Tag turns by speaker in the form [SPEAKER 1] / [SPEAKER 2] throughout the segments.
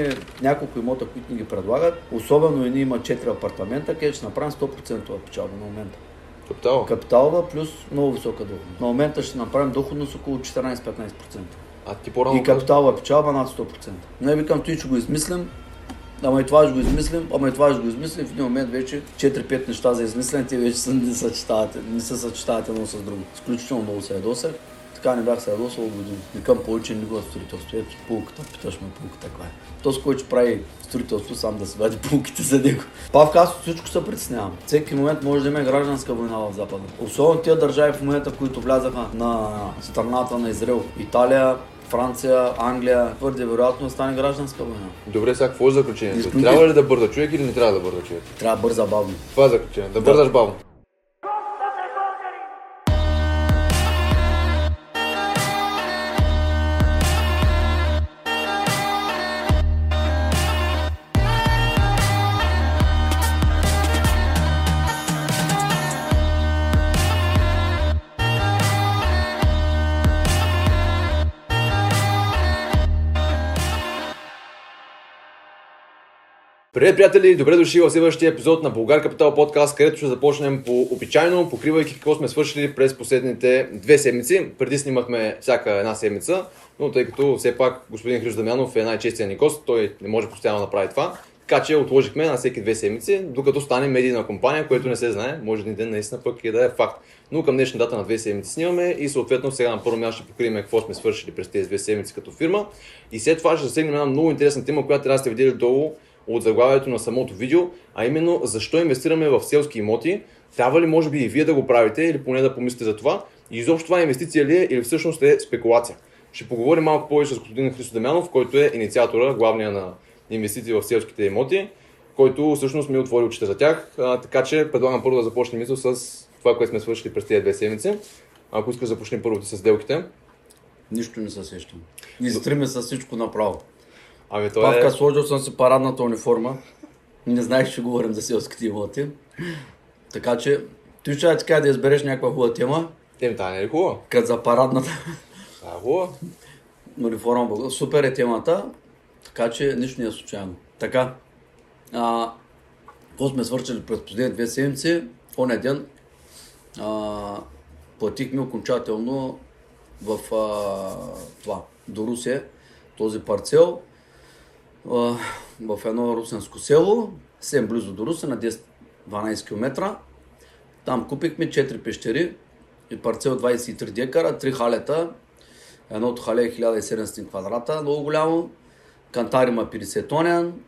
[SPEAKER 1] имаме няколко имота, които ни ги предлагат. Особено едни има 4 апартамента, където ще направим 100% печалба на момента.
[SPEAKER 2] Капитал.
[SPEAKER 1] Капиталова плюс много висока доходност. На момента ще направим доходност около 14-15%.
[SPEAKER 2] А ти по-рано
[SPEAKER 1] И капиталова печалба над 100%. Не викам, той ще го измислим, ама и това ще го измислим, ама и това ще го измислим. В един момент вече 4-5 неща за измислене, те вече не, съчетават, не се съчетават едно с друго. Изключително много се ядосах. Така не бях се ядосал от години. Викам повече не го строителство. Ето пулката, питаш ме пулката каква е. Този, който прави строителство, сам да се вади пулките за него. Пав аз от всичко се притеснявам. Всеки момент може да има гражданска война в Запада. Особено тези държави в момента, които влязаха на страната на Израел. Италия, Франция, Англия, твърде вероятно да стане гражданска война.
[SPEAKER 2] Добре, сега какво е заключението? Трябва ли да бърза човек или не трябва да бърза човек?
[SPEAKER 1] Трябва бърза бавно.
[SPEAKER 2] Това е заключение. Да бързаш бавно. Привет, приятели! Добре дошли в следващия епизод на Българ Капитал подкаст, където ще започнем по обичайно, покривайки какво сме свършили през последните две седмици. Преди снимахме всяка една седмица, но тъй като все пак господин Христо Дамянов е най-честия ни гост, той не може постоянно да направи това. Така че отложихме на всеки две седмици, докато стане медийна компания, което не се знае, може един ден наистина пък и да е факт. Но към днешна дата на две седмици снимаме и съответно сега на първо място ще покрием какво сме свършили през тези две седмици като фирма. И след това ще засегнем една много интересна тема, която трябва да сте видели долу от заглавието на самото видео, а именно защо инвестираме в селски имоти. Трябва ли може би и вие да го правите или поне да помислите за това? И изобщо това инвестиция ли е или всъщност е спекулация? Ще поговорим малко повече с господин Христо Демянов, който е инициатора, главния на инвестиции в селските имоти, който всъщност ми отвори очите за тях. А, така че предлагам първо да започнем мисъл с това, което сме свършили през тези две седмици. Ако искаш започнем първо с сделките.
[SPEAKER 1] Нищо не се сещам. Изтриме с всичко направо.
[SPEAKER 2] Ами то
[SPEAKER 1] Павка,
[SPEAKER 2] е...
[SPEAKER 1] сложил съм си парадната униформа. Не знаех, че говорим за селските имоти. Така че, ти ще така да избереш някаква хубава тема,
[SPEAKER 2] Еми, това не е ли хубаво?
[SPEAKER 1] като за парадната
[SPEAKER 2] Това е хубаво.
[SPEAKER 1] униформа. Супер е темата, така че нищо не е случайно. Така, а, какво сме свършили през последните две седмици? Оня ден а, платихме окончателно в а, това, до Русе, този парцел в едно русенско село, съвсем близо до Русе, на 10-12 км. Там купихме 4 пещери и парцел 23 декара, 3 халета. Едното хале е 1700 квадрата, много голямо. Кантар има 50 тонен,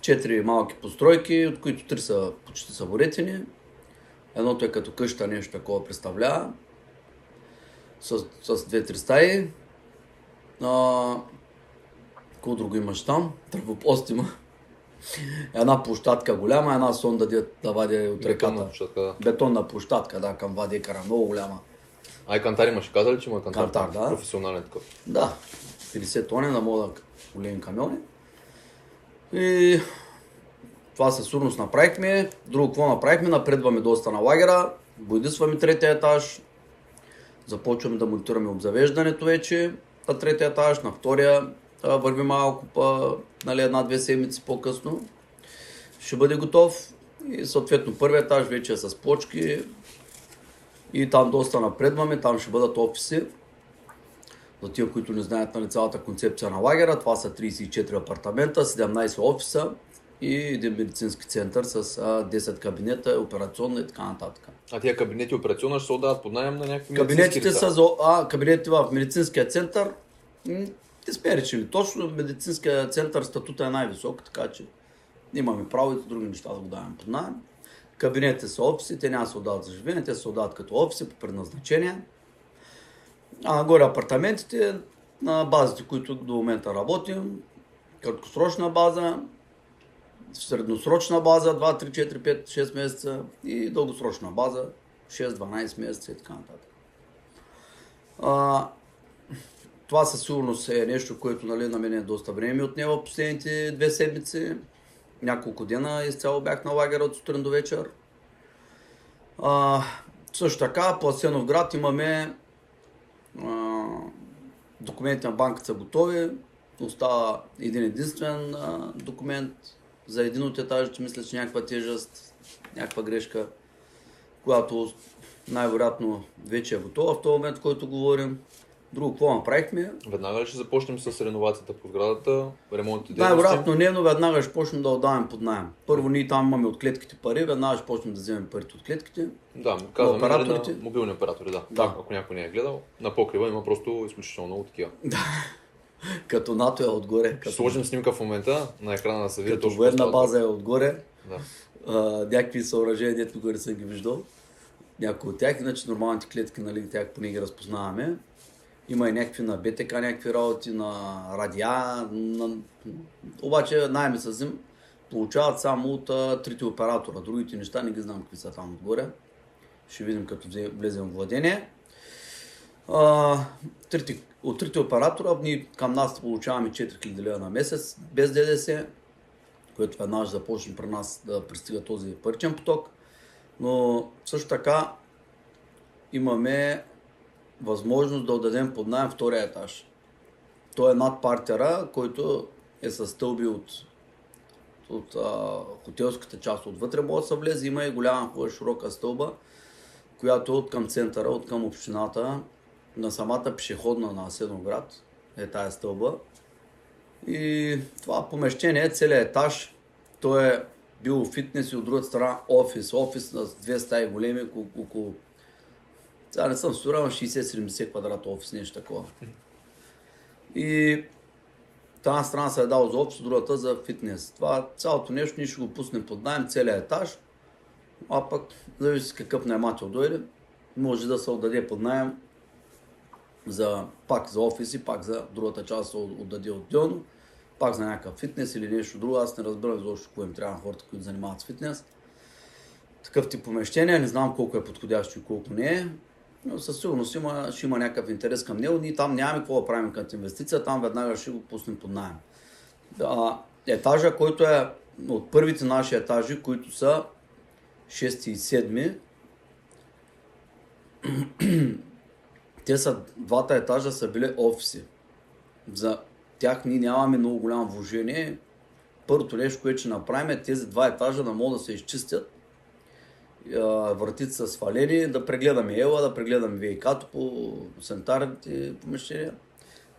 [SPEAKER 1] 4 малки постройки, от които 3 са почти съборетени. Едното е като къща, нещо такова представлява. С, с две-три стаи. А, какво друго имаш там? Тръбопост има. Една площадка голяма, една сонда да, да вади от
[SPEAKER 2] Бетонна
[SPEAKER 1] реката.
[SPEAKER 2] площадка, да.
[SPEAKER 1] Бетонна площадка, да, към 2 декара, много голяма.
[SPEAKER 2] Ай, кантар имаш, каза ли, че има кантар?
[SPEAKER 1] Кантар, да.
[SPEAKER 2] Професионален такъв.
[SPEAKER 1] Да, 50 тони на мода големи камиони. И това със сигурност направихме. Друго какво направихме? Напредваме доста на лагера, бойдисваме третия етаж, започваме да монтираме обзавеждането вече на третия етаж, на втория върви малко па, нали, една-две седмици по-късно. Ще бъде готов и съответно първият етаж вече е с плочки и там доста напредваме, там ще бъдат офиси. За тия, които не знаят нали, цялата концепция на лагера, това са 34 апартамента, 17 офиса и един медицински център с а, 10 кабинета, операционна и така нататък.
[SPEAKER 2] А тия кабинети операционно ще се отдават под найем на някакви
[SPEAKER 1] Кабинетите са за, а, кабинетите в медицинския център, решили. Точно медицинския център статута е най-висок, така че имаме право и други неща да го даваме под найем. Кабинетите са офиси, те няма се отдават за живеене, те се отдават като офиси по предназначение. А нагоре апартаментите на базите, които до момента работим, краткосрочна база, средносрочна база 2, 3, 4, 5, 6 месеца и дългосрочна база 6, 12 месеца и така нататък. Това със сигурност е нещо, което нали, на мен е доста време отнема последните две седмици. Няколко дена изцяло бях на лагера от сутрин до вечер. А, също така, по Асенов град имаме а, документи на банката са готови. остава един единствен а, документ за един от етажите, мисля, че някаква тежест, някаква грешка, която най-вероятно вече е готова в този момент, в който говорим. Друго, какво направихме?
[SPEAKER 2] Веднага ли ще започнем с реновацията по сградата, ремонтите
[SPEAKER 1] Най-вероятно не, но веднага ще почнем да отдаваме под найем. Първо ние там имаме от клетките пари, веднага ще почнем да вземем парите от клетките.
[SPEAKER 2] Да, казваме на
[SPEAKER 1] операторите.
[SPEAKER 2] мобилни оператори, да.
[SPEAKER 1] Да.
[SPEAKER 2] да. Ако някой не е гледал, на покрива има просто изключително много такива.
[SPEAKER 1] Като НАТО е отгоре,
[SPEAKER 2] Ще
[SPEAKER 1] като,
[SPEAKER 2] сложим снимка в момента на екрана да се види
[SPEAKER 1] като военна база е отгоре.
[SPEAKER 2] Да.
[SPEAKER 1] а, някакви съоръжения, дето горе съм ги виждал. Някои от тях, иначе нормалните клетки, нали, тях поне ги разпознаваме. Има и някакви на БТК, някакви работи, на радиа, на... обаче найми с зим получават само от а, трите оператора. Другите неща не ги знам какви са там отгоре. Ще видим като влезем в владение. А, трите, от трите оператора ние към нас получаваме 4000 лева на месец без ДДС което веднага започне при нас да пристига този паричен поток. Но също така имаме възможност да отдадем под найем втория етаж. Той е над партера, който е с стълби от, от а, хотелската част отвътре може да се влезе. Има и голяма хубава широка стълба, която е от към центъра, от към общината, на самата пешеходна на Седноград е тая стълба. И това помещение, целият етаж, то е бил фитнес и от другата страна офис. Офис на две стаи големи, около сега не съм сигурен, ама 60-70 квадрата офис, нещо такова. И тази страна се е дал за офис, другата за фитнес. Това цялото нещо ние ще го пуснем под найем, целият етаж, а пък зависи какъв наемател дойде, може да се отдаде под найем за, пак за офис и пак за другата част се отдаде отделно, пак за някакъв фитнес или нещо друго. Аз не разбирам защо какво им трябва на хората, които занимават с фитнес. Такъв тип помещение, не знам колко е подходящо и колко не е, но със сигурност има, ще има някакъв интерес към него. Ние там нямаме какво да правим като инвестиция, там веднага ще го пуснем под найем. Да, етажа, който е от първите наши етажи, които са 6 и 7, те са, двата етажа са били офиси. За тях ние нямаме много голямо вложение. Първото нещо, което ще направим е тези два етажа да могат да се изчистят. А, Вратите са свалени, да прегледаме ела, да прегледаме ВИК-то по санитарните помещения.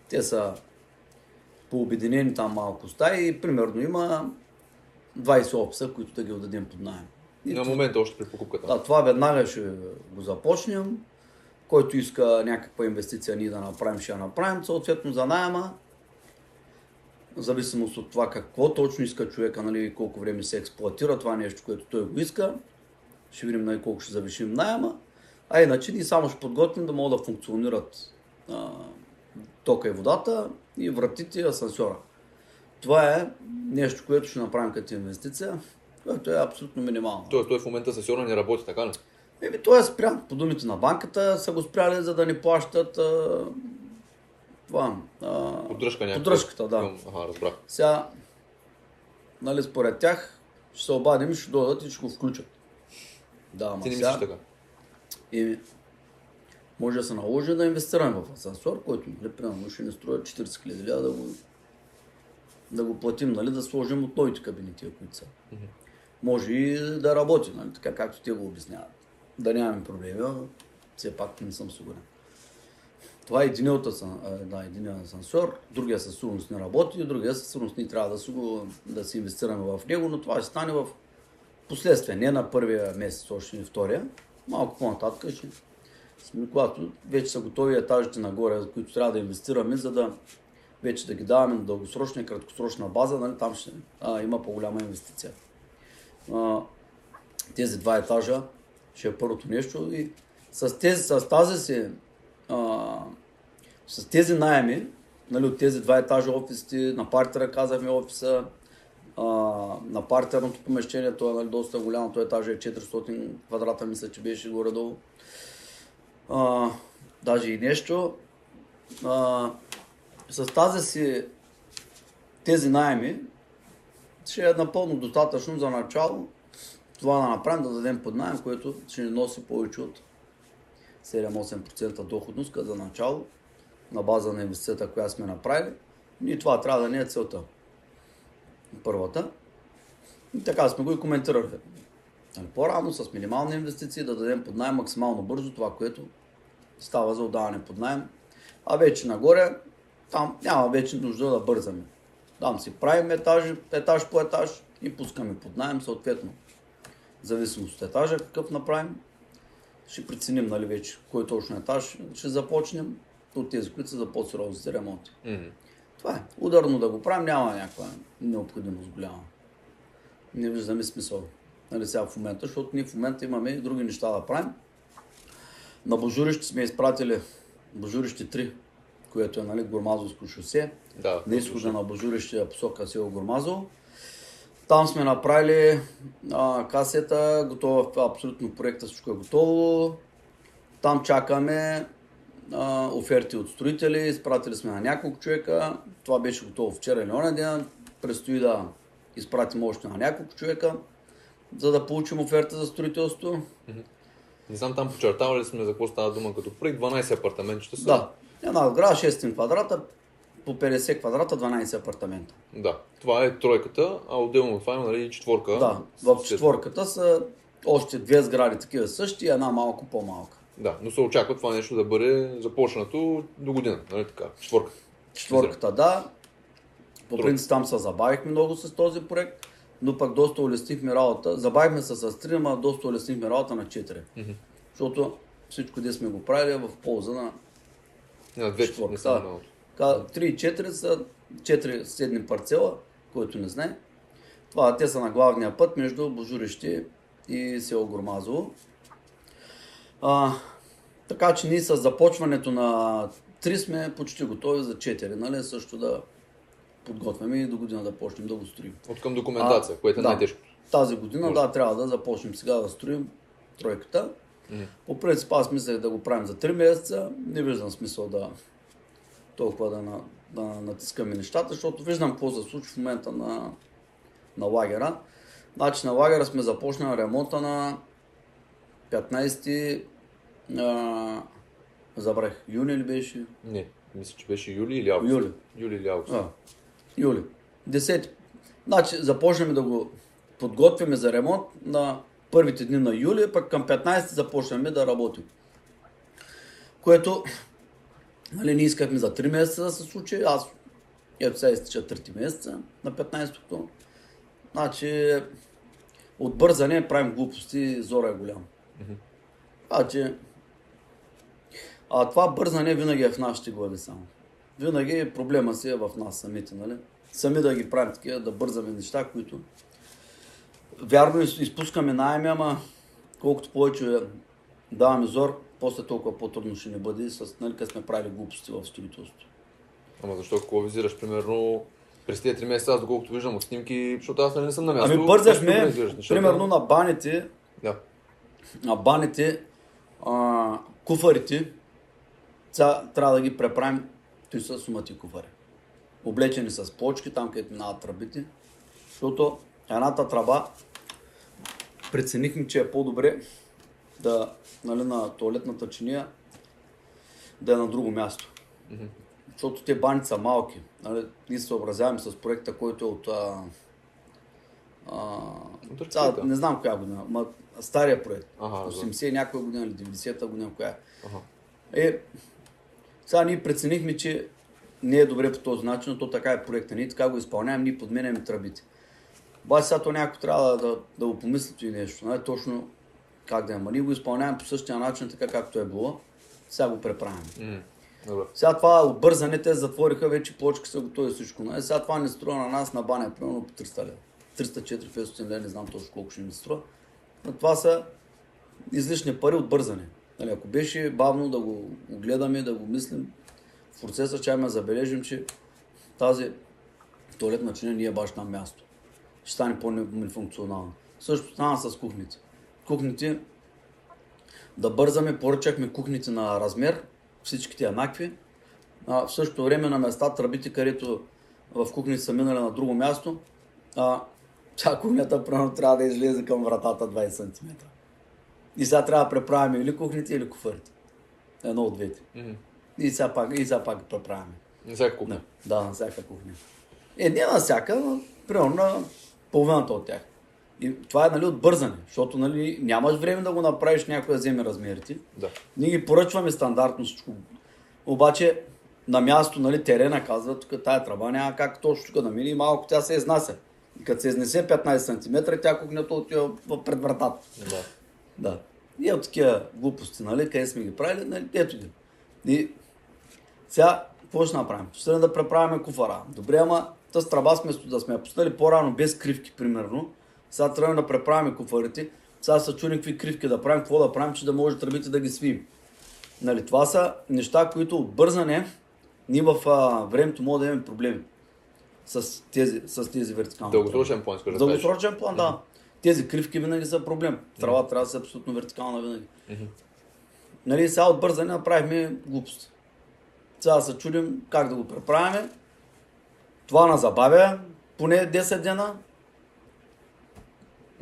[SPEAKER 1] Те са пообединени там малко стаи и примерно има 20 офиса, които да ги отдадем под найем. И
[SPEAKER 2] На момента още при покупката.
[SPEAKER 1] да, това веднага ще го започнем. Който иска някаква инвестиция ние да направим, ще я направим. Съответно за найема, в зависимост от това какво точно иска човека, нали, колко време се експлуатира това нещо, което той го иска. Ще видим нали, колко ще завишим найема. А иначе ние само ще подготвим да могат да функционират а, тока и водата и вратите и асансьора. Това е нещо, което ще направим като инвестиция, което е абсолютно минимално.
[SPEAKER 2] Тоест, той в момента сесиона не работи, така ли?
[SPEAKER 1] Еми, той е спрян. По думите на банката са го спряли, за да ни плащат а, това. А,
[SPEAKER 2] Поддръжка някаква.
[SPEAKER 1] Поддръжката, да.
[SPEAKER 2] Ага, разбрах.
[SPEAKER 1] Сега, нали, според тях, ще се обадим, ще дойдат и ще го включат. Да, ама
[SPEAKER 2] Ти не
[SPEAKER 1] сега,
[SPEAKER 2] мислиш така?
[SPEAKER 1] Еми, може да се наложи да инвестираме в асансьор, който, нали, примерно, ще ни струва 40 хиляди да го, да го платим, нали, да сложим от новите кабинети, които са. Може и да работи, нали, така както те го обясняват. Да нямаме проблеми, все пак не съм сигурен. Това е един от асан- да, един асансьор, другия със сигурност не работи, другия със сигурност ние трябва да, си го, да си инвестираме в него, но това ще стане в последствие, не на първия месец, още не втория, малко по-нататък ще сме, когато вече са готови етажите нагоре, за които трябва да инвестираме, за да вече да ги даваме на дългосрочна и краткосрочна база, нали, там ще а, има по-голяма инвестиция. А, тези два етажа ще е първото нещо и с, тези, с тази си а, с тези найеми, нали, от тези два етажа офисите, на партера казахме офиса, а, на партерното помещение, то е нали, доста голямо, то етаж е 400 квадрата, мисля, че беше горе-долу. А, даже и нещо. А, с тази си тези найеми ще е напълно достатъчно за начало това да направим, да дадем под найем, което ще ни носи повече от 7-8% доходност за начало на база на инвестицията, която сме направили. И това трябва да не е целта. Първата. И така сме го и коментирали. Нали, По-рано с минимални инвестиции да дадем под найем максимално бързо това, което става за отдаване под найем. А вече нагоре, там няма вече нужда да бързаме. Там си правим етаж, етаж по етаж и пускаме под найем съответно. В зависимост от етажа, какъв направим, ще преценим нали, вече кой точно етаж ще започнем от тези, които са за по-сериозните ремонти.
[SPEAKER 2] Мгм.
[SPEAKER 1] Това е. Ударно да го правим, няма някаква необходимост голяма. Не виждаме смисъл. Нали сега в момента, защото ние в момента имаме и други неща да правим. На Божурище сме изпратили Божурище 3, което е нали, Гормазовско шосе.
[SPEAKER 2] Да.
[SPEAKER 1] На изхода на Божурище посока село Гормазово. Там сме направили а, касета, готова, абсолютно проекта, всичко е готово. Там чакаме а, оферти от строители, изпратили сме на няколко човека. Това беше готово вчера или оня ден. Предстои да изпратим още на няколко човека, за да получим оферта за строителство.
[SPEAKER 2] Не знам там подчертавали ли сме за какво става дума като проект. 12 апартаментчета са.
[SPEAKER 1] Да, една сграда 6 квадрата, по 50 квадрата, 12 апартамента.
[SPEAKER 2] Да. Това е тройката, а отделно от това има нали, четворка.
[SPEAKER 1] Да, в четворката са още две сгради такива същи и една малко по-малка.
[SPEAKER 2] Да, но се очаква това нещо да бъде започнато до година, нали така? Четворка.
[SPEAKER 1] Четворката, да. По принцип там се забавихме много с този проект, но пък доста улеснихме работа. Забавихме се с 3, но доста улеснихме работа на 4. Защото всичко, де сме го правили е в полза на
[SPEAKER 2] на не
[SPEAKER 1] четворката. Да.
[SPEAKER 2] на едното.
[SPEAKER 1] Така, 3 и 4 са 4 съседни парцела, който не знае. Това те са на главния път между Божурище и село Гормазово. А, така че ние с започването на 3 сме почти готови за 4, нали? Също да подготвяме и до година да почнем да го строим.
[SPEAKER 2] От към документация, което е
[SPEAKER 1] да.
[SPEAKER 2] най-тежко.
[SPEAKER 1] Тази година,
[SPEAKER 2] Може.
[SPEAKER 1] да, трябва да започнем сега да строим тройката. По принцип аз мислех да го правим за 3 месеца. Не виждам смисъл да толкова да, на, да натискаме нещата, защото виждам какво се случва в момента на, на лагера. Значи на лагера сме започнали ремонта на 15 а, забрах, юни ли беше?
[SPEAKER 2] Не, мисля, че беше юли или август.
[SPEAKER 1] Юли.
[SPEAKER 2] Юли или август.
[SPEAKER 1] А, юли. 10. Значи започнем да го подготвяме за ремонт на първите дни на юли, пък към 15 започнем да работим. Което нали, ние искахме за 3 месеца да се случи. Аз ето сега изтича 3 месеца на 15-то. Значи от бързане правим глупости, зора е голям. Значи, а това бързане винаги е в нашите глави само. Винаги проблема си е в нас самите, нали? Сами да ги правим такива, да бързаме неща, които... Вярно, из- изпускаме найеми, ама колкото повече даваме зор, после толкова по-трудно ще ни бъде, с, нали, сме правили глупости в строителството.
[SPEAKER 2] Ама защо какво визираш? Примерно, през тези 3 месеца, аз доколкото виждам от снимки, защото аз нали не съм на място.
[SPEAKER 1] Ами бързахме, примерно на баните,
[SPEAKER 2] Да.
[SPEAKER 1] на баните, а, куфарите, трябва да ги преправим, той са сумати куфари. Облечени с плочки, там където минават тръбите, защото едната тръба преценихме, че е по-добре да, нали, на туалетната чиния да е на друго място. Защото те баните са малки. Нали? Ние се съобразяваме с проекта, който е от... А, а, цяла- не знам коя година, ма, стария проект.
[SPEAKER 2] Ага, да.
[SPEAKER 1] 80 някоя година или 90-та година, коя е.
[SPEAKER 2] Аха.
[SPEAKER 1] Е, сега ние преценихме, че не е добре по този начин, но то така е проекта. Ние така го изпълняваме, ние подменяме тръбите. Обаче сега то някой трябва да, да, да го помисли и нещо. Нали? Точно как да е. Ама ние го изпълняваме по същия начин, така както е било. Сега го преправяме.
[SPEAKER 2] М, Добре.
[SPEAKER 1] Сега това отбързане, те затвориха вече плочки са готови всичко. Нали? Сега това не струва на нас на баня, примерно по 300 лева. 300-400 лева, не знам точно колко ще ни струва. Но това са излишни пари от бързане. Нали, ако беше бавно да го огледаме, да го мислим, в процеса ще ме забележим, че тази туалетна чиния не е баш на място. Ще стане по-нефункционална. Също стана с кухните. Кухните да бързаме, поръчахме кухните на размер, всичките еднакви. А, в същото време на места тръбите, където в кухните са минали на друго място, а, тя кухнята трябва да излезе към вратата 20 см. И сега трябва да преправяме или кухните, или куфарите. Едно от двете.
[SPEAKER 2] М,
[SPEAKER 1] И сега пак, и сега пак преправяме.
[SPEAKER 2] На всяка кухня.
[SPEAKER 1] Да, на всяка кухня. Е, не на всяка, но примерно на половината от тях. И това е нали, от бързане, защото нали, нямаш време да го направиш някой да вземе размерите.
[SPEAKER 2] Да.
[SPEAKER 1] Ние ги поръчваме стандартно всичко. Обаче на място, нали, терена казва, тук тая трава няма как точно тук да мине и малко тя се изнася. И като се изнесе 15 см, тя кухнята отива пред вратата.
[SPEAKER 2] Да.
[SPEAKER 1] Да. И от такива глупости, нали, къде сме ги правили, нали, ето ги. И сега, какво ще направим? Ще да преправяме куфара. Добре, ама тази тръба сме да сме я пуснали по-рано, без кривки, примерно. Сега трябва да преправяме куфарите. Сега се чудим какви кривки да правим, какво да правим, че да може тръбите да ги свием. Нали, това са неща, които от бързане ние в а, времето може да имаме проблеми с тези, с тези вертикални.
[SPEAKER 2] Дългосрочен план, кажеш.
[SPEAKER 1] дългосрочен план, да. Тези кривки винаги са проблем. Трава трябва да се абсолютно вертикална винаги. Нали, сега от бързане направихме глупост. Сега се чудим как да го преправяме. Това на забавя поне 10 дена.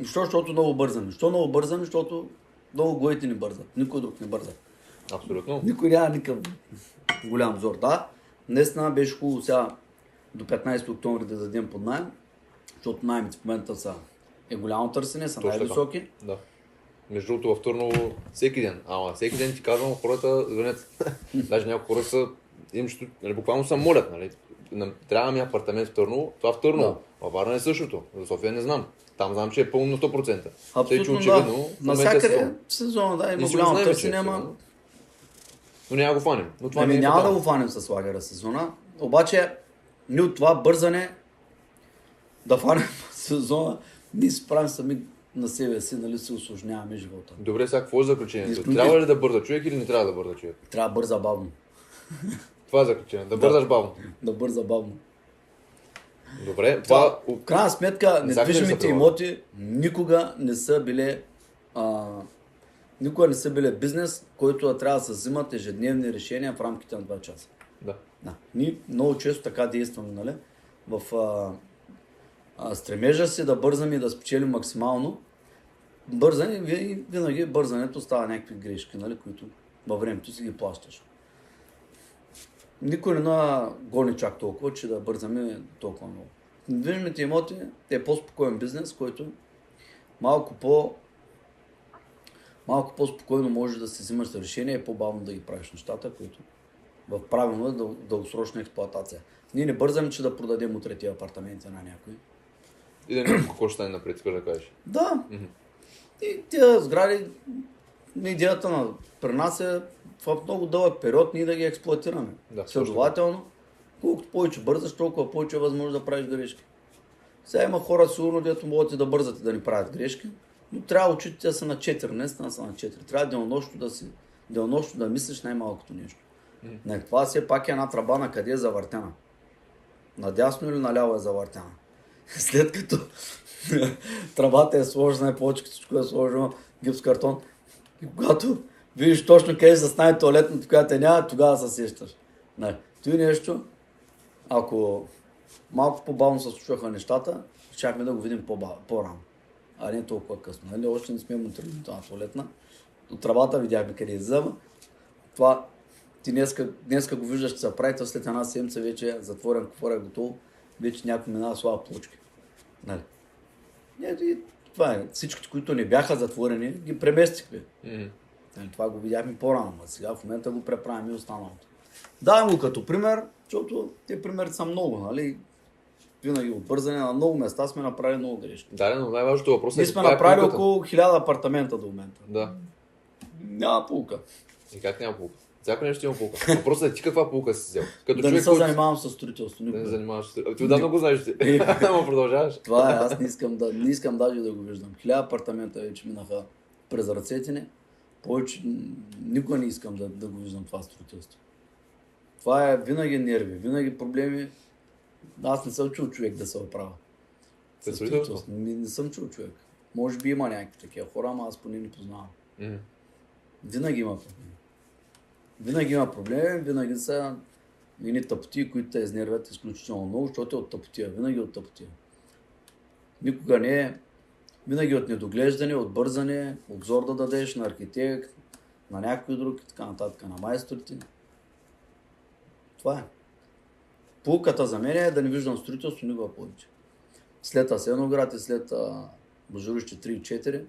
[SPEAKER 1] Защо? Защото много бързаме. Защо много бързаме? Защото много гоите ни бързат. Никой друг не бърза.
[SPEAKER 2] Абсолютно.
[SPEAKER 1] Никой няма никакъв голям зор. Да, наистина беше хубаво сега до 15 октомври да дадем под найем, защото найемите в момента са е голямо търсене, са
[SPEAKER 2] Точно така.
[SPEAKER 1] най-високи.
[SPEAKER 2] Да. Между другото в Търново всеки ден. Ама всеки ден ти казвам, хората звънят. Даже някои хора са, им ще, нали, буквално се молят, нали. На- Трябва ми апартамент в Търново, това в Търново. Във Варна е същото. За София не знам. Там знам, че е пълно на 100%. Тъй, че
[SPEAKER 1] Абсолютно
[SPEAKER 2] очевидно,
[SPEAKER 1] да.
[SPEAKER 2] е
[SPEAKER 1] Навсякъде
[SPEAKER 2] сезон.
[SPEAKER 1] да, има голямо
[SPEAKER 2] е
[SPEAKER 1] търсене, ама
[SPEAKER 2] сезон. Но няма го фанем. Но това
[SPEAKER 1] Ами
[SPEAKER 2] не е
[SPEAKER 1] няма да
[SPEAKER 2] фатално.
[SPEAKER 1] го фанем с лагера сезона. Обаче, ние от това бързане да фанем сезона, ние се правим сами на себе си, нали се осложняваме живота.
[SPEAKER 2] Добре, сега какво е заключението?
[SPEAKER 1] Искам
[SPEAKER 2] Трябва ли да бърза човек или не трябва да бърза човек?
[SPEAKER 1] Трябва да бърза бавно.
[SPEAKER 2] Това е заключение. Да бързаш бавно.
[SPEAKER 1] Да бърза бавно.
[SPEAKER 2] Добре,
[SPEAKER 1] Това,
[SPEAKER 2] това...
[SPEAKER 1] в крайна сметка, недвижимите имоти никога не са били а, никога не са били бизнес, който да трябва да се взимат ежедневни решения в рамките на 2 часа.
[SPEAKER 2] Да.
[SPEAKER 1] Да. Ние много често така действаме, нали? В а, стремежа си да бързаме и да спечелим максимално. Бързане, ви- винаги бързането става някакви грешки, нали? които във времето си ги плащаш. Никой не на гони чак толкова, че да бързаме толкова много. Недвижимите имоти е по-спокоен бизнес, който малко по малко по-спокойно можеш да си взимаш решение и по-бавно да ги правиш нещата, които в правилно дъл- дългосрочна експлоатация. Ние не бързаме, че да продадем утре тия апартаменти на някой.
[SPEAKER 2] И да не какво ще стане напред, искаш да кажеш.
[SPEAKER 1] Да. И тия сгради, идеята на при нас е в много дълъг период ние да ги експлуатираме.
[SPEAKER 2] Да,
[SPEAKER 1] Следователно, колкото повече бързаш, толкова повече е възможно да правиш грешки. Сега има хора сигурно, дето могат и да бързат и да не правят грешки, но трябва очите да са на 4, наистина са на 4. Трябва денонощно да си, денонощно да мислиш най-малкото нещо. Не, това все пак е една тръба на къде е завъртена. Надясно или наляво е завъртена. След като тръбата е сложена и повече всичко е сложено гипс картон. И когато видиш точно къде се стане туалетната, която е няма, тогава се сещаш. Не. Той нещо, ако малко по-бавно се случваха нещата, щяхме да го видим по-рано. А не толкова късно. Нали? Още не сме монтирали тази туалетна. От тръбата видяхме къде иззема. Това ти днеска, днеска го виждаш, че се прави, след една седмица вече е затворен, кофор е готово, вече някой минава слаба плочки. Нали? Ето и това е. Всичките, които не бяха затворени, ги преместихме.
[SPEAKER 2] Мгм.
[SPEAKER 1] Нали, това го видяхме по-рано, а сега в момента го преправяме и останалото. Давам го като пример, защото те примери са много, нали? Винаги от бързане на много места сме направили много грешки.
[SPEAKER 2] Да, но най-важното въпрос е
[SPEAKER 1] Ние сме
[SPEAKER 2] е
[SPEAKER 1] направили
[SPEAKER 2] полуката.
[SPEAKER 1] около 1000 апартамента до момента.
[SPEAKER 2] Да.
[SPEAKER 1] Няма полука.
[SPEAKER 2] И как няма полука? Всяко нещо има полука. Въпросът е ти каква полука си взел? Като
[SPEAKER 1] Да не се
[SPEAKER 2] който-
[SPEAKER 1] занимавам с строителство.
[SPEAKER 2] Да не
[SPEAKER 1] никога.
[SPEAKER 2] занимаваш с... А, Ти отдавна го знаеш ти.
[SPEAKER 1] Е.
[SPEAKER 2] Ама продължаваш.
[SPEAKER 1] Това е, аз не искам, да, не искам даже да го виждам. Хиляда апартамента вече минаха през ръцете ни. Повече никога не искам да, да го виждам това строителство. Това е винаги нерви, винаги проблеми. Аз не съм чул човек да се оправя.
[SPEAKER 2] Строителство?
[SPEAKER 1] Не, не съм чул човек. Може би има някакви такива хора, ама аз поне не познавам.
[SPEAKER 2] Мгм.
[SPEAKER 1] Винаги има проблеми. Винаги има проблеми, винаги са едни тъпоти, които те изнервят изключително много, защото е от тъпотия. Винаги е от тъпотия. Никога не е. Винаги от недоглеждане, от бързане, обзор да дадеш на архитект, на някой друг и така нататък, на майсторите. Това е. полуката за мен е да не виждам строителство никога повече. След Асеноград и след Божурище 3 и 4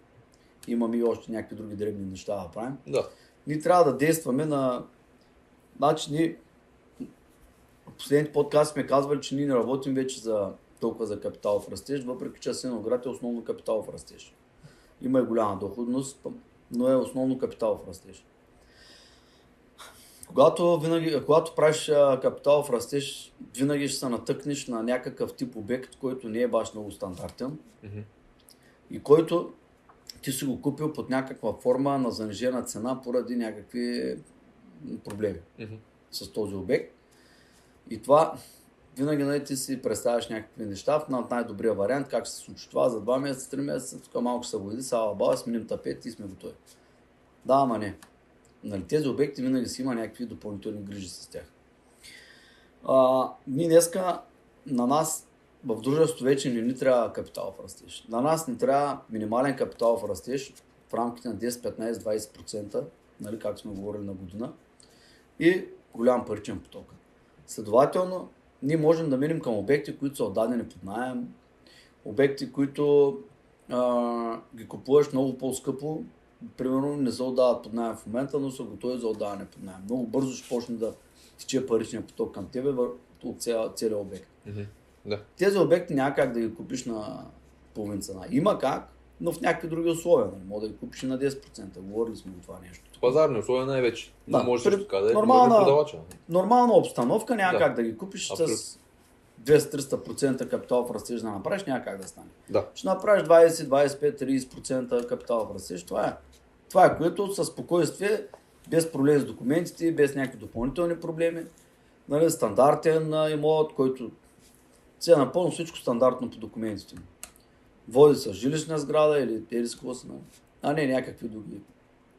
[SPEAKER 1] имаме и още някакви други дребни неща да правим.
[SPEAKER 2] Да.
[SPEAKER 1] Ние трябва да действаме на... Значи ние в последните подкасти сме казвали, че ние не работим вече за толкова за капиталов растеж, въпреки че Асеноград е основно капиталов растеж. Има и голяма доходност, но е основно капиталов растеж. Когато, винаги, когато правиш а, капиталов растеж, винаги ще се натъкнеш на някакъв тип обект, който не е баш много стандартен
[SPEAKER 2] Мгм.
[SPEAKER 1] и който ти си го купил под някаква форма на занижена цена поради някакви проблеми
[SPEAKER 2] Мгм.
[SPEAKER 1] с този обект. И това винаги нали, ти си представяш някакви неща на най-добрия вариант, как се случи това за 2 месеца, 3 месеца, тук малко се води, сала баба, сменим тапет и сме готови. Да, ама не. Нали, тези обекти винаги си има някакви допълнителни грижи с тях. А, ние днеска на нас в дружеството вече не ни трябва капиталов растеж. На нас ни трябва минимален капиталов растеж в рамките на 10, 15, 20%, нали, както сме говорили на година, и голям паричен поток. Следователно, ние можем да минем към обекти, които са отдадени под найем, обекти, които а, ги купуваш много по-скъпо, примерно не се отдават под найем в момента, но са готови за отдаване под найем. Много бързо ще почне да тече паричния поток към тебе от цял, целия обект.
[SPEAKER 2] Мгм. Да.
[SPEAKER 1] Тези обекти няма как да ги купиш на половин цена. Има как, но в някакви други условия. Може да ги купиш и на 10%. Говорили сме това нещо.
[SPEAKER 2] Пазарни условия най-вече.
[SPEAKER 1] Да,
[SPEAKER 2] може
[SPEAKER 1] при-
[SPEAKER 2] да е
[SPEAKER 1] нормална-
[SPEAKER 2] нормална... продавача.
[SPEAKER 1] Нормална обстановка няма
[SPEAKER 2] Да.
[SPEAKER 1] как да ги купиш
[SPEAKER 2] Абсолютно.
[SPEAKER 1] с 200-300% капитал в растеж да направиш, няма как да стане.
[SPEAKER 2] Да.
[SPEAKER 1] Ще направиш 20, 25, 30% капитал в растеж. Това е. Това е което със спокойствие, без проблем с документите, без някакви допълнителни проблеми. Нали, стандартен имот, който си е напълно всичко стандартно по документите. му. Води с жилищна сграда или или с какво са, нали? а не някакви други.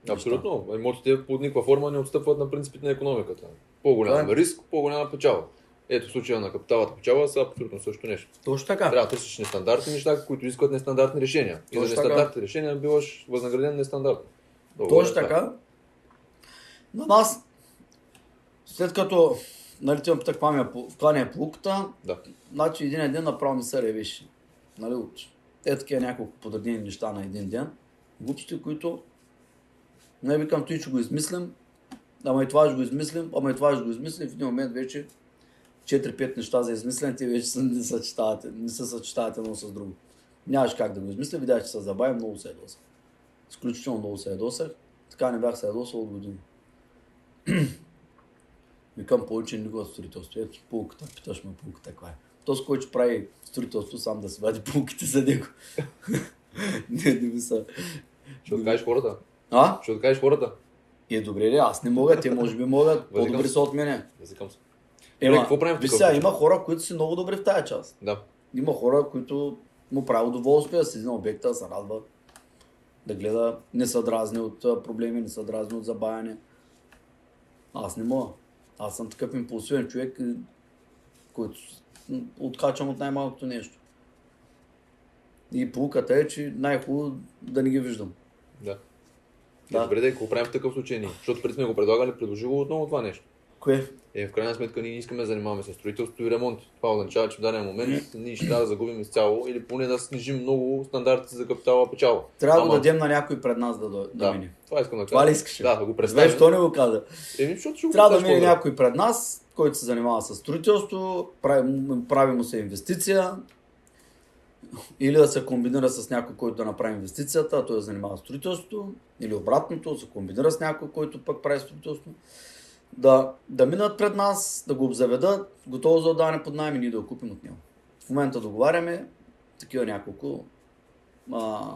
[SPEAKER 2] Абсолютно. Имотите по никаква форма не отстъпват на принципите на економиката. По-голям
[SPEAKER 1] Да.
[SPEAKER 2] риск, по-голяма печала. Ето в случая на капиталата печала са абсолютно също нещо.
[SPEAKER 1] Точно така.
[SPEAKER 2] Трябва да търсиш нестандартни неща, които искат нестандартни решения. И за
[SPEAKER 1] така.
[SPEAKER 2] нестандартни решения биваш възнаграден нестандартно.
[SPEAKER 1] Точно
[SPEAKER 2] горе,
[SPEAKER 1] така. На нас, след като нали, те ме пита каква ми е, каква ни е полуката,
[SPEAKER 2] Да.
[SPEAKER 1] значи един ден направо ми се ревеше. Нали, от е такива няколко подредени неща на един ден. Глупости, които не викам, той ще го измислим, ама и това ще го измислим, ама и това ще го измислим. В един момент вече 4-5 неща за измислене, те вече не, съчетават, не се съчетават едно с друго. Нямаш как да го измисля, видях, че се забавя, много се ядосах. Изключително много се ядосах. Така не бях се ядосал от години. Викам повече никога строителство. Ето пулката, питаш ме пулката каква е. Този, който прави строителство, сам да си вади пулките за него. не, не ми са.
[SPEAKER 2] Ще откажеш хората.
[SPEAKER 1] А?
[SPEAKER 2] Ще откажеш хората.
[SPEAKER 1] Е добре ли? Аз не мога, те може би могат. По-добри са от мене.
[SPEAKER 2] Язикам се.
[SPEAKER 1] Ема,
[SPEAKER 2] какво правим такъв
[SPEAKER 1] сега, има хора, които са много добри в тази част.
[SPEAKER 2] Да.
[SPEAKER 1] Има хора, които му прави удоволствие да седи на обекта, да се радва, да гледа, не са дразни от проблеми, не са дразни от забавяне. Аз не мога. Аз съм такъв импулсивен човек, който откачам от най-малкото нещо. И полуката е, че най-хубаво да не ги виждам.
[SPEAKER 2] Да.
[SPEAKER 1] Да.
[SPEAKER 2] Да. Добре, да, какво правим в такъв случай ние? Защото преди сме го предлагали, предложи го отново това нещо.
[SPEAKER 1] Кое?
[SPEAKER 2] Е, в крайна сметка ние не искаме да занимаваме с строителство и ремонт. Това означава, че в даден момент ние ще трябва да загубим изцяло или поне да снижим много стандартите за капитала печала.
[SPEAKER 1] Трябва да
[SPEAKER 2] Ама-
[SPEAKER 1] го дадем на някой пред нас да, да, да
[SPEAKER 2] Да,
[SPEAKER 1] мине.
[SPEAKER 2] това искам да кажа.
[SPEAKER 1] Това ли искаш?
[SPEAKER 2] Да, да го представим.
[SPEAKER 1] що не го каза?
[SPEAKER 2] Еми, защото ще го
[SPEAKER 1] Трябва да мине някой пред нас, който се занимава с строителство, прави, прави му се инвестиция, или да се комбинира с някой, който да направи инвестицията, а той да занимава строителството, или обратното, да се комбинира с някой, който пък прави строителство. Да, да минат пред нас, да го обзаведат, готово за отдаване под найем и ние да го купим от него. В момента договаряме такива няколко а,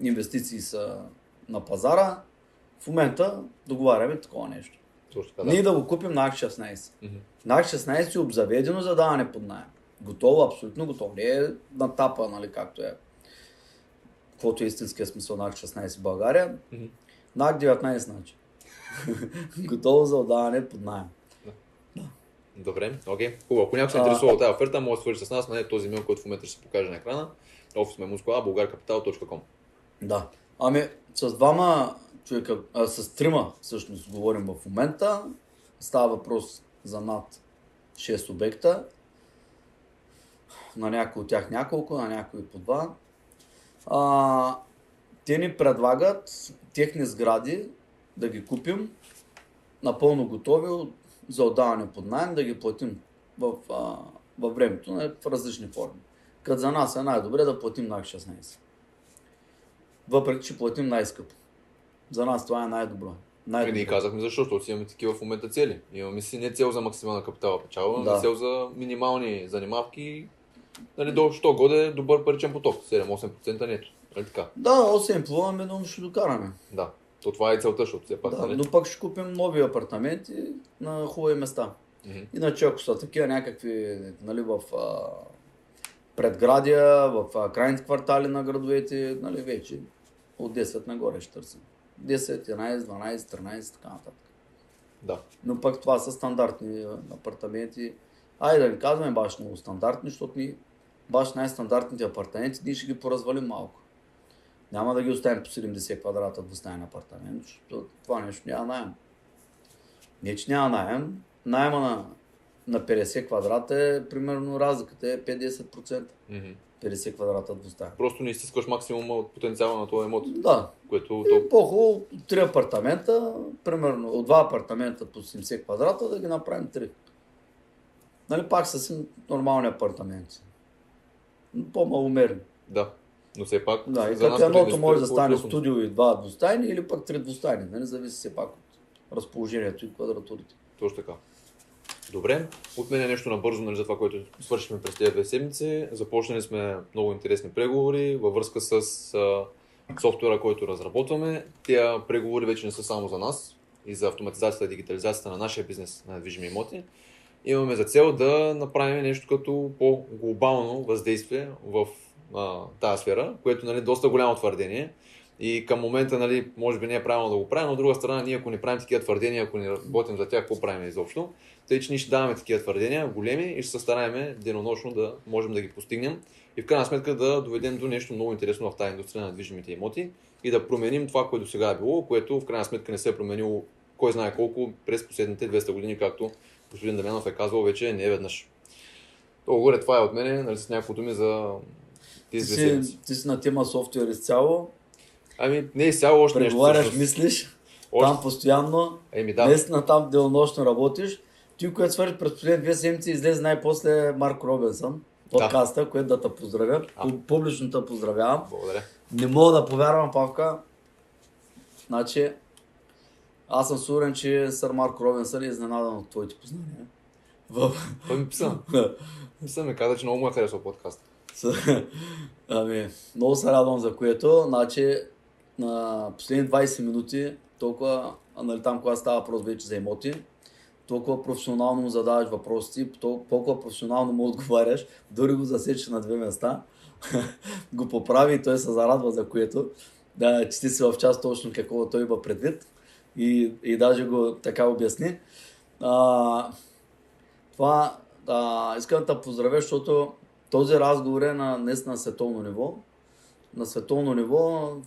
[SPEAKER 1] инвестиции са на пазара. В момента договаряме такова нещо.
[SPEAKER 2] Точно така,
[SPEAKER 1] Ние
[SPEAKER 2] да.
[SPEAKER 1] да го купим на АК 16.
[SPEAKER 2] Мгм.
[SPEAKER 1] На АК 16 е обзаведено за даване под найем. Готово, абсолютно готово. Не е на тапа, нали, както е. Каквото е истинския смисъл на АК 16 в България.
[SPEAKER 2] Мгм.
[SPEAKER 1] На АК 19 значи. Готово за отдаване под найем.
[SPEAKER 2] Добре, окей. Хубаво. Ако някой се интересува от тази оферта, може да свържи с нас на този имейл, който в момента ще се покаже на екрана. office bulgarcapital.com
[SPEAKER 1] Да. Ами, с двама човека, а, с трима всъщност говорим в момента. Става въпрос за над 6 обекта. На някои от тях няколко, на някои по два. А, те ни предлагат техни сгради да ги купим напълно готови за отдаване под найем, да ги платим в, а, във времето в различни форми. Като за нас е най-добре да платим на 16. Въпреки, че платим най-скъпо. За нас това е най-добро.
[SPEAKER 2] Ами
[SPEAKER 1] най-добро.
[SPEAKER 2] ние казахме защо, защото си имаме такива в момента цели. Имаме си не цел за максимална капитала печалба,
[SPEAKER 1] Да.
[SPEAKER 2] но цел за минимални занимавки. Нали, до, що годе добър паричен поток, 7-8% нето. Нали така?
[SPEAKER 1] Да, 8 плуваме, но ще докараме.
[SPEAKER 2] Да. То това е целта, защото все пак.
[SPEAKER 1] Да,
[SPEAKER 2] нали?
[SPEAKER 1] но пък ще купим нови апартаменти на хубави места.
[SPEAKER 2] Мгм.
[SPEAKER 1] Иначе ако са такива някакви нали, в а, предградия, в а, крайните квартали на градовете, нали, вече от 10 нагоре ще търсим. 10, 11, 12, 13, така нататък.
[SPEAKER 2] Да.
[SPEAKER 1] Но пък това са стандартни апартаменти. Айде да не казваме баш много стандартни, защото ни баш най-стандартните апартаменти ние ще ги поразвалим малко. Няма да ги оставим по 70 квадрата двустаен апартамент, защото това нещо няма найем. Не, че няма найем. Найема на, на 50 квадрата е, примерно, разликата е 50%.
[SPEAKER 2] Мгм.
[SPEAKER 1] 50 квадрата двустаен.
[SPEAKER 2] Просто не изтискаш максимума от потенциала на този емот,
[SPEAKER 1] Да,
[SPEAKER 2] което
[SPEAKER 1] и по-хубаво 3 апартамента, примерно от 2 апартамента по 70 квадрата да ги направим 3. Нали, пак си нормални апартаменти. По-маломерни.
[SPEAKER 2] Да. Но все пак.
[SPEAKER 1] Да, и
[SPEAKER 2] за
[SPEAKER 1] като едното
[SPEAKER 2] като
[SPEAKER 1] може да стане студио и два двустайни или пък три двустайни. Нали, зависи все пак от разположението и квадратурите.
[SPEAKER 2] Точно така. Добре, от мен е нещо набързо нали, за това, което свършихме през тези две седмици. Започнали сме много интересни преговори във връзка с а, софтуера, който разработваме. Тия преговори вече не са само за нас и за автоматизацията и дигитализацията на нашия бизнес на движими имоти. Имаме за цел да направим нещо като по-глобално въздействие в а, тази сфера, което нали, е доста голямо твърдение. И към момента, нали, може би не е правилно да го правим, но от друга страна, ние ако не правим такива твърдения, ако не работим за тях, какво правим изобщо? Тъй, че ние ще даваме такива твърдения, големи, и ще се стараем денонощно да можем да ги постигнем и в крайна сметка да доведем до нещо много интересно в тази индустрия на движимите имоти и да променим това, което до сега е било, което в крайна сметка не се е променило кой знае колко през последните 200 години, както господин Дамянов е казвал вече не веднъж. Толкова горе това е от мене, нали, с няколко думи за
[SPEAKER 1] Ти
[SPEAKER 2] две
[SPEAKER 1] си, ти си на тема софтуер изцяло,
[SPEAKER 2] Ами, не е изцяло още нещо.
[SPEAKER 1] преговаряш, мислиш,
[SPEAKER 2] Още-
[SPEAKER 1] там постоянно,
[SPEAKER 2] Еми да,
[SPEAKER 1] наистина там денонощно работиш. Ти, което свърши през последните две седмици, излезе най-после Марко Робинсън, подкаста, което да те поздравя.
[SPEAKER 2] А.
[SPEAKER 1] Пу- Публично те поздравявам.
[SPEAKER 2] благодаря.
[SPEAKER 1] Не мога да повярвам, Павка. Значи, аз съм сигурен, че сър Марко Робинсън е изненадан от твоите познания. В...
[SPEAKER 2] Той ми писа. Писа ми каза, че много му е харесал подкаст.
[SPEAKER 1] Ами, много се радвам за което. Значи, на последни 20 минути, толкова, нали, там когато става въпрос вече за имоти, толкова професионално му задаваш въпросите, толкова, професионално му отговаряш, дори го засече на две места, го поправи и той се зарадва за което. Да, че ти си в част точно какво той има предвид и, и даже го така обясни. А, това а, искам да поздравя, защото този разговор е на, днес на световно ниво. На световно ниво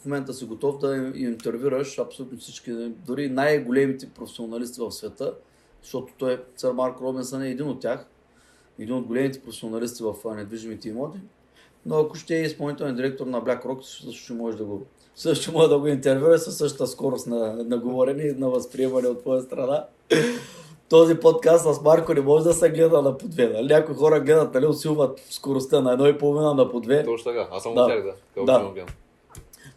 [SPEAKER 1] в момента си готов да интервюраш абсолютно всички, дори най-големите професионалисти в света, защото той, сър Марк Робинсън е един от тях, един от големите професионалисти в недвижимите имоти. Но ако ще е изпълнителен директор на BlackRock, също може да го също може да го интервюра със същата скорост на, на говорене и на възприемане от твоя страна. Този подкаст с Марко не може да се гледа на по две. Нали? Някои хора гледат, нали, усилват скоростта на едно и половина на по две.
[SPEAKER 2] Точно така. Аз съм
[SPEAKER 1] Да.
[SPEAKER 2] от тях, да. Какво
[SPEAKER 1] Да.
[SPEAKER 2] ще му гледам.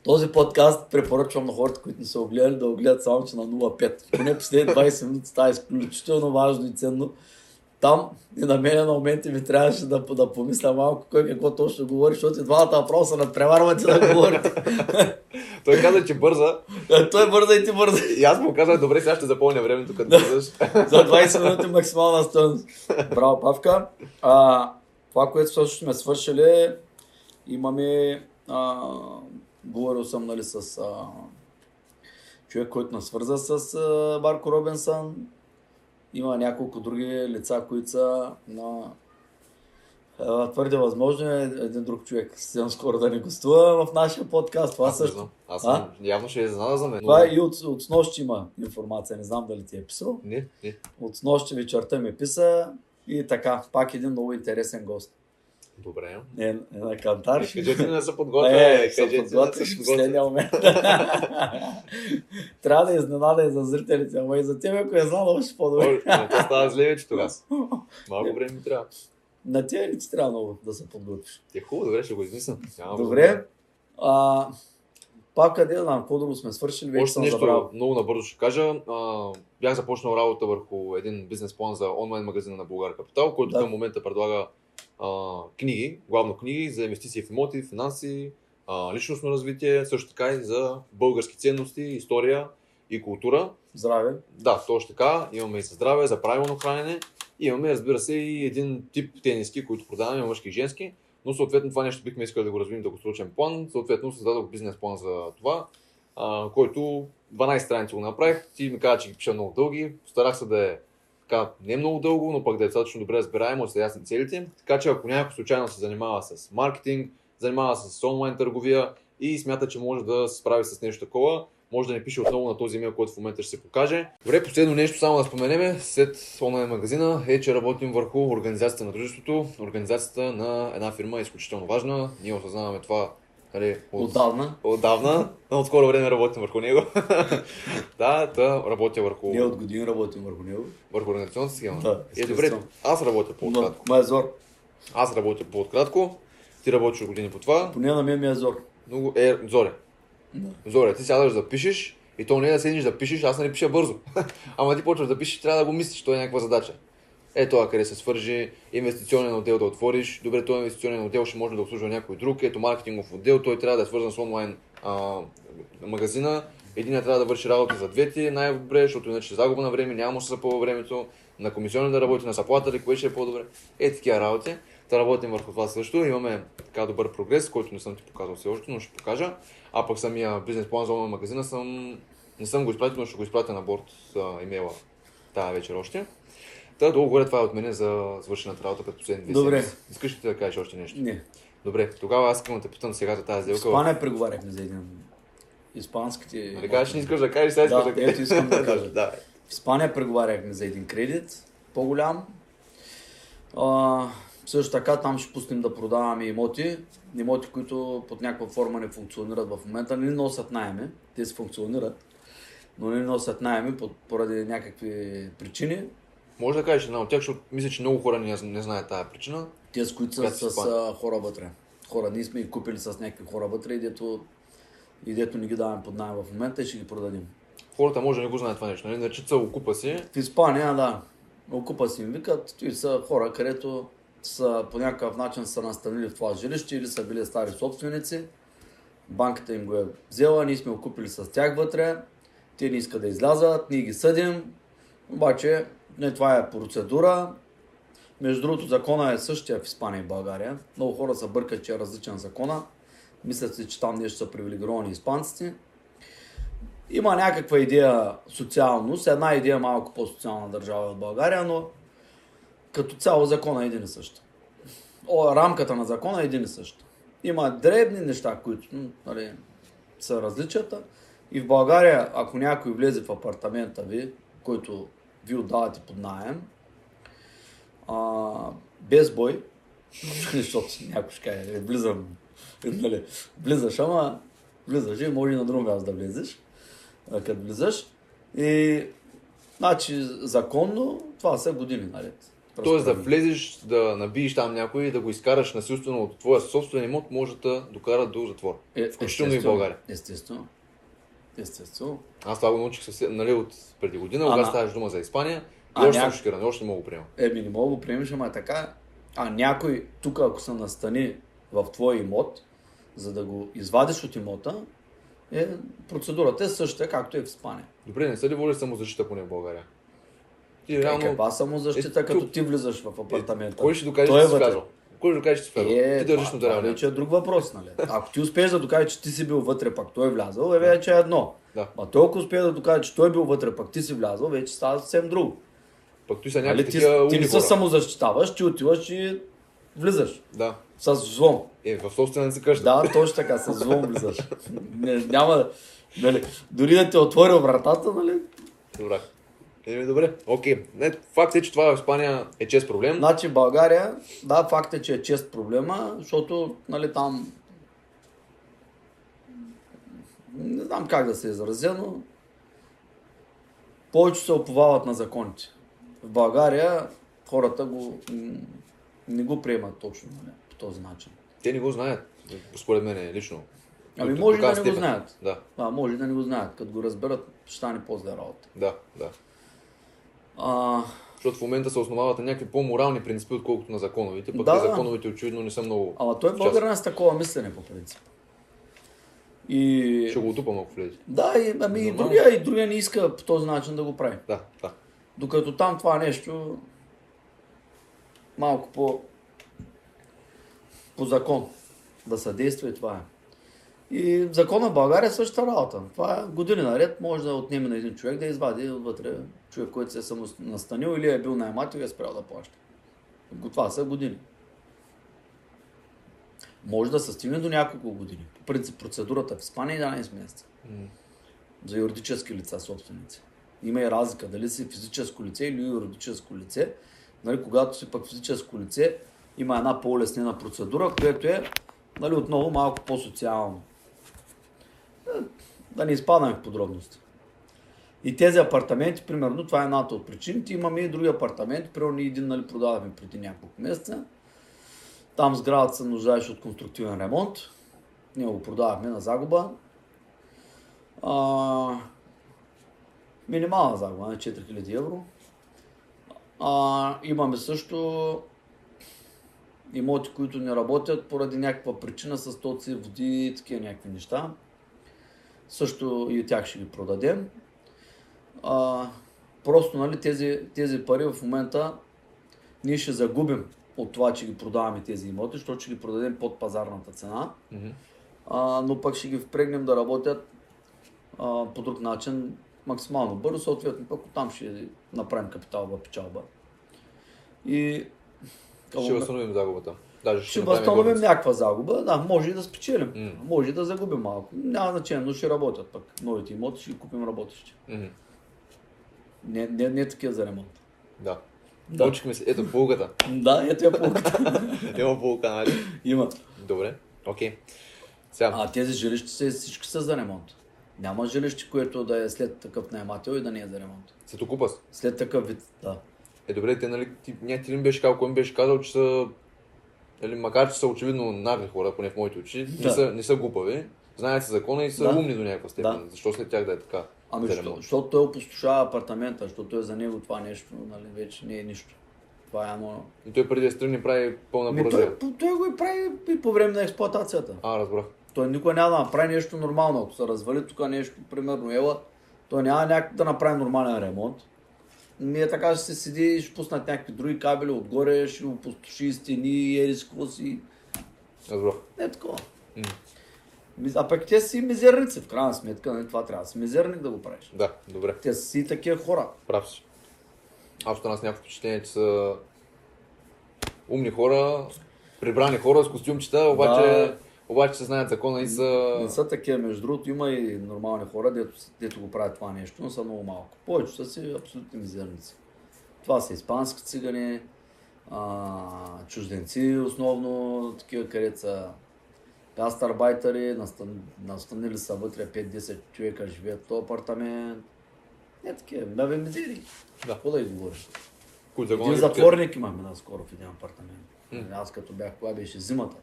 [SPEAKER 1] Този подкаст препоръчвам на хората, които не са го гледали, да го гледат само че на 0,5. Поне последните 20 минути става изключително важно и ценно. Там и на мен на моменти ми трябваше да, да помисля малко кой какво точно говори, защото и двамата въпроса надпреварвате да говорите.
[SPEAKER 2] Той каза, че бърза.
[SPEAKER 1] Той бърза и ти бърза.
[SPEAKER 2] И аз му казах, добре, сега ще запълня времето, като бързаш.
[SPEAKER 1] За 20 минути максимална стойност. Браво, Павка. А, това, което също сме свършили, имаме... А, говорил съм нали, с а, човек, който нас свърза с а, Марко Робинсън. Има няколко други лица, които са на а, твърде възможно е един друг човек съвсем скоро да не гостува в нашия подкаст. Това
[SPEAKER 2] Аз
[SPEAKER 1] също.
[SPEAKER 2] знам. Аз
[SPEAKER 1] А?
[SPEAKER 2] явно ще е изненада за мен.
[SPEAKER 1] Това
[SPEAKER 2] но-
[SPEAKER 1] е и от, от снощи има информация, не знам дали ти е писал.
[SPEAKER 2] Не, не.
[SPEAKER 1] От снощи вечерта ми писа И така, пак един много интересен гост.
[SPEAKER 2] Добре.
[SPEAKER 1] Е, е на кантар.
[SPEAKER 2] Кажете ми да се подготвя.
[SPEAKER 1] Е, се
[SPEAKER 2] ми да
[SPEAKER 1] подготвиш
[SPEAKER 2] се
[SPEAKER 1] в последния момент. Трябва да изненада и за зрителите, ама и за тебе, ако е знал, още по-добре.
[SPEAKER 2] Не, То става зле вече тогава. Малко време ми трябва.
[SPEAKER 1] На тебе ли ти трябва много да се подготвиш?
[SPEAKER 2] Е хубаво, добре, ще го измисля. Няма
[SPEAKER 1] Добре. А, пак къде да знам, какво друго сме свършили, вече
[SPEAKER 2] Още
[SPEAKER 1] съм
[SPEAKER 2] нещо
[SPEAKER 1] забрал.
[SPEAKER 2] много набързо ще кажа. А, бях започнал работа върху един бизнес план за онлайн магазина на Българ Капитал, който
[SPEAKER 1] Да.
[SPEAKER 2] към момента предлага а, книги, главно книги за инвестиции в имоти, финанси, а, личностно развитие, също така и за български ценности, история и култура.
[SPEAKER 1] Здраве.
[SPEAKER 2] Да, точно така. Имаме и за здраве, за правилно хранене. Имаме, разбира се, и един тип тениски, които продаваме, мъжки и женски. Но съответно това нещо бихме искали да го развием дългосрочен план. Съответно създадох бизнес план за това, а, който 12 страници го направих. Ти ми каза, че ги пиша много дълги. Старах се да е така, не много дълго, но пък да достатъчно добре разбираемо, са ясни целите. Така че ако някой случайно се занимава с маркетинг, занимава с онлайн търговия и смята, че може да се справи с нещо такова, може да ни пише отново на този имейл, който в момента ще се покаже. Добре, последно нещо само да споменеме след онлайн магазина е, че работим върху организацията на дружеството. Организацията на една фирма е изключително важна. Ние осъзнаваме това нали, от,
[SPEAKER 1] Отдавна.
[SPEAKER 2] отдавна, но от скоро време работим върху него. да, да, работя върху,
[SPEAKER 1] Ние от години работим върху него.
[SPEAKER 2] върху организационната схема.
[SPEAKER 1] Да,
[SPEAKER 2] е, добре, аз работя по-откратко.
[SPEAKER 1] ма е зор.
[SPEAKER 2] Аз работя по-откратко, ти работиш от години по това.
[SPEAKER 1] Поне на мен ми е зор.
[SPEAKER 2] Много е, Зоре,
[SPEAKER 1] Да.
[SPEAKER 2] Зоре, ти сядаш да пишеш и то не е да седнеш да пишеш, аз не пиша бързо. Ама ти почваш да пишеш, трябва да го мислиш, то е някаква задача. Е това къде се свържи, инвестиционен отдел да отвориш, добре, този инвестиционен отдел ще може да обслужва някой друг, ето маркетингов отдел, той трябва да е свързан с онлайн а, магазина, един трябва да върши работа за двете най-добре, защото иначе загуба на време, няма да се запълва времето, на комисионен да работи, на заплата ли, кое ще е по-добре. Е, такива работи. Да работим върху това също. Имаме така добър прогрес, който не съм ти показал все още, но ще покажа. А пък самия бизнес план за магазина съм... не съм го изпратил, но ще го изпратя на борт с имейла тази вечер още. Та долу горе това е от мене за свършената работа през последните две
[SPEAKER 1] Добре.
[SPEAKER 2] седмици. Искаш ли ти да кажеш още нещо?
[SPEAKER 1] Не.
[SPEAKER 2] Добре, тогава аз искам да те питам сега за тази сделка.
[SPEAKER 1] Испания преговаряхме за един. Испанските...
[SPEAKER 2] Нали кажеш, не искаш да кажеш, сега искаш
[SPEAKER 1] Да,
[SPEAKER 2] да
[SPEAKER 1] ето искам да кажа.
[SPEAKER 2] да.
[SPEAKER 1] В Испания преговаряхме за един кредит, по-голям. А, също така там ще пуснем да продаваме имоти. Имоти, които под някаква форма не функционират в момента, не носят найеми. Те си функционират, но не носят найеми поради някакви причини.
[SPEAKER 2] Може да кажеш една от тях, защото мисля, че много хора не, не знаят тази причина.
[SPEAKER 1] Те с които са с а, хора вътре. Хора, ние сме ги купили с някакви хора вътре и дето, и дето не ги даваме под найем в момента и ще ги продадим.
[SPEAKER 2] Хората може да не го знаят това нещо, нали? Наричат се окупа си.
[SPEAKER 1] В Испания, да. Окупа си им викат, и са хора, където са по някакъв начин са настанили в това жилище или са били стари собственици. Банката им го е взела, ние сме окупили с тях вътре. Те не искат да излязат, ние ги съдим. Обаче, не това е процедура. Между другото, закона е същия в Испания и България. Много хора се бъркат, че е различен закона. Мислят си, че там нещо са привилегировани испанците. Има някаква идея социалност, една идея малко по-социална държава от България, но като цяло закона е един и същ. О, рамката на закона е един и същ. Има дребни неща, които нали, са различията. И в България, ако някой влезе в апартамента ви, който ви отдавате под найем, а, без бой, защото някой ще каже, «Е, влизам, нали, влизаш, ама влизаш и може и на друго място да влезеш, като влизаш. И, значи, законно, това са години наред.
[SPEAKER 2] Тоест да влезеш, да набиеш там някой и да го изкараш насилствено от твоя собствен имот, може да докарат до затвор.
[SPEAKER 1] Е,
[SPEAKER 2] Включително и в България.
[SPEAKER 1] Естествено. Естествено.
[SPEAKER 2] Аз това го научих съвсем, нали, от преди година, когато ставаш дума за Испания. И
[SPEAKER 1] А,
[SPEAKER 2] още
[SPEAKER 1] ня-
[SPEAKER 2] съм шокиран, още не мога го приема.
[SPEAKER 1] Еми, не мога да го приемеш, ама е така. А някой тук, ако се настани в твой имот, за да го извадиш от имота, е, процедурата е същата, както е в Испания.
[SPEAKER 2] Добре, не са ли воли самозащита поне в България? Ти
[SPEAKER 1] Реално...
[SPEAKER 2] реално...
[SPEAKER 1] Каква самозащита,
[SPEAKER 2] Е,
[SPEAKER 1] като
[SPEAKER 2] тук-
[SPEAKER 1] ти влизаш в апартамента?
[SPEAKER 2] Кой ще докаже,
[SPEAKER 1] Той
[SPEAKER 2] че
[SPEAKER 1] е
[SPEAKER 2] си влязъл? Кой ще докаже, че си влязъл?
[SPEAKER 1] Е,
[SPEAKER 2] Ти държиш на
[SPEAKER 1] това вече е друг въпрос, нали? Ако ти успееш да докажеш, че ти си бил вътре, пак той е влязъл, е вече едно.
[SPEAKER 2] Да.
[SPEAKER 1] А той ако успее да докаже, че той е бил вътре, пък ти си влязъл, вече става съвсем друго.
[SPEAKER 2] Пък той са
[SPEAKER 1] Нали?
[SPEAKER 2] някакви
[SPEAKER 1] Ти,
[SPEAKER 2] такива
[SPEAKER 1] ти не
[SPEAKER 2] умни
[SPEAKER 1] се самозащитаваш, ти отиваш и влизаш.
[SPEAKER 2] Да.
[SPEAKER 1] С злом.
[SPEAKER 2] Е, в собствената си къща.
[SPEAKER 1] Да, точно така, с злом влизаш. Не, няма, нали, дори да ти е отворил вратата, нали,
[SPEAKER 2] Добре. Е, добре, окей. Не, факт е, че това в Испания е чест проблем.
[SPEAKER 1] Значи България, да, факт е, че е чест проблема, защото нали, там не знам как да се изразя, но повече се оповават на законите. В България хората го, не го приемат точно нали, по този начин.
[SPEAKER 2] Те не го знаят, според мен лично.
[SPEAKER 1] Ами може да не го знаят.
[SPEAKER 2] Да,
[SPEAKER 1] А, може да не го знаят. Като го разберат, ще стане по-зле работа.
[SPEAKER 2] да, да.
[SPEAKER 1] А,
[SPEAKER 2] Защото в момента се основават на някакви по-морални принципи, отколкото на законовите. Пък
[SPEAKER 1] Да,
[SPEAKER 2] те
[SPEAKER 1] да.
[SPEAKER 2] законовите очевидно не са много.
[SPEAKER 1] ама той е българин с такова мислене по принцип. И...
[SPEAKER 2] Ще го отупам, ако влезе.
[SPEAKER 1] Да, и, ами и другия, и другия не иска по този начин да го прави.
[SPEAKER 2] Да, да.
[SPEAKER 1] Докато там това нещо малко по, по закон да се действа и това е. И закона в България е същата работа. Това е години наред, може да отнеме на един човек да извади отвътре човек, който се е самонастанил или е бил наймател и е спрял да плаща. Това са години. Може да се стигне до няколко години. По принцип процедурата в Испания е 11 месеца
[SPEAKER 2] М.
[SPEAKER 1] за юридически лица собственици. Има и разлика дали си физическо лице или юридическо лице. Нали, когато си пък физическо лице, има една по-леснена процедура, която е нали, отново малко по-социално. Е, Да не изпадаме в подробности. И тези апартаменти, примерно, това е едната от причините. Имаме и други апартаменти, примерно ние един нали, продавахме преди няколко месеца. Там сградата се нуждаеше от конструктивен ремонт. Ние го продавахме на загуба. А, минимална загуба на 4000 евро. А, имаме също имоти, които не работят поради някаква причина с тоци, води и такива някакви неща. Също и тях ще ги продадем. А, просто нали, тези, тези пари в момента ние ще загубим от това, че ги продаваме тези имоти, защото ще ги продадем под пазарната цена
[SPEAKER 2] Мгм.
[SPEAKER 1] а, но пък ще ги впрегнем да работят а, по друг начин максимално бързо, съответно пък оттам ще направим капиталова печалба. И
[SPEAKER 2] Ще възстановим загубата. Даже ще,
[SPEAKER 1] ще възстановим някаква загуба, да, може и да спечелим,
[SPEAKER 2] М.
[SPEAKER 1] може и да загубим малко. Няма значение, но ще работят пък. Новите имоти ще ги купим работещи.
[SPEAKER 2] Мгм.
[SPEAKER 1] Не, не, не такива за ремонт.
[SPEAKER 2] Да.
[SPEAKER 1] Да.
[SPEAKER 2] Научихме се. Ето полуката.
[SPEAKER 1] Да, ето я полуката.
[SPEAKER 2] Има полука, нали?
[SPEAKER 1] Има.
[SPEAKER 2] Добре. Окей. Сега.
[SPEAKER 1] А тези жилища са, всички са за ремонт. Няма жилище, което да е след такъв наемател и да не е за ремонт.
[SPEAKER 2] След окупас.
[SPEAKER 1] След такъв вид, да.
[SPEAKER 2] Е, добре, те, нали, ти, ня, ти ли ми беше казал, кой ми беше казал, че са, нали, макар че са очевидно нагли хора, поне в моите очи,
[SPEAKER 1] Да.
[SPEAKER 2] не, са, не са глупави, знаят се закона и са
[SPEAKER 1] Да.
[SPEAKER 2] умни до някаква степен.
[SPEAKER 1] Да.
[SPEAKER 2] Защо след тях да е така?
[SPEAKER 1] Ами, защото той опустошава апартамента, защото е за него това нещо, нали, вече не е нищо. Това е едно...
[SPEAKER 2] И той преди да се тръгне прави пълна
[SPEAKER 1] Ми, той, той, го и прави и по време на експлуатацията.
[SPEAKER 2] А, разбрах.
[SPEAKER 1] Той никой няма да направи нещо нормално. Ако се развали тук нещо, примерно ела, той няма някак да направи нормален ремонт. Ние така ще се седи и ще пуснат някакви други кабели отгоре, ще опустоши стени, ерис, си.
[SPEAKER 2] Разбрах.
[SPEAKER 1] Не е такова.
[SPEAKER 2] М.
[SPEAKER 1] А пък те си мизерници, в крайна сметка, не, това трябва да си мизерник да го правиш.
[SPEAKER 2] Да, добре.
[SPEAKER 1] Те са си такива хора.
[SPEAKER 2] Прав си. Аз останах с някакво впечатление, че са умни хора, прибрани хора с костюмчета, обаче,
[SPEAKER 1] Да.
[SPEAKER 2] обаче се знаят закона и са...
[SPEAKER 1] Не са такива, между другото, има и нормални хора, дето, дето го правят това нещо, но са много малко. Повечето са си абсолютни мизерници. Това са испански цигани, а, чужденци основно, такива където са гастарбайтери, настан, настанили са вътре 5-10 човека живеят в този апартамент. Не такива, бе мизери.
[SPEAKER 2] Да.
[SPEAKER 1] Какво да
[SPEAKER 2] закона
[SPEAKER 1] Един затворник имахме наскоро в един апартамент.
[SPEAKER 2] М.
[SPEAKER 1] Аз като бях, това беше зимата.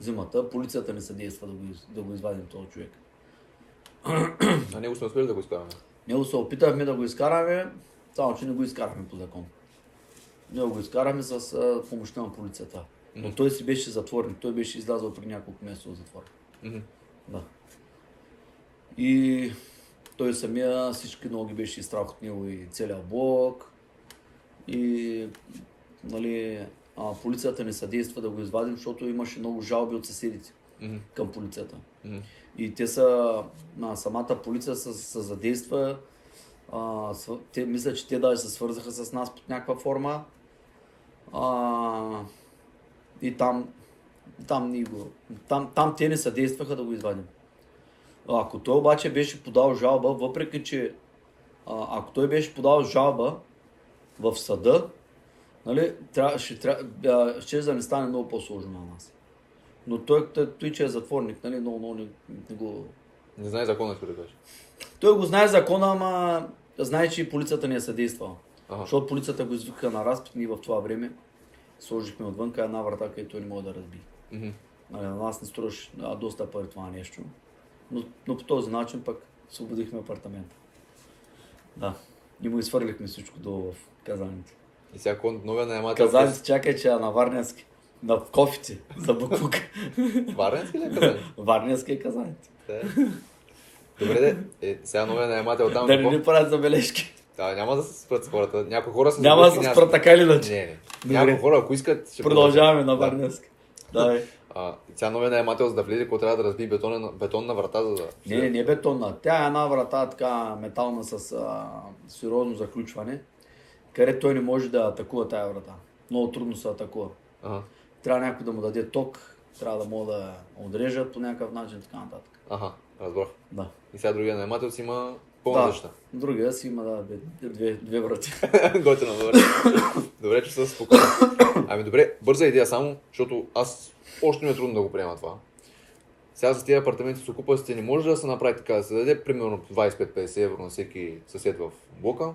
[SPEAKER 1] Зимата, полицията не съдейства да го, да го извадим този човек.
[SPEAKER 2] А него сме успели да го изкараме.
[SPEAKER 1] Него се опитахме да го изкараме, само че не го изкарахме по закон. Ние го изкарахме с помощта на полицията. Но той си беше затворник, той беше излязъл при няколко месеца от затвора.
[SPEAKER 2] Мгм.
[SPEAKER 1] Да. И той самия всички ноги беше изстрах от него и целият блок. И нали, а, полицията не съдейства да го извадим, защото имаше много жалби от съседите
[SPEAKER 2] Мгм.
[SPEAKER 1] към полицията.
[SPEAKER 2] Мгм.
[SPEAKER 1] И те са, на самата полиция се, се задейства. А, те, мисля, че те даже се свързаха с нас под някаква форма. А, и там, там, ни го, там, там те не съдействаха да го извадим. Ако той обаче беше подал жалба, въпреки че а, ако той беше подал жалба в съда, нали, трябва, ще, трябва, ще да не стане много по-сложно на нас. Но той, той, той че е затворник, нали, много, много не, не го...
[SPEAKER 2] Не знае закона, ще кажеш.
[SPEAKER 1] Той го знае закона, ама знае, че и полицията не е съдействала.
[SPEAKER 2] Ага.
[SPEAKER 1] Защото полицията го извика на разпит, ние в това време сложихме отвънка една врата, където не може да разби.
[SPEAKER 2] Мгм.
[SPEAKER 1] Нали, на нас не струваш а, доста пари това нещо. Но, но по този начин пък освободихме апартамента. Да. И му изхвърлихме всичко долу в казаните.
[SPEAKER 2] И сега новия наемател...
[SPEAKER 1] Казаните, чакай, че е на Варненски. На кофите за бакук.
[SPEAKER 2] Варненски ли е казан?
[SPEAKER 1] Варненски е казаните.
[SPEAKER 2] Те. Добре, де. Е, сега новия наемател там...
[SPEAKER 1] Да не ни правят забележки.
[SPEAKER 2] Да, няма да се спрат с хората. Някои хора са
[SPEAKER 1] Няма да се спра така или иначе.
[SPEAKER 2] Не, не.
[SPEAKER 1] Добре.
[SPEAKER 2] Някои хора, ако искат, ще
[SPEAKER 1] Продължаваме на
[SPEAKER 2] продължат. Да.
[SPEAKER 1] Давай.
[SPEAKER 2] А, сега новия наемател, за да влезе, какво трябва да разби бетонна, бетонна врата, за да...
[SPEAKER 1] Не, не, не е бетонна. Тя е една врата така метална с а, сериозно заключване, където той не може да атакува тая врата. Много трудно се атакува.
[SPEAKER 2] Ага,
[SPEAKER 1] Трябва някой да му даде ток, трябва да могат да отрежат по някакъв начин и така нататък.
[SPEAKER 2] ага, разбрах.
[SPEAKER 1] Да.
[SPEAKER 2] И сега другия наемател си има пълна
[SPEAKER 1] да. Другия си има да, две, две, две врати.
[SPEAKER 2] Готино, добре. добре, че съм спокоен. Ами добре, бърза идея само, защото аз още ми е трудно да го приема това. Сега за тези апартаменти с окупаците не може да се направи така, да се даде примерно 25-50 евро на всеки съсед в блока,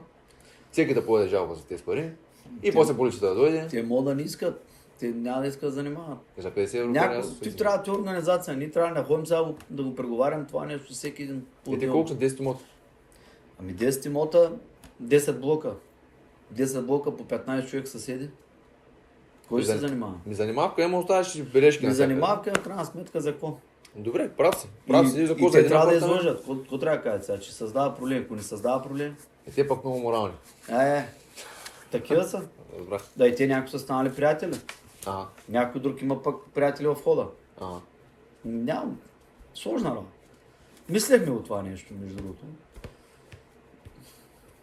[SPEAKER 2] всеки да подаде жалба за тези пари и после полицията да дойде
[SPEAKER 1] Те могат да не искат. Те няма да искат да занимават.
[SPEAKER 2] и за 50 евро. Да се
[SPEAKER 1] ти трябва да ти е организация. Ние трябва да ходим сега да го преговарям това нещо всеки един.
[SPEAKER 2] Те
[SPEAKER 1] по-отделно.
[SPEAKER 2] колко са 10 имота?
[SPEAKER 1] Ами 10 имота, 10 блока. 10 блока по 15 човек съседи. Кой ще се
[SPEAKER 2] За-
[SPEAKER 1] занимава?
[SPEAKER 2] Ми занимавка, има оставаш бележки на всяка.
[SPEAKER 1] занимавка, в крайна сметка за какво?
[SPEAKER 2] Добре, прав си. Прав си.
[SPEAKER 1] И,
[SPEAKER 2] За какво за
[SPEAKER 1] трябва да излъжат. Какво, трябва да кажат сега? Че създава проблем. Ако не създава проблем,
[SPEAKER 2] И те пък много морални.
[SPEAKER 1] е, такива са.
[SPEAKER 2] Разбрах.
[SPEAKER 1] Да и те някои са станали приятели.
[SPEAKER 2] Ага,
[SPEAKER 1] Някой друг има пък приятели в хода.
[SPEAKER 2] ага.
[SPEAKER 1] Нямам. Сложна работа. Мислехме от това нещо, между другото.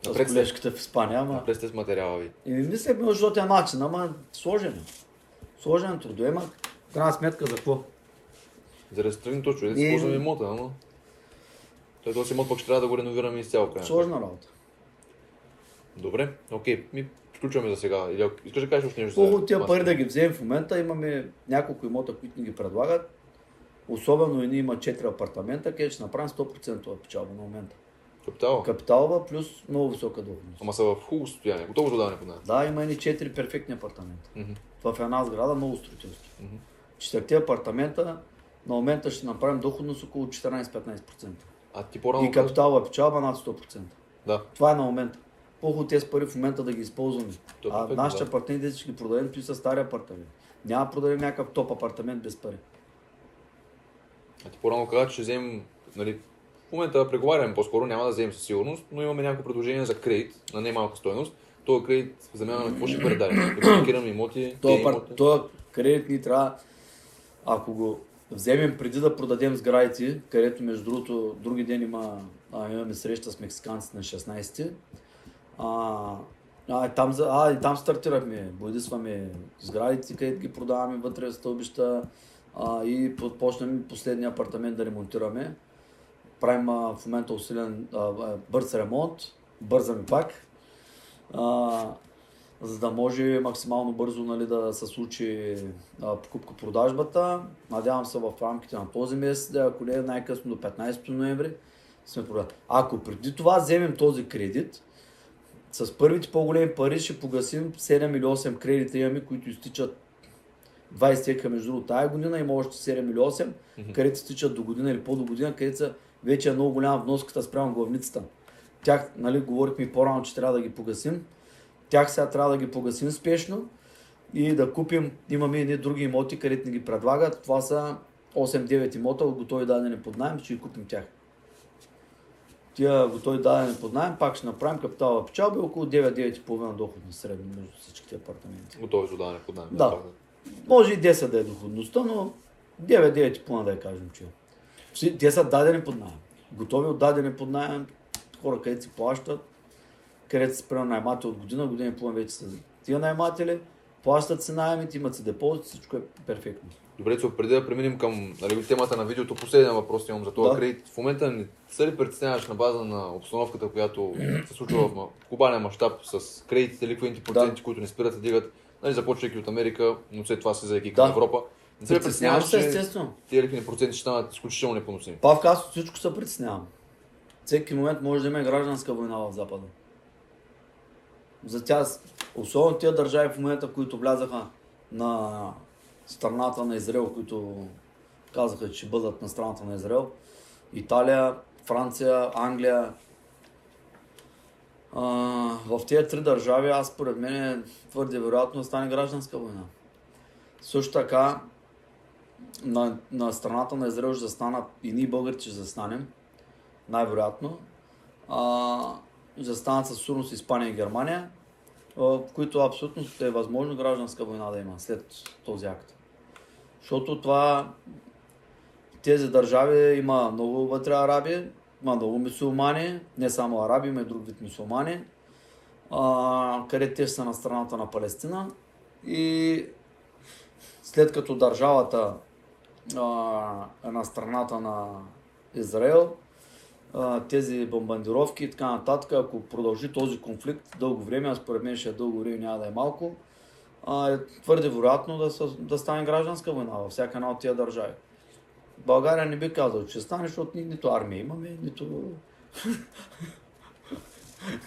[SPEAKER 1] С
[SPEAKER 2] Напред сте.
[SPEAKER 1] колежката в Испания, ама...
[SPEAKER 2] Напред сте с материала ви.
[SPEAKER 1] И мислехме от жълтия начин, ама сложен. Сложен трудоема. В крайна сметка за какво?
[SPEAKER 2] За да се тръгне то човек, да
[SPEAKER 1] И-
[SPEAKER 2] си ползваме имота, ама... Той този имот пък ще трябва да го реновираме изцяло. крайна
[SPEAKER 1] Сложна работа.
[SPEAKER 2] Добре, окей, ми включваме за сега. Или искаш да кажеш още нещо?
[SPEAKER 1] Хубаво тия пари да ги вземем в момента. Имаме няколко имота, които ни ги предлагат. Особено едни има 4 апартамента, където ще направим 100% печалба на момента.
[SPEAKER 2] Капитала?
[SPEAKER 1] Капиталова плюс много висока доходност.
[SPEAKER 2] Ама са в хубаво състояние. Готово за даване под найем.
[SPEAKER 1] Да, има едни 4 перфектни апартамента.
[SPEAKER 2] Мгм.
[SPEAKER 1] В една сграда много строителство.
[SPEAKER 2] Мгм.
[SPEAKER 1] Четирите апартамента на момента ще направим доходност около 14-15%.
[SPEAKER 2] А ти по-рано...
[SPEAKER 1] И капиталова печалба над 100%.
[SPEAKER 2] Да.
[SPEAKER 1] Това е на момента. По-хубаво тези пари в момента да ги използваме.
[SPEAKER 2] То е
[SPEAKER 1] а
[SPEAKER 2] перфектно,
[SPEAKER 1] нашите
[SPEAKER 2] да.
[SPEAKER 1] апартаменти ще ги продадем, той са стари апартаменти. Няма да продадем някакъв топ апартамент без пари.
[SPEAKER 2] А ти по-рано каза, че ще вземем, нали, момента преговаряме по-скоро, няма да вземем със сигурност, но имаме някакво предложение за кредит на немалка стоеност. Този кредит в замяна на какво ще предадем? Ипотекираме имоти,
[SPEAKER 1] Този,
[SPEAKER 2] имоти.
[SPEAKER 1] този кредит ни трябва, ако го вземем преди да продадем сградите, където между другото други ден има, а, имаме среща с мексиканците на 16 а, а, там, а, и там стартирахме, боядисваме сградите, където ги продаваме вътре в стълбища а, и по- почнем последния апартамент да ремонтираме. Правим а, в момента усилен а, бърз ремонт, бързаме пак. А, за да може максимално бързо нали, да се случи покупка-продажбата. Надявам се в рамките на този месец, да ако не е най-късно до 15 ноември, сме продали. Ако преди това вземем този кредит, с първите по-големи пари ще погасим 7 или 8 кредита имаме, които изтичат 20 тека между другото тази година, има още 7 или 8, където стичат до година или по-до година, където са вече е много голяма вноската спрямо главницата. Тях, нали, говорихме по-рано, че трябва да ги погасим. Тях сега трябва да ги погасим спешно и да купим, имаме едни други имоти, където ни ги предлагат. Това са 8-9 имота, готови дадени под найем, ще ги купим тях. Тия готови дадени под найем, пак ще направим капиталова печалба около 9-9,5 доход на средно между всичките апартаменти.
[SPEAKER 2] Готови за даване под найем.
[SPEAKER 1] Да. Може и 10 да е доходността, но 9-9,5 да я кажем, че. е. Те са дадени под найем. Готови отдадени под найем, хора, където си плащат, където се спрямо наймател от година, година и половина вече са тия найматели, плащат си найемите, имат си депозит, всичко е перфектно.
[SPEAKER 2] Добре, Цо, преди да преминем към нали, темата на видеото, последния въпрос имам за този
[SPEAKER 1] Да.
[SPEAKER 2] кредит. В момента не се ли притесняваш на база на обстановката, която се случва в глобален мащаб с кредитите, ликвените проценти, които не спират да дигат, нали, започвайки от Америка, но след това се заеки
[SPEAKER 1] Да.
[SPEAKER 2] към Европа. Се
[SPEAKER 1] Притеснявам
[SPEAKER 2] притесняваш,
[SPEAKER 1] се, естествено.
[SPEAKER 2] тези ликвени проценти ще станат изключително непоносими?
[SPEAKER 1] Павка, аз от всичко се притеснявам. Всеки момент може да има гражданска война в Запада. За тях, особено тези държави в момента, които влязаха на страната на Израел, които казаха, че бъдат на страната на Израел. Италия, Франция, Англия. А, в тези три държави, аз според мен твърде вероятно стане гражданска война. Също така, на, на страната на Израел ще застанат и ние българите ще застанем, най-вероятно. А, ще застанат със сигурност Испания и Германия, в които абсолютно е възможно гражданска война да има след този акт. Защото това, тези държави има много вътре араби, има много мусулмани, не само араби, има и друг вид мусулмани, където те са на страната на Палестина и след като държавата а, на страната на Израел, а, тези бомбардировки и така нататък, ако продължи този конфликт дълго време, а според мен ще е дълго време, няма да е малко, а, е твърде вероятно да, да стане гражданска война във всяка една от тия държави. България не би казал, че стане, защото ни, нито армия имаме, нито...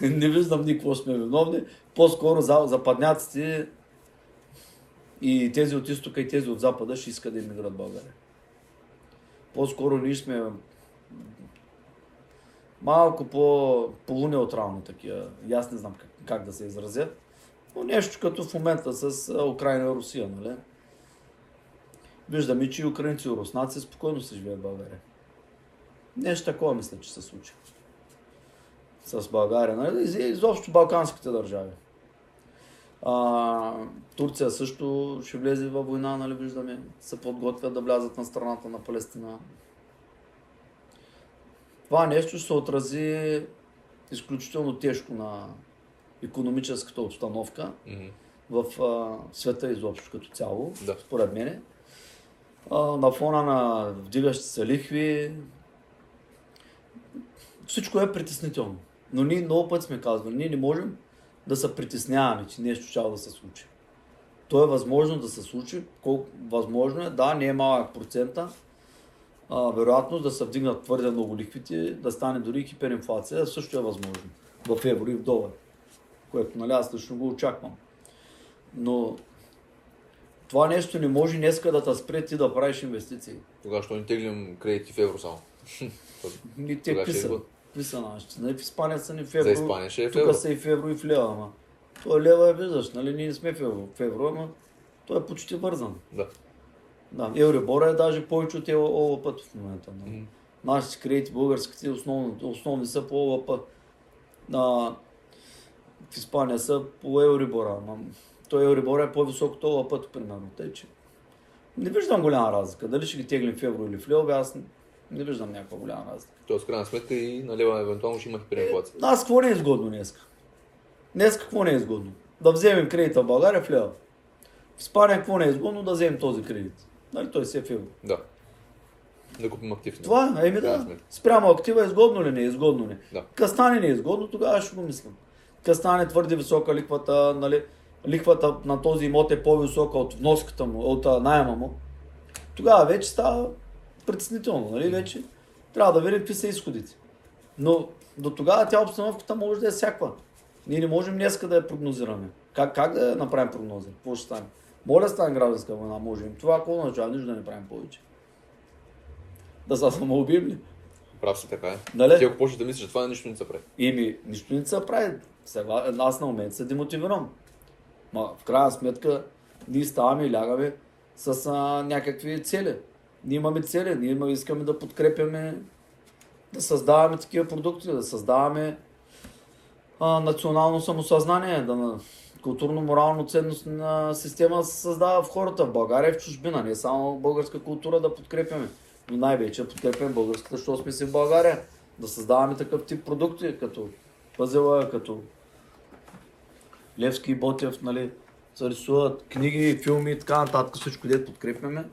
[SPEAKER 1] не виждам ни какво сме виновни. По-скоро за, западняците и тези от изтока и тези от запада ще искат да в България. По-скоро ние сме малко по полунеутрални такива. И аз не знам как, как да се изразя. Но нещо като в момента с Украина и Русия, нали? Виждаме, че и украинци и руснаци спокойно се живеят в България. Нещо такова мисля, че се случи. С България, нали? Изобщо балканските държави. А, Турция също ще влезе във война, нали, виждаме. Се подготвят да влязат на страната на Палестина. Това нещо ще се отрази изключително тежко на економическата обстановка
[SPEAKER 2] Мгм.
[SPEAKER 1] в а, света изобщо като цяло,
[SPEAKER 2] Да.
[SPEAKER 1] според мен. А, на фона на вдигащи се лихви, всичко е притеснително. Но ние много път сме казвали, ние не можем да се притесняваме, че нещо ще да се случи. То е възможно да се случи, колко възможно е, да, не е малък процента, а, вероятност да се вдигнат твърде много лихвите, да стане дори хиперинфлация, също е възможно. В евро и в долар. Което, нали, аз лично го очаквам. Но това нещо не може днеска да те спре ти да правиш инвестиции.
[SPEAKER 2] Тогава ще ни теглим кредити в евро само.
[SPEAKER 1] Ни те
[SPEAKER 2] Тогава
[SPEAKER 1] какви са? нашите? Нали, в Испания са ни в евро.
[SPEAKER 2] За Испания ще е в евро.
[SPEAKER 1] Тук са и в евро и в лева, ама. Той лева е виждаш, нали? Ние сме в евро, в евро ама той е почти вързан.
[SPEAKER 2] Да.
[SPEAKER 1] Да, Евробора е даже повече от ОЛП в момента. Нали?
[SPEAKER 2] Мгм.
[SPEAKER 1] Нашите кредити, българските, основни, основни са по ОЛП. А, в Испания са по Еврибора. Ама той Еврибора е по-висок от ОЛП, примерно. Тъй, че не виждам голяма разлика. Дали ще ги теглим в евро или в лева, аз не виждам някаква голяма разлика.
[SPEAKER 2] Тоест, крайна сметка и на лева евентуално ще има хиперинфлация.
[SPEAKER 1] Аз какво не е изгодно днес? Днес какво не е изгодно? Да вземем кредита в България в лева. В Испания какво не е изгодно? Да вземем този кредит. Нали, той си е в евро.
[SPEAKER 2] Да. Да купим актив.
[SPEAKER 1] Това е, еми да. Спрямо актива изгодно ли не е изгодно ли?
[SPEAKER 2] Да.
[SPEAKER 1] Ка стане не е изгодно, тогава ще го мислям. Ка стане твърде висока лихвата, нали, лихвата на този имот е по-висока от вноската му, от найема му, тогава вече става притеснително, нали, вече трябва да видим какви са изходите. Но до тогава тя обстановката може да е всяква. Ние не можем днеска да я прогнозираме. Как, как да направим прогноза? Какво ще стане? Моля да стане гражданска война, можем. Това какво означава? Нищо да не правим повече. Да се самоубием ли?
[SPEAKER 2] Прав си така е.
[SPEAKER 1] Нали?
[SPEAKER 2] Ти ако почнеш да мислиш, че това нищо не се прави.
[SPEAKER 1] Ими, нищо не се прави. Сега, аз на момент се демотивирам. Ма, в крайна сметка, ние ставаме и лягаме с а, някакви цели. Ние имаме цели, ние имаме, искаме да подкрепяме, да създаваме такива продукти, да създаваме а, национално самосъзнание, да културно-морално ценностна система се създава в хората, в България и в чужбина, не само българска култура да подкрепяме, но най-вече да подкрепяме българската, защото сме си в България, да създаваме такъв тип продукти, като пъзела, като Левски и Ботев, нали, се рисуват книги, филми и така нататък, всичко дето подкрепяме.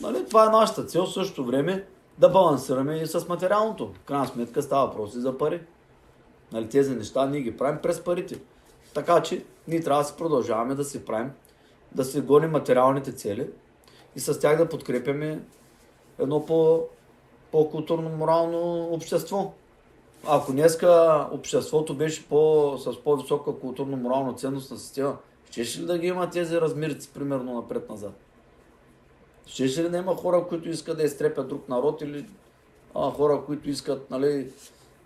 [SPEAKER 1] Нали, това е нашата цел в същото време да балансираме и с материалното. В крайна сметка става въпрос и за пари. Нали, тези неща ние ги правим през парите. Така че ние трябва да си продължаваме да си правим, да си гоним материалните цели и с тях да подкрепяме едно по, по-културно-морално общество. Ако днеска обществото беше по, с по-висока културно-морална ценностна система, щеше ли да ги има тези размерици, примерно, напред-назад? Щеше ли да има хора, които искат да изтрепят друг народ или а, хора, които искат нали,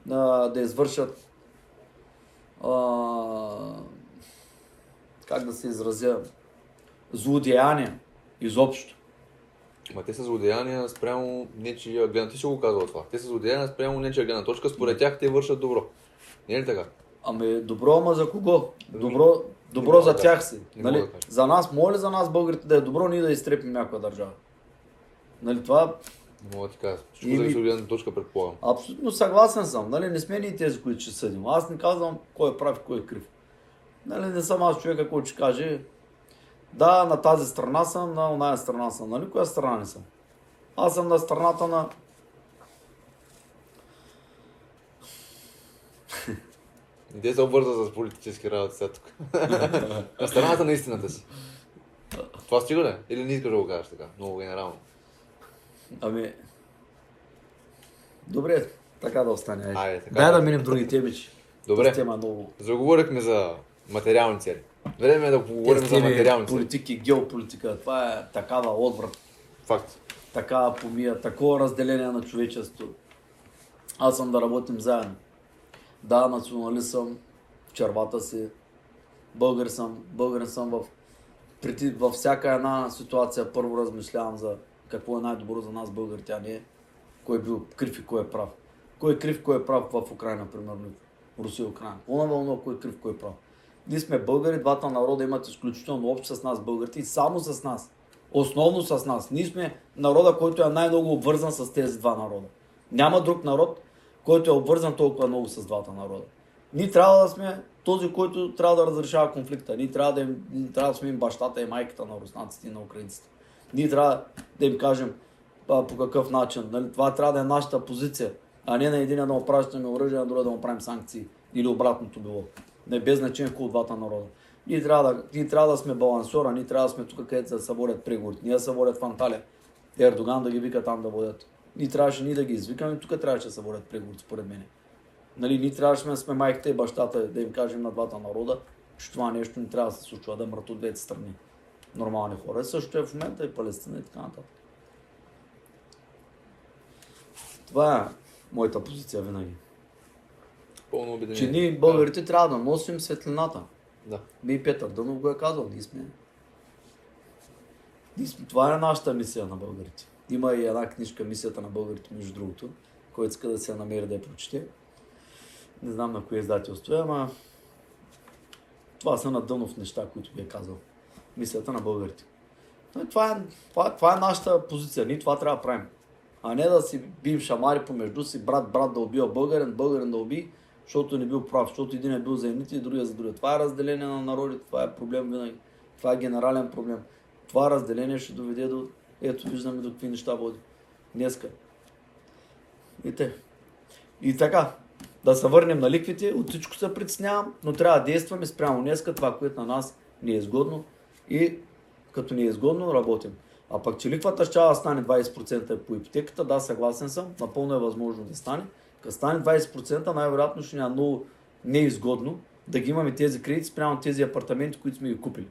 [SPEAKER 1] да, да извършат а, как да се изразя, злодеяния изобщо.
[SPEAKER 2] Ма те са злодеяния спрямо нечия гледна. Ти ще го казва това. Те са злодеяния спрямо нечия гледна точка. Според тях те вършат добро. Не е ли така?
[SPEAKER 1] Ами добро, ама за кого? Добро, добро за тях си. Нали?
[SPEAKER 2] да.
[SPEAKER 1] За нас, моля за нас българите да е добро, ние да изтрепим някоя държава. Нали, това
[SPEAKER 2] Не мога да ти кажа.
[SPEAKER 1] Или-
[SPEAKER 2] зависи от гледна точка, предполагам.
[SPEAKER 1] абсолютно съгласен съм. Нали? Не сме ние тези, които ще съдим. Аз не казвам кой е прав и кой е крив. Нали? Не съм аз човека, който ще каже да, на тази страна съм, на оная страна съм. Нали? Коя страна не съм? Аз съм на страната на
[SPEAKER 2] те се обвърза с политически работи сега тук. на страната на истината си. Това стига ли? Или не искаш да го кажеш така? Много генерално.
[SPEAKER 1] Ами... Добре, така да остане. Айде.
[SPEAKER 2] Айде, така
[SPEAKER 1] Дай
[SPEAKER 2] да.
[SPEAKER 1] да минем други теми, че
[SPEAKER 2] Добре.
[SPEAKER 1] тема е много...
[SPEAKER 2] Заговорихме за материални цели. Време е да поговорим
[SPEAKER 1] Тези
[SPEAKER 2] за материални цели.
[SPEAKER 1] политики, геополитика, това е такава отврат,
[SPEAKER 2] Факт.
[SPEAKER 1] такава помия, такова разделение на човечеството. Аз съм да работим заедно. Да, националист съм червата си, българ съм, българин съм в, преди, във всяка една ситуация първо размишлявам за какво е най-добро за нас българите, а не кой е бил крив и кой е прав. Кой е крив, кой е прав в Украина, примерно. Русия, Украина. Она вълна, кой е крив, кой е прав. Ние сме българи, двата народа имат изключително общо с нас, българите, и само с нас. Основно с нас. Ние сме народа, който е най-много обвързан с тези два народа. Няма друг народ, който е обвързан толкова много с двата народа. Ние трябва да сме този, който трябва да разрешава конфликта. Ние трябва да, им, трябва да сме им бащата и майката на руснаците и на украинците. Ние трябва да им кажем а, по какъв начин. Нали? Това трябва да е нашата позиция, а не на един да му пращаме оръжие, на другия да му правим санкции. Или обратното било. Не без значение от двата народа. Ние трябва, да, ние трябва да сме балансора, ние трябва да сме тук, където се водят преговори. Ние се водят в Анталия. Ердоган да ги вика там да водят. Ние трябваше ние да ги извикаме, тук трябваше да се водят преговори, според мен. Нали, ние трябваше да сме майката и бащата, да им кажем на двата народа, че това нещо не трябва да се случва, да мрат от двете страни. Нормални хора. Също е в момента и Палестина и така нататък. Това е моята позиция винаги.
[SPEAKER 2] Пълно обединение.
[SPEAKER 1] Че ние, българите, трябва да носим светлината.
[SPEAKER 2] Да.
[SPEAKER 1] Ми Петър Дънов го е казал. Ние сме... Ние сме... Това е нашата мисия на българите. Има и една книжка, мисията на българите, между другото, който иска да се намери да я прочете. Не знам на кое издателство е, ама това са на Дънов неща, които би е казал. Мисията на българите. Но Това е, това, това е нашата позиция. Ние това трябва да правим. А не да си бием шамари помежду си, брат, брат да убива българин, българин да уби, защото не бил прав, защото един е бил за едните и другия за другия. Това е разделение на народите, това е проблем винаги. Това е генерален проблем. Това разделение ще доведе до... Ето, виждаме до какви неща води. Днеска. И те. И така, да се върнем на ликвите, от всичко се притеснявам, но трябва да действаме спрямо днеска, това, което на нас ни е изгодно и като ни е изгодно, работим. А пък, че ликвата ще да стане 20% по ипотеката, да, съгласен съм, напълно е възможно да стане. Като стане 20%, най-вероятно ще ни е много неизгодно да ги имаме тези кредити спрямо тези апартаменти, които сме ги купили.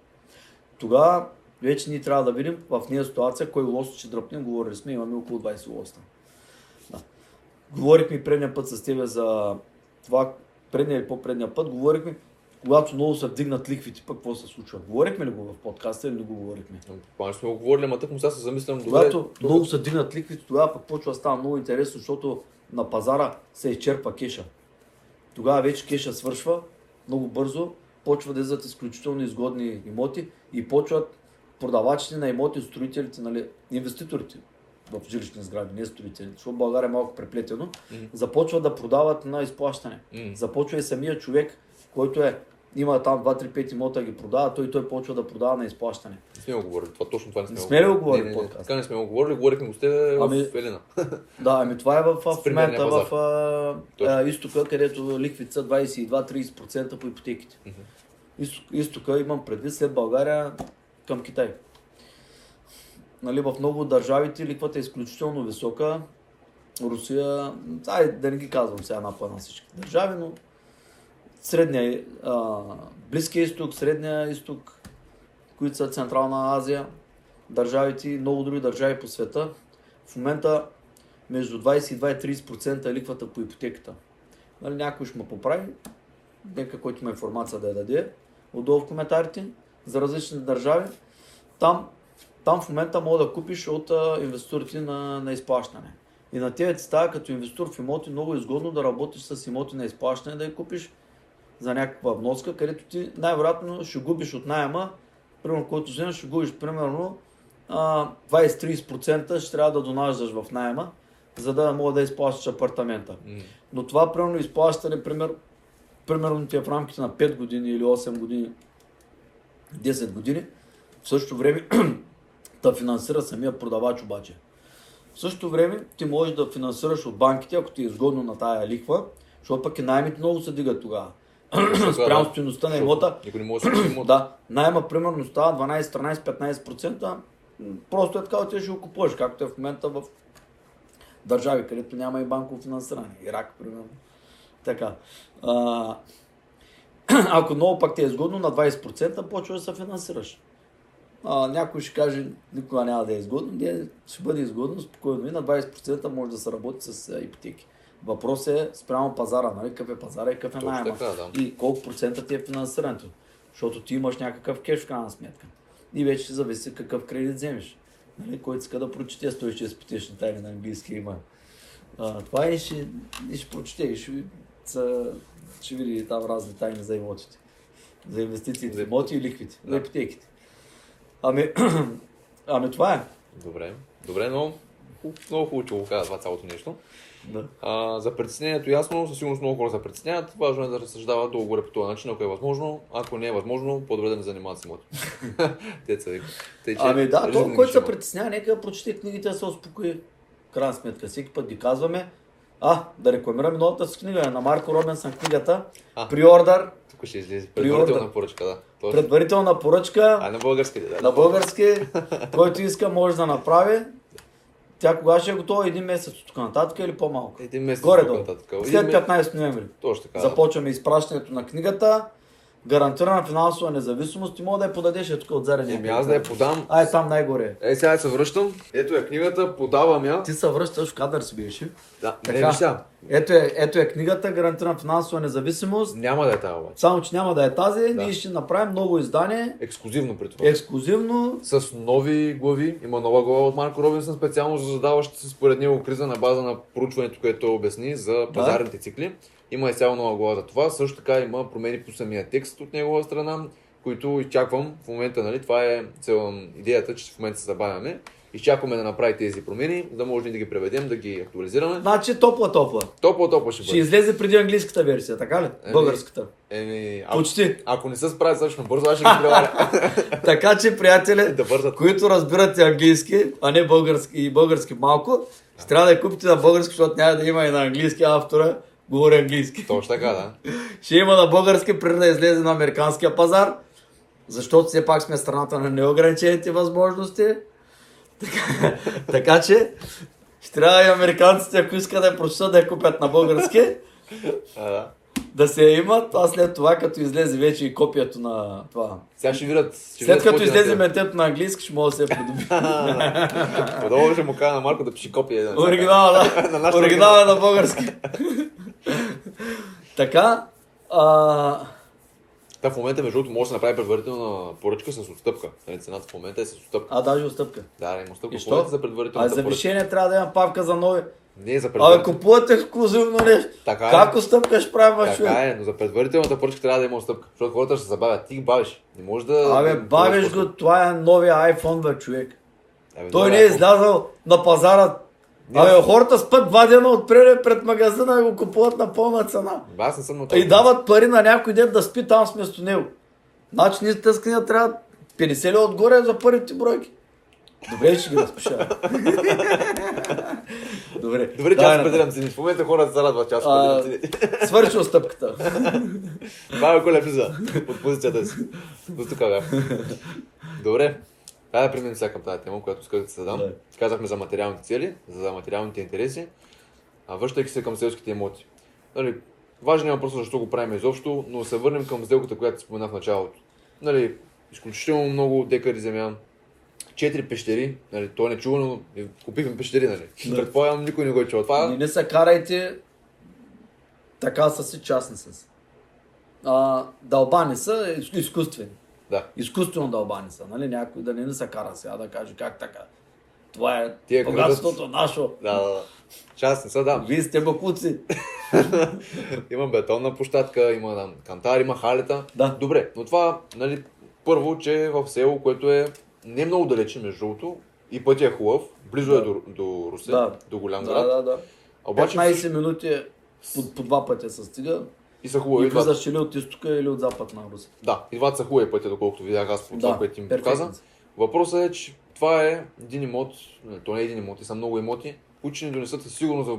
[SPEAKER 1] Тогава вече ние трябва да видим в нея ситуация кой лост ще дръпнем. Говорили сме, имаме около 20 лоста. Да. Говорихме предния път с тебе за това, предния или по-предния път, говорихме, когато много се вдигнат лихвите, пък какво се случва? Говорихме ли го в подкаста или не го говорихме?
[SPEAKER 2] Пане сме го говорили, ама тък му сега се замислям добре.
[SPEAKER 1] Когато
[SPEAKER 2] то-
[SPEAKER 1] много се дигнат ликвите, тогава пък почва да става много интересно, защото на пазара се изчерпа кеша. Тогава вече кеша свършва много бързо, почва да излизат изключително изгодни имоти и почват продавачите на имоти, строителите, нали, инвеститорите в жилищни сгради, не строителите, защото България е малко преплетено,
[SPEAKER 2] Мгм.
[SPEAKER 1] започват да продават на изплащане.
[SPEAKER 2] М.
[SPEAKER 1] Започва и самия човек, който е има там 2-3-5 имота ги продава, той той почва да продава на изплащане.
[SPEAKER 2] Не сме го говорили, това точно това не сме,
[SPEAKER 1] Не сме го говорили
[SPEAKER 2] не? Така не сме го говорили, говорихме го с тебе
[SPEAKER 1] Ами-
[SPEAKER 2] в Елина.
[SPEAKER 1] Да, ами това е в, в момента в а, а, изтока, където ликвите са 22-30% по ипотеките. Изток, изтока имам предвид след България към Китай. Нали, в много от държавите ликвата е изключително висока. Русия, ай, да не ги казвам сега на на всички държави, но средния, а, Близкия изток, Средния изток, които са Централна Азия, държавите и много други държави по света, в момента между 22 и 30% е ликвата по ипотеката. Нали, някой ще ме поправи, нека който има информация да я даде, отдолу в коментарите, за различни държави. Там, там в момента мога да купиш от а, инвеститорите на, на изплащане. И на тебе ти става като инвестор в имоти много изгодно да работиш с имоти на изплащане, да я купиш за някаква вноска, където ти най-вероятно ще губиш от найема, примерно, който вземеш, ще губиш примерно а, 20-30% ще трябва да донаждаш в найема, за да мога да изплащаш апартамента. Но това, примерно, изплащане, пример, примерно ти е в рамките на 5 години или 8 години, 10 години, в същото време да финансира самия продавач обаче. В същото време ти можеш да финансираш от банките, ако ти е изгодно на тая лихва, защото пък и найемите много се дигат тогава. Спрямо стоеността на имота,
[SPEAKER 2] Никой не може да
[SPEAKER 1] да, найема примерно става 12, 13, 15%. м, Просто е така, ти ще го купуваш, както е в момента в държави, където няма и банково финансиране. Ирак, примерно. Така. А, ако много пак ти е изгодно, на 20% почва да се финансираш. А, някой ще каже, никога няма да е изгодно, не, ще бъде изгодно, спокойно и на 20% може да се работи с ипотеки. Въпросът е спрямо пазара, нали? Какъв е пазара и какъв е найема.
[SPEAKER 2] да.
[SPEAKER 1] И колко процента ти е финансирането. Защото ти имаш някакъв кеш в крайна сметка. И вече ще зависи какъв кредит вземеш. Нали? Който иска да прочете 106 пътечни тайни на английски има. А, това и ще, и ще прочете и ще, са, ще види там разни тайни за имотите. За инвестициите в имоти и ликвите. За
[SPEAKER 2] Да.
[SPEAKER 1] ипотеките. Ами, ами това е.
[SPEAKER 2] Добре, добре, но много хубаво, че го каза това цялото нещо.
[SPEAKER 1] Да.
[SPEAKER 2] А, за притеснението ясно, със сигурност много хора се притесняват. Важно е да разсъждават долу-горе по този начин, ако е възможно. Ако не е възможно, по-добре да не занимават с имоти. Деца вика. Тъй, че
[SPEAKER 1] Ами да, то, който се притеснява, нека прочете книгите да се успокои. Крайна сметка, всеки път ги казваме. А, да рекламираме новата си книга на Марко Робинсън книгата.
[SPEAKER 2] А.
[SPEAKER 1] Приордър,
[SPEAKER 2] Тук ще излезе предварителна поръчка, да. Точно.
[SPEAKER 1] предварителна поръчка
[SPEAKER 2] А на български? Да.
[SPEAKER 1] на български, който иска може да направи. Тя кога ще е готова? Един месец от тук нататък или по-малко?
[SPEAKER 2] Един месец
[SPEAKER 1] Горе-долу.
[SPEAKER 2] нататък.
[SPEAKER 1] След
[SPEAKER 2] Един ме-
[SPEAKER 1] 15 ноември.
[SPEAKER 2] Точно така.
[SPEAKER 1] Започваме изпращането на книгата. Гарантирана финансова независимост. Ти мога да я подадеш е тук от зарядния.
[SPEAKER 2] Еми аз да я подам.
[SPEAKER 1] Ай, там най-горе.
[SPEAKER 2] Е, сега се връщам. Ето е книгата, подавам я.
[SPEAKER 1] Ти се връщаш в кадър си беше.
[SPEAKER 2] Да,
[SPEAKER 1] Така.
[SPEAKER 2] не сега.
[SPEAKER 1] Ето е, ето е книгата, гарантирана финансова независимост.
[SPEAKER 2] Няма да е тази обаче.
[SPEAKER 1] Само, че няма да е тази,
[SPEAKER 2] Да.
[SPEAKER 1] ние ще направим ново издание,
[SPEAKER 2] Ексклюзивно при това.
[SPEAKER 1] ексклюзивно.
[SPEAKER 2] С нови глави. Има нова глава от Марко Робинсън, специално за задаващите се според него криза на база на проучването, което обясни за пазарните цикли. Има и цяло нова глава за това. Също така има промени по самия текст от негова страна, които изчаквам в момента, нали? Това е цел, идеята, че в момента се забавяме. Изчакваме да направи тези промени, да може да ги преведем, да ги актуализираме.
[SPEAKER 1] Значи топла-топла.
[SPEAKER 2] Топла, топла ще
[SPEAKER 1] Ще
[SPEAKER 2] бъде.
[SPEAKER 1] излезе преди английската версия, така ли?
[SPEAKER 2] Еми,
[SPEAKER 1] Българската.
[SPEAKER 2] Еми, ако,
[SPEAKER 1] Почти.
[SPEAKER 2] ако не се справят достатъчно бързо, аз ще ги преваря.
[SPEAKER 1] Така че, приятели,
[SPEAKER 2] да бързат.
[SPEAKER 1] които разбирате английски, а не български и български малко, ще трябва да я купите на български, защото няма да има и на английски автора, говори английски.
[SPEAKER 2] Точно така, да.
[SPEAKER 1] Ще има на български преди да излезе на американския пазар, защото все пак сме страната на неограничените възможности. Така, така че, ще трябва и американците, ако искат да я прочитат, да я купят на български,
[SPEAKER 2] А, да.
[SPEAKER 1] да се я имат, а след това, като излезе вече и копието на това.
[SPEAKER 2] Сега ще видят. Ще
[SPEAKER 1] След като
[SPEAKER 2] на
[SPEAKER 1] излезе
[SPEAKER 2] теб.
[SPEAKER 1] ментето на английски, ще може да се я придоби.
[SPEAKER 2] Подобно ще му кажа на Марко да пише копия.
[SPEAKER 1] Оригинала,
[SPEAKER 2] На
[SPEAKER 1] да.
[SPEAKER 2] нашата
[SPEAKER 1] Оригинала е на български. така, а,
[SPEAKER 2] Та в момента, между другото, може да се направи предварителна поръчка с отстъпка. Нали, цената в момента е с отстъпка.
[SPEAKER 1] а даже отстъпка.
[SPEAKER 2] Да, има отстъпка
[SPEAKER 1] И що?
[SPEAKER 2] за
[SPEAKER 1] А
[SPEAKER 2] предварителната
[SPEAKER 1] за вишение трябва да има павка за нови.
[SPEAKER 2] Не, за
[SPEAKER 1] Абе,
[SPEAKER 2] предварителната.
[SPEAKER 1] купуват ексклюзивно нещо.
[SPEAKER 2] Така е.
[SPEAKER 1] Как отстъпка ще правим, бе, човек?
[SPEAKER 2] Така е, но за предварителната поръчка трябва да има отстъпка. Защото хората ще се забавят. Ти бавиш. Не можеш да...
[SPEAKER 1] Абе, бавиш го, това е новия iPhone, бе, човек.
[SPEAKER 2] Абе,
[SPEAKER 1] Той не е излязъл на пазара Абе, хората спът два дена отпред пред магазина и го купуват на пълна цена.
[SPEAKER 2] Аз не съм на
[SPEAKER 1] И дават пари на някой ден да спи там вместо него. Значи ние книга трябва 50 ли отгоре за първите бройки. Добре, ще ги разпиша. Добре.
[SPEAKER 2] Добре, че аз споделям цени. В момента хората се радват, че аз
[SPEAKER 1] А,
[SPEAKER 2] споделям цени.
[SPEAKER 1] Свърши отстъпката.
[SPEAKER 2] Това е влиза от позицията си. До тук бях. Добре. Хайде да преминем сега към тази тема, която исках да се задам.
[SPEAKER 1] Да.
[SPEAKER 2] Казахме за материалните цели, за материалните интереси. А връщайки се към селските имоти. Нали, важен е въпрос защо го правим изобщо, но се върнем към сделката, която споменах в началото. Нали, изключително много декари земя, четири пещери, нали, то е нечувано, купихме пещери, нали.
[SPEAKER 1] Да.
[SPEAKER 2] Предполагам, никой не го е чул. Това
[SPEAKER 1] Не, не се карайте така са си частни са си. А, дълбани са из- изкуствени.
[SPEAKER 2] Да.
[SPEAKER 1] Изкуствено дълбани са, нали? Някой да не ни се кара сега да каже как така. Това е
[SPEAKER 2] Тия
[SPEAKER 1] богатството наше.
[SPEAKER 2] Да, да, да. Частни са, да.
[SPEAKER 1] Вие сте бакуци.
[SPEAKER 2] има бетонна площадка, има там, кантар, има халета.
[SPEAKER 1] Да.
[SPEAKER 2] Добре, но това, нали, първо, че е в село, което е не много далече, между другото, и пътя е хубав, близо
[SPEAKER 1] Да.
[SPEAKER 2] е до, до Русе,
[SPEAKER 1] Да.
[SPEAKER 2] до голям
[SPEAKER 1] Да,
[SPEAKER 2] град.
[SPEAKER 1] да, да.
[SPEAKER 2] Обаче
[SPEAKER 1] 15 минути е по, по два пътя се стига.
[SPEAKER 2] И са хубави.
[SPEAKER 1] И влизаш или от изтока, или от запад на Руси.
[SPEAKER 2] Да, и двата са хубави пътя, доколкото видях аз по това,
[SPEAKER 1] Да,
[SPEAKER 2] което им показа. Въпросът е, че това е един имот, не, то не е един имот, и са много имоти, които ще ни донесат със сигурно за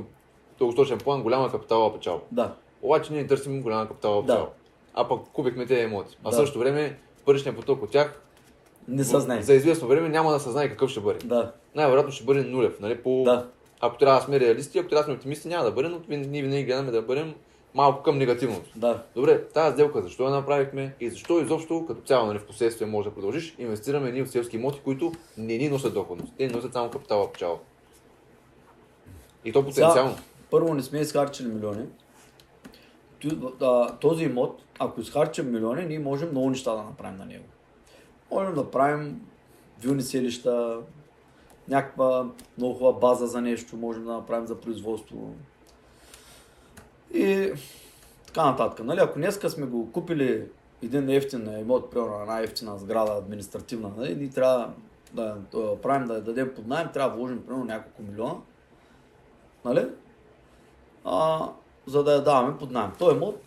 [SPEAKER 2] дългосрочен план голяма капиталова печалба.
[SPEAKER 1] Да.
[SPEAKER 2] Обаче ние търсим голяма капиталова
[SPEAKER 1] Да.
[SPEAKER 2] печалба. А пък купихме тези имоти. А в
[SPEAKER 1] Да.
[SPEAKER 2] същото време паричният поток от тях
[SPEAKER 1] Не се знае.
[SPEAKER 2] за известно време няма да се знае какъв ще бъде.
[SPEAKER 1] Да.
[SPEAKER 2] Най-вероятно ще бъде нулев. Нали? По...
[SPEAKER 1] Да.
[SPEAKER 2] Ако трябва да сме реалисти, ако трябва да сме оптимисти, няма да бъде, но ние винаги гледаме да бъдем малко към негативното.
[SPEAKER 1] Да.
[SPEAKER 2] Добре, тази сделка защо я направихме и защо изобщо като цяло нали, в последствие може да продължиш, инвестираме ние в селски имоти, които не ни носят доходност. Те носят само капитала печала. И то потенциално.
[SPEAKER 1] Първо не сме изхарчили милиони. Този имот, ако изхарчим милиони, ние можем много неща да направим на него. Можем да правим вилни селища, някаква много хубава база за нещо, можем да направим за производство. И така нататък. Нали? Ако днеска сме го купили един ефтин имот, примерно една ефтина сграда административна, нали? ние трябва да, да правим, да я дадем под найем, трябва да вложим примерно няколко милиона нали? А, за да я даваме под найем. Той имот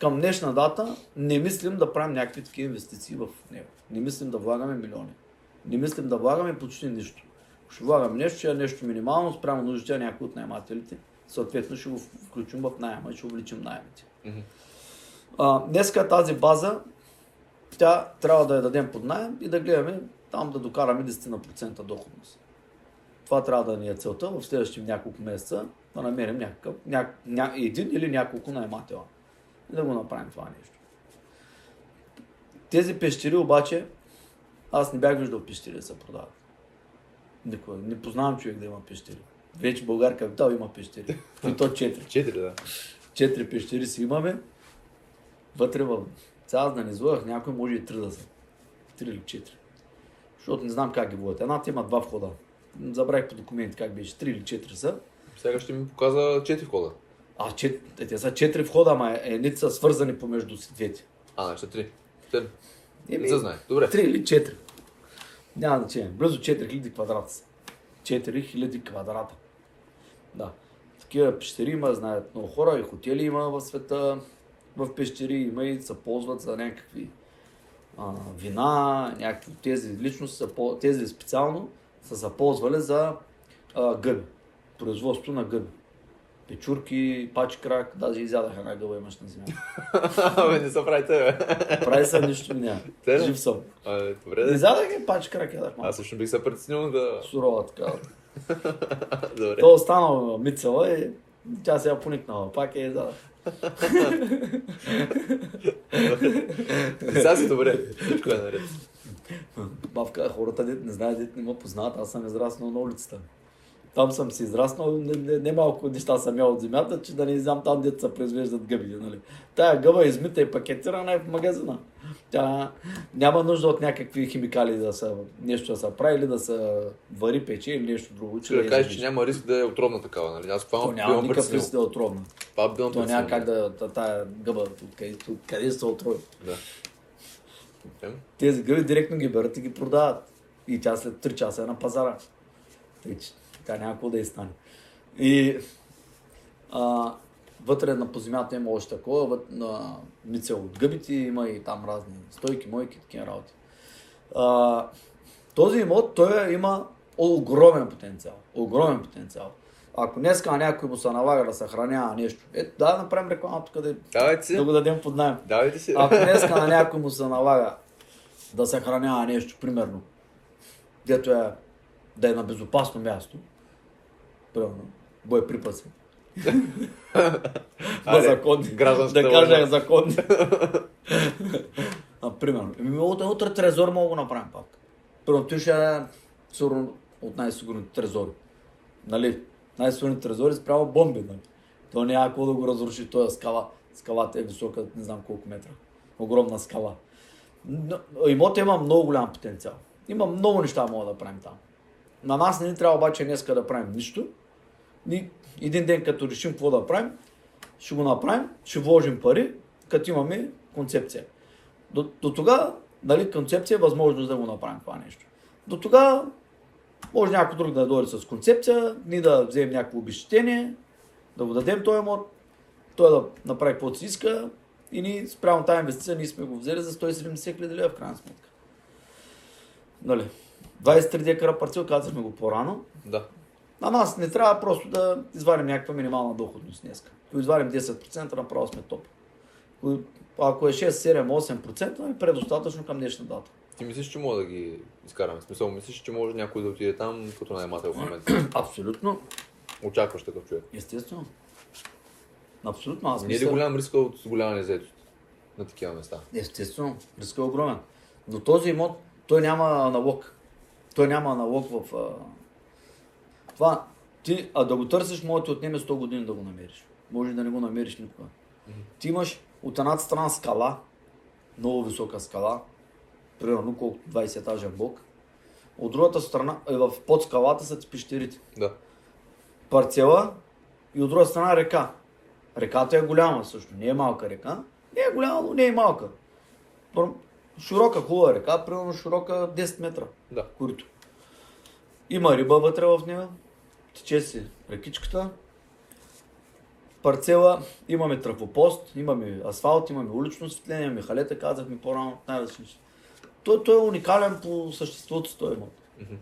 [SPEAKER 1] към днешна дата не мислим да правим някакви такива инвестиции в него. Не мислим да влагаме милиони. Не мислим да влагаме почти нищо. Ще влагаме нещо, е нещо минимално спрямо нуждите на някои от наемателите. Съответно ще го включим в найема и ще увеличим найемите. А, днеска тази база, тя трябва да я дадем под найем и да гледаме там да докараме 10% доходност. Това трябва да ни е целта в следващите няколко месеца да намерим някакъв, ня, ня, един или няколко наематела и да го направим това нещо. Тези пещери обаче, аз не бях виждал пещери да се продават. Никога. Не познавам човек да има пещери. Вече Българ Капитал има пещери. И то четири.
[SPEAKER 2] Четири, да.
[SPEAKER 1] Четири пещери си имаме. Вътре в цял да не излъгах, някой може и три да са. Три или четири. Защото не знам как ги водят. Едната има два входа. Забравих по документи как беше. Три или четири са.
[SPEAKER 2] Сега ще ми показа четири входа.
[SPEAKER 1] А, чет... е, те са четири входа, ама е- едните са свързани помежду си двете.
[SPEAKER 2] А, са три.
[SPEAKER 1] Еми,
[SPEAKER 2] Не знае. Добре.
[SPEAKER 1] Три или четири. Няма значение. Близо 4000 квадрата са. 4000 квадрата. Да. Такива пещери има, знаят много хора и хотели има в света. В пещери има и се ползват за някакви а, вина, някакви тези личности, тези специално са се ползвали за гъби. Производство на гъби. Печурки, пачи крак, даже изядах една гъба имаш на земята.
[SPEAKER 2] Абе, не се прави те, бе.
[SPEAKER 1] Прави се нищо няма.
[SPEAKER 2] Те?
[SPEAKER 1] Жив съм.
[SPEAKER 2] Абе, добре,
[SPEAKER 1] Не
[SPEAKER 2] да.
[SPEAKER 1] задах и пачи крак ядах малко.
[SPEAKER 2] Аз също бих се притеснил да...
[SPEAKER 1] Сурова така.
[SPEAKER 2] Добре.
[SPEAKER 1] То останала мицела и тя се я поникнала. Пак е задах.
[SPEAKER 2] Сега си добре. Всичко е наред.
[SPEAKER 1] Бавка, хората не знаят, не ме познават, аз съм израснал на улицата. Там съм си израснал, не, не, не неща съм ял от земята, че да не знам там дето се произвеждат гъбите. Нали. Тая гъба е измита и пакетирана е в магазина. Тя няма нужда от някакви химикали да са нещо да се прави или да се вари, пече или нещо друго.
[SPEAKER 2] Ще да
[SPEAKER 1] я
[SPEAKER 2] кажеш, че няма риск да е отровна такава, нали? Аз това
[SPEAKER 1] То няма никакъв
[SPEAKER 2] притеснил.
[SPEAKER 1] риск да е отровна.
[SPEAKER 2] Това бивам
[SPEAKER 1] То няма как да, та- тая гъба, откъде, откъде се отрови.
[SPEAKER 2] Да. Окей.
[SPEAKER 1] Тези гъби директно ги берат и ги продават. И тя след 3 часа е на пазара. Тъй, че Тя няма какво да и стане. И а, вътре на по земята има още такова, вътре, на мицел от гъбите, има и там разни стойки, мойки, такива работи. А, този имот, той има огромен потенциал. Огромен потенциал. Ако днеска някой му се налага да съхранява нещо, ето да направим реклама тук да,
[SPEAKER 2] Давайте
[SPEAKER 1] да го дадем под найем.
[SPEAKER 2] Давайте си.
[SPEAKER 1] Ако днеска на някой му се налага да съхранява нещо, примерно, дето е да е на безопасно място, примерно, боеприпаси. Законни.
[SPEAKER 2] гражданската
[SPEAKER 1] Да кажа законни. а, примерно. Еми, утре, утре трезор мога да направим пак. Примерно, ти ще е сигурно от най-сигурните трезори. Нали? Най-сигурните трезори спрямо бомби. Нали? То няма какво да го разруши този скала. Скалата е висока, не знам колко метра. Огромна скала. Имотът има много голям потенциал. Има много неща мога да правим там. На нас не ни трябва обаче днеска да правим нищо. Ни, един ден като решим какво да правим, ще го направим, ще вложим пари, като имаме концепция. До, до тогава, нали, концепция е възможност да го направим това нещо. До тогава може някой друг да дойде с концепция, ние да вземем някакво обещетение, да го дадем този имот, той да направи каквото си иска и ние спрямо тази инвестиция ние сме го взели за 170 хиляди лева в крайна сметка. Нали? 23 декара парцел, казахме го по-рано.
[SPEAKER 2] Да.
[SPEAKER 1] На нас не трябва просто да извадим някаква минимална доходност днес. Ако извадим 10%, направо сме топ. Ако- е 6, 7, 8%, е предостатъчно към днешна дата.
[SPEAKER 2] Ти мислиш, че мога да ги изкараме? В смисъл, мислиш, че може някой да отиде там като наемател в момента?
[SPEAKER 1] Абсолютно.
[SPEAKER 2] Очакваш такъв човек.
[SPEAKER 1] Естествено. Абсолютно. Аз
[SPEAKER 2] Не е ли
[SPEAKER 1] мисля,
[SPEAKER 2] голям риск от голяма незаетост на такива места?
[SPEAKER 1] естествено, рискът е огромен. Но този имот, той няма аналог. Той няма аналог в... Това, ти, а да го търсиш, може да ти отнеме 100 години да го намериш. Може да не го намериш никога. Ти имаш от едната страна скала, много висока скала, примерно колкото 20 етажен блок. От другата страна, е в под скалата са ти пещерите.
[SPEAKER 2] Да.
[SPEAKER 1] Парцела и от друга страна река. Реката е голяма също, не е малка река. Не е голяма, но не е малка. Широка, хубава река, примерно широка 10 метра.
[SPEAKER 2] Да.
[SPEAKER 1] Корито. Има риба вътре в нея, тече си рекичката. Парцела, имаме трафопост, имаме асфалт, имаме улично осветление, имаме халета, казахме по-рано, най-различни. Той, той е уникален по съществото си този имот.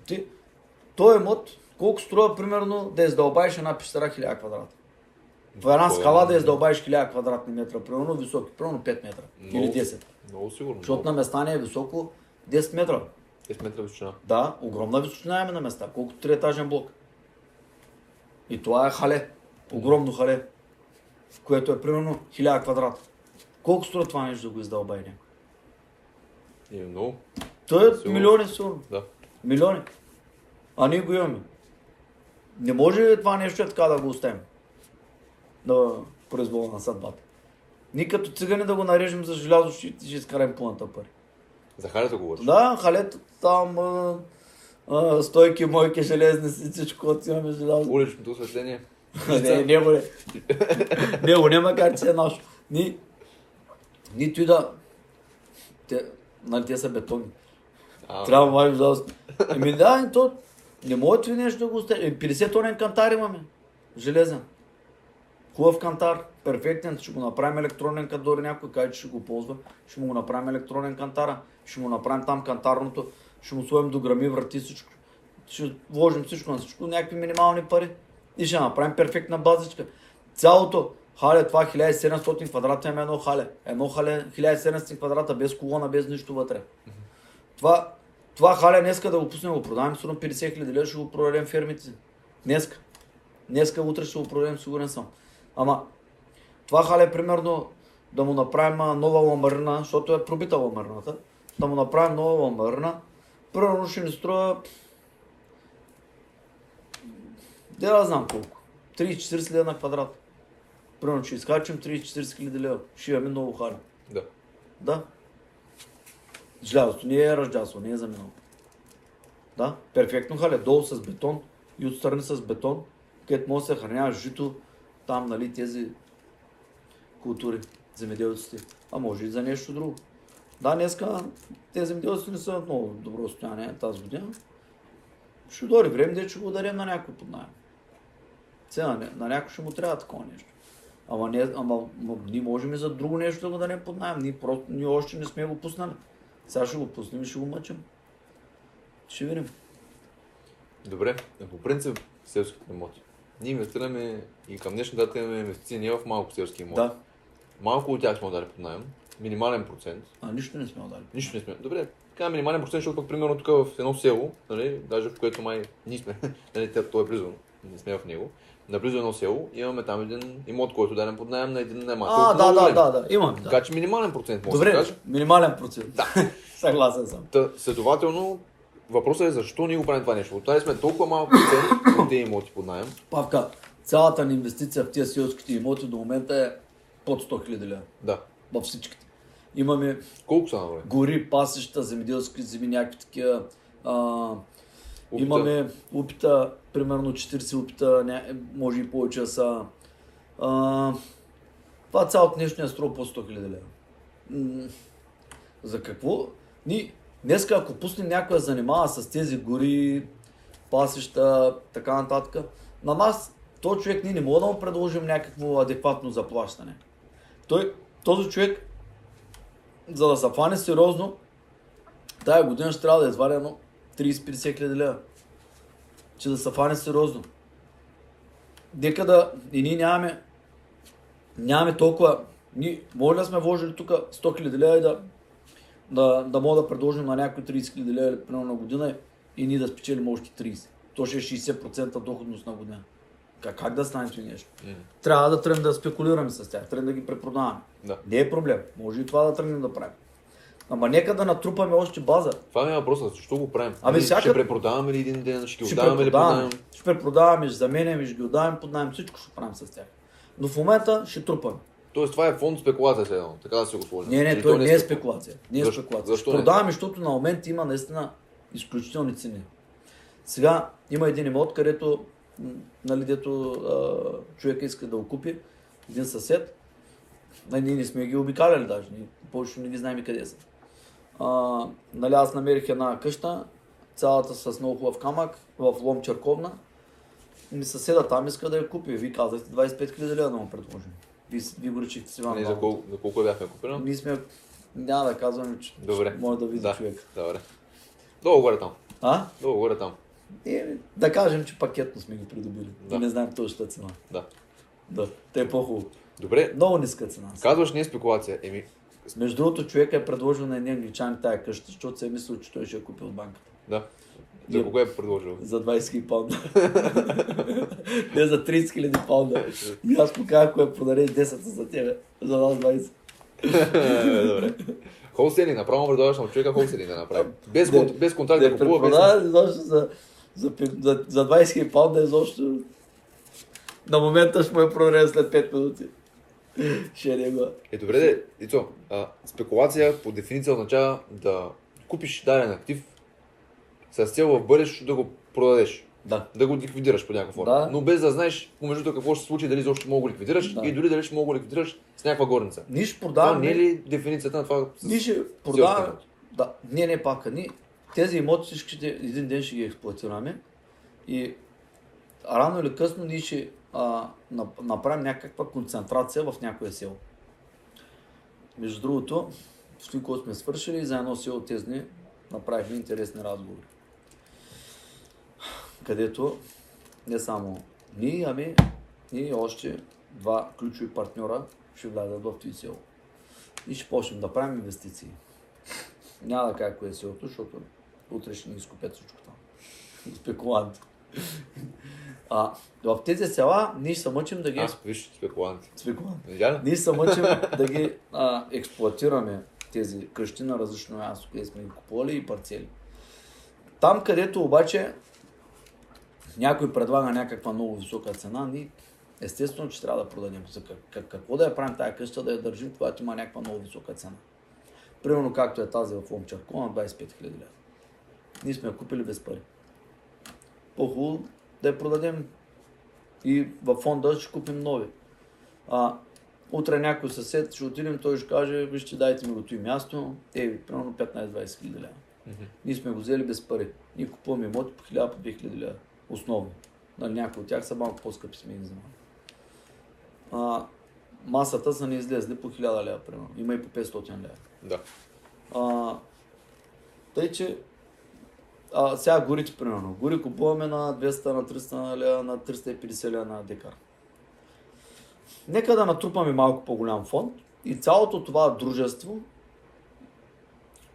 [SPEAKER 1] Ти, той имот, колко струва примерно да издълбаеш една пещера 1000 квадрата. В една
[SPEAKER 2] е
[SPEAKER 1] скала да
[SPEAKER 2] много?
[SPEAKER 1] издълбаеш 1000 квадратни метра, примерно високи, примерно 5 метра или
[SPEAKER 2] Много.
[SPEAKER 1] 10.
[SPEAKER 2] Много сигурно.
[SPEAKER 1] Защото на места не е високо 10 метра.
[SPEAKER 2] 10 метра височина.
[SPEAKER 1] Да, огромна височина имаме на места, колкото триетажен блок. И това е хале. Огромно хале. Което е примерно 1000 квадрата. Колко струва това нещо да го издълбай някой?
[SPEAKER 2] Е много.
[SPEAKER 1] Той е
[SPEAKER 2] Сигурно.
[SPEAKER 1] милиони сигурно.
[SPEAKER 2] Да.
[SPEAKER 1] Милиони. А ние го имаме. Не може това нещо е така да го оставим. Да произвола на съдбата. Ние като цигани да го нарежем за желязо, ще, ще изкараме пълната пари.
[SPEAKER 2] За халето говориш.
[SPEAKER 1] Да, халето там, а, стойки, мойки, железни, си, всичко, което имаме желязо.
[SPEAKER 2] Уличното осветление.
[SPEAKER 1] не, не, не, го няма как че е наш. Ни, нито и да... Те, нали, те са бетонни.
[SPEAKER 2] А,
[SPEAKER 1] Трябва май да... Еми да, то... Не може ли нещо да го остави? Е, 50 тонен кантар имаме. Железен. Хубав кантар, перфектен, ще го направим електронен, дори някой каже, че ще го ползва, ще му го направим електронен кантара, ще му направим там кантарното, ще му сложим до грами, врати, всичко. Ще вложим всичко на всичко, някакви минимални пари и ще направим перфектна базичка. Цялото хале, това 1700 квадрата има едно хале. Едно хале, 1700 квадрата, без колона, без нищо вътре. Това, това хале днеска да го пуснем, го продаваме, сигурно 50 хиляди ще го продадем фермите. Днеска. Днеска, утре ще го продадем, сигурен съм. Ама, това хале, примерно, да му направим нова ламарина, защото е пробита ламарината, да му направим нова ламарина, примерно ще ни струва, де да знам колко, 30-40 лева на квадрат. Примерно ще изкачим 30-40 хиляди лева, ще имаме много хале.
[SPEAKER 2] Да.
[SPEAKER 1] Да. Желязото не е ръждясо, не е заминало. Да, перфектно хале, долу с бетон и отстрани с бетон, където може да се хранява жито, там, нали, тези култури, земеделците. А може и за нещо друго. Да, днеска тези земеделци не са в много добро състояние тази година. ще дойде време, де ще го дадем на някой под найем. Сега, на, на някой ще му трябва такова нещо. Ама, не, ама, ама ние можем и за друго нещо да го дадем под найем. Ние, просто, ние още не сме го пуснали. Сега ще го пуснем и ще го мъчим. Ще видим.
[SPEAKER 2] Добре, по принцип селските имоти. Ние инвестираме и към днешна дата имаме инвестиции не в малко селски имоти.
[SPEAKER 1] Да.
[SPEAKER 2] Малко от тях сме дали под найем. Минимален процент.
[SPEAKER 1] А нищо не сме отдали.
[SPEAKER 2] Нищо не сме. Добре, така минимален процент, защото пък примерно тук в едно село, нали, даже в което май ние сме, нали, то е близо, не сме в него, наблизо едно село, имаме там един имот, който е даден под найем на един немател.
[SPEAKER 1] А, да, да, да, да, имам. Да.
[SPEAKER 2] Така че минимален процент може
[SPEAKER 1] Добре,
[SPEAKER 2] да се каже.
[SPEAKER 1] минимален процент. Да. Съгласен съм.
[SPEAKER 2] Та, следователно, въпросът е защо ние го правим това нещо. От сме толкова малък процент от тези имоти под найем.
[SPEAKER 1] Павка, цялата ни инвестиция в тези селските имоти до момента е под 100 000 лева.
[SPEAKER 2] Да.
[SPEAKER 1] Във всичките. Имаме
[SPEAKER 2] Колко са набре?
[SPEAKER 1] гори, пасища, земеделски земи, някакви такива. А,
[SPEAKER 2] Опита.
[SPEAKER 1] Имаме опита, примерно 40 опита, ня... може и повече са. А, това цялото нещо не е струва по 100 000 лева. За какво? Ни, днеска, ако пуснем някой да занимава с тези гори, пасища, така нататък, на нас, този човек, ние не можем да му предложим някакво адекватно заплащане. Той, този човек, за да се фане сериозно, тая година ще трябва да извади едно 30-50 хиляди лева. Че да се фане сериозно. Нека да... И ние нямаме... Нямаме толкова... Ние може да сме вложили тук 100 хиляди лева и да, да, да мога да предложим на някой 30 хиляди лева примерно на година и ние да спечелим още 30. То ще е 60% доходност на година. Как, как да стане това нещо?
[SPEAKER 2] М,
[SPEAKER 1] Трябва да тръгнем да спекулираме с тях, тръгнем да ги препродаваме.
[SPEAKER 2] Да.
[SPEAKER 1] Не е проблем. Може и това да тръгнем да правим. Ама нека да натрупаме още база.
[SPEAKER 2] Това ми е въпросът, защо го правим?
[SPEAKER 1] Абе,
[SPEAKER 2] Ние
[SPEAKER 1] всяка-
[SPEAKER 2] Ще препродаваме ли един ден, ще ги отдаваме ли под
[SPEAKER 1] ще препродаваме, ще заменяме, ще ги отдаваме под найем, всичко ще правим с тях. Но в момента ще трупаме.
[SPEAKER 2] Тоест това е фонд спекулация сега, така да си го сложим.
[SPEAKER 1] Не, не,
[SPEAKER 2] Или
[SPEAKER 1] той
[SPEAKER 2] то
[SPEAKER 1] не е спекулация. Не е
[SPEAKER 2] Защо-
[SPEAKER 1] спекулация.
[SPEAKER 2] защо
[SPEAKER 1] ще
[SPEAKER 2] не?
[SPEAKER 1] продаваме, защото на момент има наистина изключителни цени. Сега има един имот, където, нали, дето а, човека иска да го купи, един съсед. Нали, ние не сме ги обикаляли даже, ние повече не ги знаем къде са. А, нали, аз намерих една къща, цялата с много хубав камък, в Лом Черковна. Ми съседа там иска да я купи. Вие казахте 25 000 лева да му предложим. Вие, с- вие го речихте си
[SPEAKER 2] Не, за колко, за колко бяхме купили?
[SPEAKER 1] Ние сме... Няма да казваме, че
[SPEAKER 2] Добре.
[SPEAKER 1] може да види
[SPEAKER 2] да,
[SPEAKER 1] човек.
[SPEAKER 2] Добре. Долу горе там.
[SPEAKER 1] А?
[SPEAKER 2] Долу горе там.
[SPEAKER 1] Е, да кажем, че пакетно сме ги придобили.
[SPEAKER 2] Да.
[SPEAKER 1] И не знаем точната цена.
[SPEAKER 2] Да.
[SPEAKER 1] Да, те е по-хубаво.
[SPEAKER 2] Добре,
[SPEAKER 1] Много ниска цена.
[SPEAKER 2] казваш не е спекулация. Еми,
[SPEAKER 1] Между другото, човек е предложил на един англичан тая къща, защото се е мислил, че той ще я купи от банката.
[SPEAKER 2] да. За
[SPEAKER 1] Е.
[SPEAKER 2] кого е предложил?
[SPEAKER 1] За 20 000 паунда. не за 30 000 паунда. И аз му казах, ако я продаде 10 за тебе. За нас 20.
[SPEAKER 2] Добре. Холселинг, направо предлагаш на човека холселинг да направи. Без,
[SPEAKER 1] Да.
[SPEAKER 2] кон- без контракт да
[SPEAKER 1] Да
[SPEAKER 2] купува, без...
[SPEAKER 1] изобщо за, за, за, за 20 000 паунда изобщо. На момента ще му я продаде след 5 минути. Ще е него.
[SPEAKER 2] Е, добре, де, Ицо, а, спекулация по дефиниция означава да купиш даден актив с цел в бъдеще да го продадеш.
[SPEAKER 1] Да.
[SPEAKER 2] Да го ликвидираш по някаква форма.
[SPEAKER 1] Да.
[SPEAKER 2] Но без да знаеш помежду какво ще се случи, дали изобщо мога го ликвидираш
[SPEAKER 1] Да.
[SPEAKER 2] и дори дали ще мога го ликвидираш с някаква горница.
[SPEAKER 1] Ние ще
[SPEAKER 2] Това
[SPEAKER 1] продаваме.
[SPEAKER 2] не е ли дефиницията на това?
[SPEAKER 1] Ние ще продаваме. Да, не, не пак. Ние, тези имоти всичките един ден ще ги експлуатираме и рано или късно ние ще а, нап- направим някаква концентрация в някое село. Между другото, в това, което сме свършили, за едно село тези дни направихме интересни разговори. Където не само ние, ами и още два ключови партньора ще влязат в това село. И ще почнем да правим инвестиции. Няма да кажа кое е селото, защото утре ще ни изкупят всичко там. Спекуланти. А, в тези села ние се мъчим да ги...
[SPEAKER 2] А, виж, спекуланти.
[SPEAKER 1] Спекуланти. Ние се мъчим да ги а, експлуатираме тези къщи на различно място, където сме ги купували и парцели. Там, където обаче някой предлага някаква много висока цена, ние естествено, че трябва да продадем. За как, как, какво да я правим тази къща, да я държим, когато има някаква много висока цена. Примерно както е тази в Ломчарко на 25 000 лева. Ние сме я купили без пари. По-хубаво да я продадем и във фонда ще купим нови. А, утре някой съсед ще отидем, той ще каже, вижте, дайте ми го това място, е, примерно 15-20 хиляди лева. Ние сме го взели без пари. Ние купуваме имоти по 1000 по 2000 лева. Основно. Нали, някои от тях са малко по-скъпи, сме ги. А, масата са ни излезли по 1000 лева, примерно. Има и по 500 лева.
[SPEAKER 2] Да.
[SPEAKER 1] А, тъй, че а, сега горите, примерно. Гори купуваме на 200, на 300 лева, на 350 лева на декар. Нека да натрупаме малко по-голям фонд и цялото това дружество,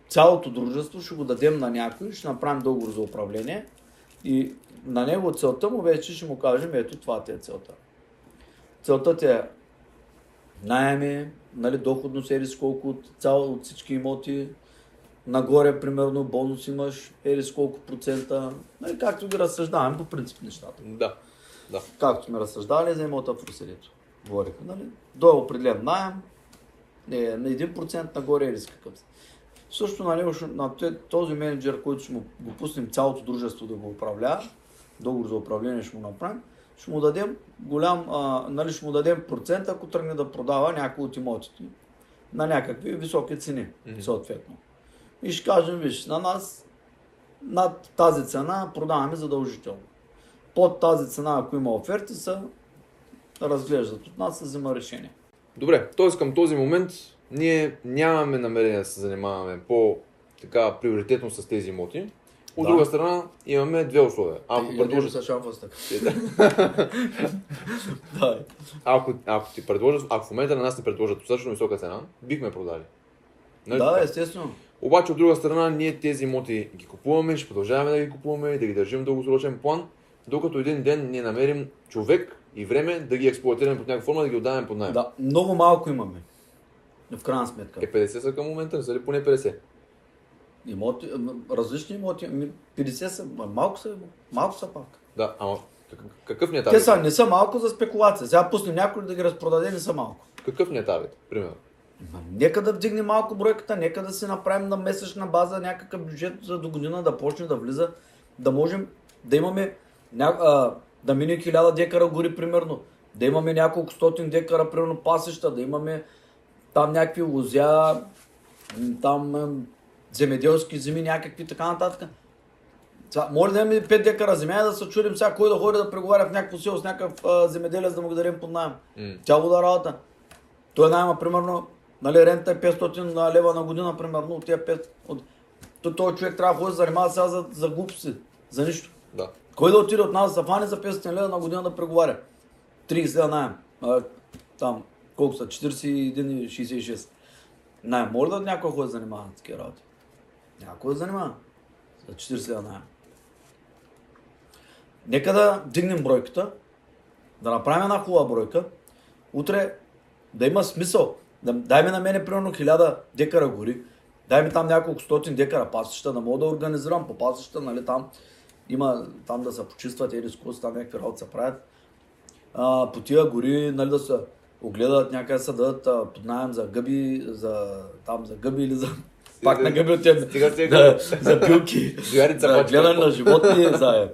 [SPEAKER 1] цялото дружество ще го дадем на някой, ще направим договор за управление и на него целта му вече ще му кажем, ето това ти е целта. Целта ти е найеми, нали, доходност ерис колко от, цяло, от всички имоти, нагоре, примерно, бонус имаш, ерис колко процента, нали, както ги разсъждаваме по принцип нещата.
[SPEAKER 2] Да. Да.
[SPEAKER 1] Както сме разсъждали за имота в Руселито. Говорихме, нали? До е определен найем, е, на 1% нагоре е риск какъв. Също на него, ще- на този менеджер, който ще му го пуснем цялото дружество да го управлява, договор за управление ще му направим, ще му дадем голям, а, нали, ще му дадем процент, ако тръгне да продава някои от имотите на някакви високи цени,
[SPEAKER 2] Мгм.
[SPEAKER 1] съответно. И ще кажем, виж, на нас над тази цена продаваме задължително. Под тази цена, ако има оферти, са разглеждат от нас, се взема решение.
[SPEAKER 2] Добре, т.е. към този момент ние нямаме намерение да се занимаваме по така приоритетно с тези имоти. От
[SPEAKER 1] Да.
[SPEAKER 2] друга страна имаме две условия. Ако,
[SPEAKER 1] Ядем са шамфа с така.
[SPEAKER 2] Да. Ако, ако ти предложат, ако в момента на нас ни предложат достатъчно висока цена, бихме продали. Нали
[SPEAKER 1] Да,
[SPEAKER 2] така?
[SPEAKER 1] естествено.
[SPEAKER 2] Обаче от друга страна ние тези имоти ги купуваме, ще продължаваме да ги купуваме да ги държим в дългосрочен план, докато един ден ние намерим човек и време да ги експлуатираме под някаква форма, да ги отдаваме под найем.
[SPEAKER 1] Да, много малко имаме. В крайна сметка.
[SPEAKER 2] Е 50 са към момента, не са ли поне 50?
[SPEAKER 1] Имоти, различни имоти, ами 50 са, ма, малко са, малко са пак.
[SPEAKER 2] Да, ама какъв, ни е
[SPEAKER 1] Те
[SPEAKER 2] таргет?
[SPEAKER 1] са, не са малко за спекулация. Сега пуснем някой да ги разпродаде, не са малко.
[SPEAKER 2] Какъв ни е таргет, примерно?
[SPEAKER 1] Нека да вдигне малко бройката, нека да си направим на месечна база някакъв бюджет за до година да почне да влиза, да можем да имаме да мине 1000 декара гори примерно, да имаме няколко стотин декара примерно пасеща, да имаме там някакви лозя, там земеделски земи, някакви така нататък. Сега, може да имаме 5 декара земя и да се чудим сега кой да ходи да преговаря в някакво село с някакъв а, земеделец да му го дадем под найем.
[SPEAKER 2] М.
[SPEAKER 1] Тя го да работа. Той найма, примерно, нали, рента е 500 на лева на година, примерно, от тия 5. От... То, този човек трябва да ходи да занимава сега за, за глупости, за нищо.
[SPEAKER 2] Да.
[SPEAKER 1] Кой да отиде от нас да се фане за 500 лева на година да преговаря? 30 лева найем. А, там, колко са? 41 и 66. Найем. Може да някой ходи да занимава на такива работи. Някой да занимава. За 40 лева найем. Нека да дигнем бройката, да направим една хубава бройка, утре да има смисъл. Да, дай ми на мене примерно 1000 декара гори, дай ми там няколко стотин декара пасища, да мога да организирам по пасища, нали там има там да се почистват еди скоро, там някакви работи се правят. А, по тия гори, нали да се огледат, някъде се дадат под найем за гъби, за там за гъби или за пак на гъби от да, за
[SPEAKER 2] Зверица
[SPEAKER 1] за гледане на животни, за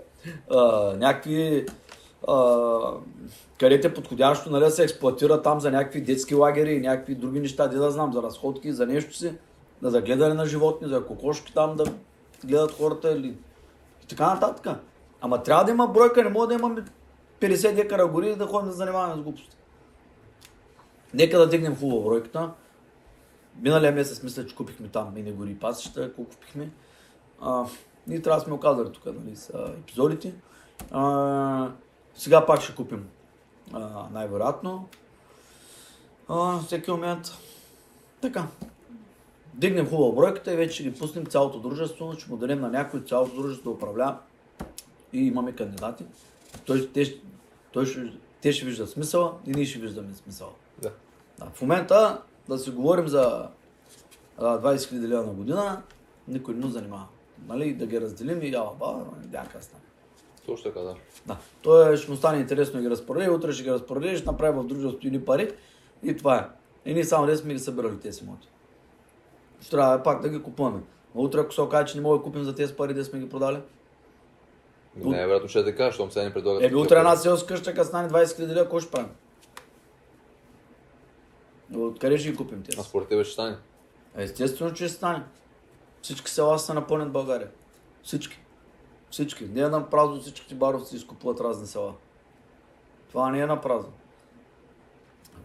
[SPEAKER 1] а, някакви а, където е подходящо нали, да се експлуатира там за някакви детски лагери и някакви други неща, де да знам, за разходки, за нещо си, да за гледане на животни, за кокошки там да гледат хората или и така нататък. Ама трябва да има бройка, не може да имаме 50 декара гори и да ходим да занимаваме с глупости. Нека да дигнем хубава бройката. Миналия месец мисля, че купихме там мини гори и пасища, ако купихме. А, ние трябва да сме оказали тук нали, с а, епизодите. А, сега пак ще купим най-вероятно. Всеки момент. Така. Дигнем хубава бройката и вече ще ги пуснем цялото дружество, ще му дадем на някой цялото дружество да управлява и имаме кандидати. Той, те, той ще, те ще виждат смисъла и ние ще виждаме смисъла.
[SPEAKER 2] Да.
[SPEAKER 1] Да, в момента да си говорим за а, 20 000 лева на година, никой не занимава. Нали, да ги разделим и яла ба, някакъв стане.
[SPEAKER 2] Точно така, да.
[SPEAKER 1] Да. Той ще му стане интересно да ги разпореди, утре ще ги разпореди, ще направи в дружеството или пари и това е. И ние само да сме ги събирали тези имоти. Ще трябва пак да ги купуваме. А утре ако се окаже, че не мога да купим за тези пари, да сме ги продали,
[SPEAKER 2] Не е вероятно ще да кажа, щом сега ни предлагат.
[SPEAKER 1] Еми утре една селска къща, като стане 20 000 лева, какво ще правим? Откъде ще ги купим
[SPEAKER 2] А
[SPEAKER 1] тези?
[SPEAKER 2] според тебе ще стане.
[SPEAKER 1] Естествено, че ще стане. Всички села са напълнени в България. Всички. Всички. Не е на празно всичките баровци изкупуват разни села. Това не е на празно.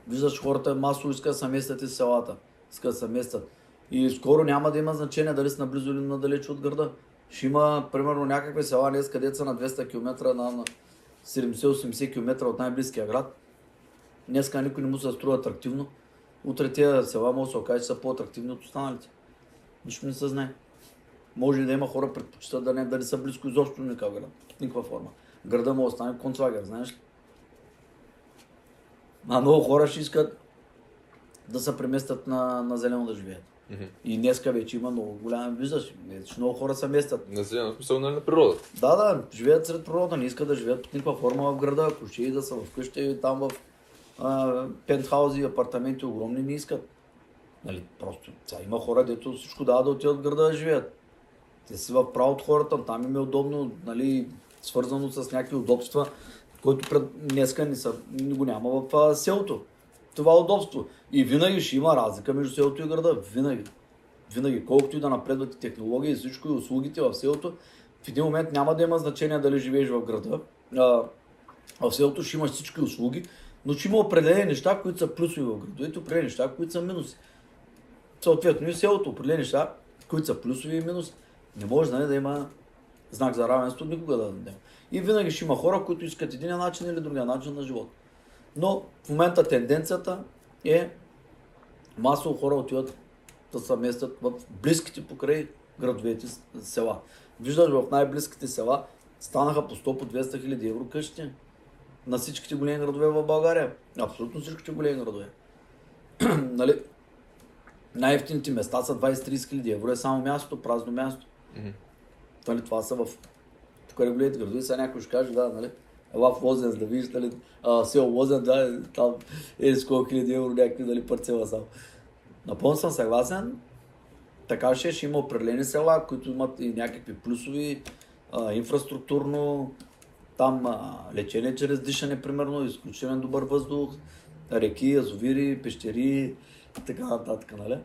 [SPEAKER 1] Виждаш, хората масово искат да се местят из селата. Искат да се местят. И скоро няма да има значение дали са наблизо или надалеч от града. Ще има, примерно, някакви села днес, където са на 200 км, на, на 70-80 км от най-близкия град. Днеска никой не му се струва атрактивно. Утре тези села може да се окаже, че са по-атрактивни от останалите. Нищо не се знае. Може да има хора, предпочитат да не, да не са близко изобщо никакъв град. В никаква форма. Града му остане концлагер, знаеш ли? А много хора ще искат да се преместят на, на зелено да живеят.
[SPEAKER 2] Мгм.
[SPEAKER 1] И днеска вече има много голям, виждаш, много хора се местят.
[SPEAKER 2] На зелено смисъл нали, на природа.
[SPEAKER 1] Да, да, живеят сред природа, не искат да живеят под никаква форма в града, ако ще и да са вкъщи, там в а, пентхаузи, апартаменти огромни, не искат. Нали, просто, сега има хора, дето всичко дава да отидат в града да живеят. Те си в правото хората, там им е удобно, нали, свързано с някакви удобства, които пред днеска не, са, го няма в а, селото. Това удобство. И винаги ще има разлика между селото и града. Винаги. Винаги. Колкото и да напредват и технологии и всичко и услугите в селото, в един момент няма да има значение дали живееш в града. А, в селото ще имаш всички услуги, но ще има определени неща, които са плюсови в градовете, определени неща, които са минуси. Съответно и селото определени неща, които са плюсови и минуси. Не може нали, да има знак за равенство никога да дадем. И винаги ще има хора, които искат един начин или другия начин на живот. Но в момента тенденцията е масово хора отиват да се местят в близките покрай градовете села. Виждаш в най-близките села станаха по 100 по 200 хиляди евро къщи на всичките големи градове в България. Абсолютно всичките големи градове. нали? Най-ефтините места са 20-30 хиляди евро. Е само място, празно място. Нали, това са в покрай големите градове. Сега някой ще каже, да, нали? Ела в Лозенец да видиш, нали, а, село Лозен, да, там е с хиляди евро някакви, нали, парцела само. Напълно съм съгласен. Така ще, ще има определени села, които имат и някакви плюсови, а, инфраструктурно, там а, лечение чрез дишане, примерно, изключително добър въздух, реки, язовири, пещери и така нататък, нали?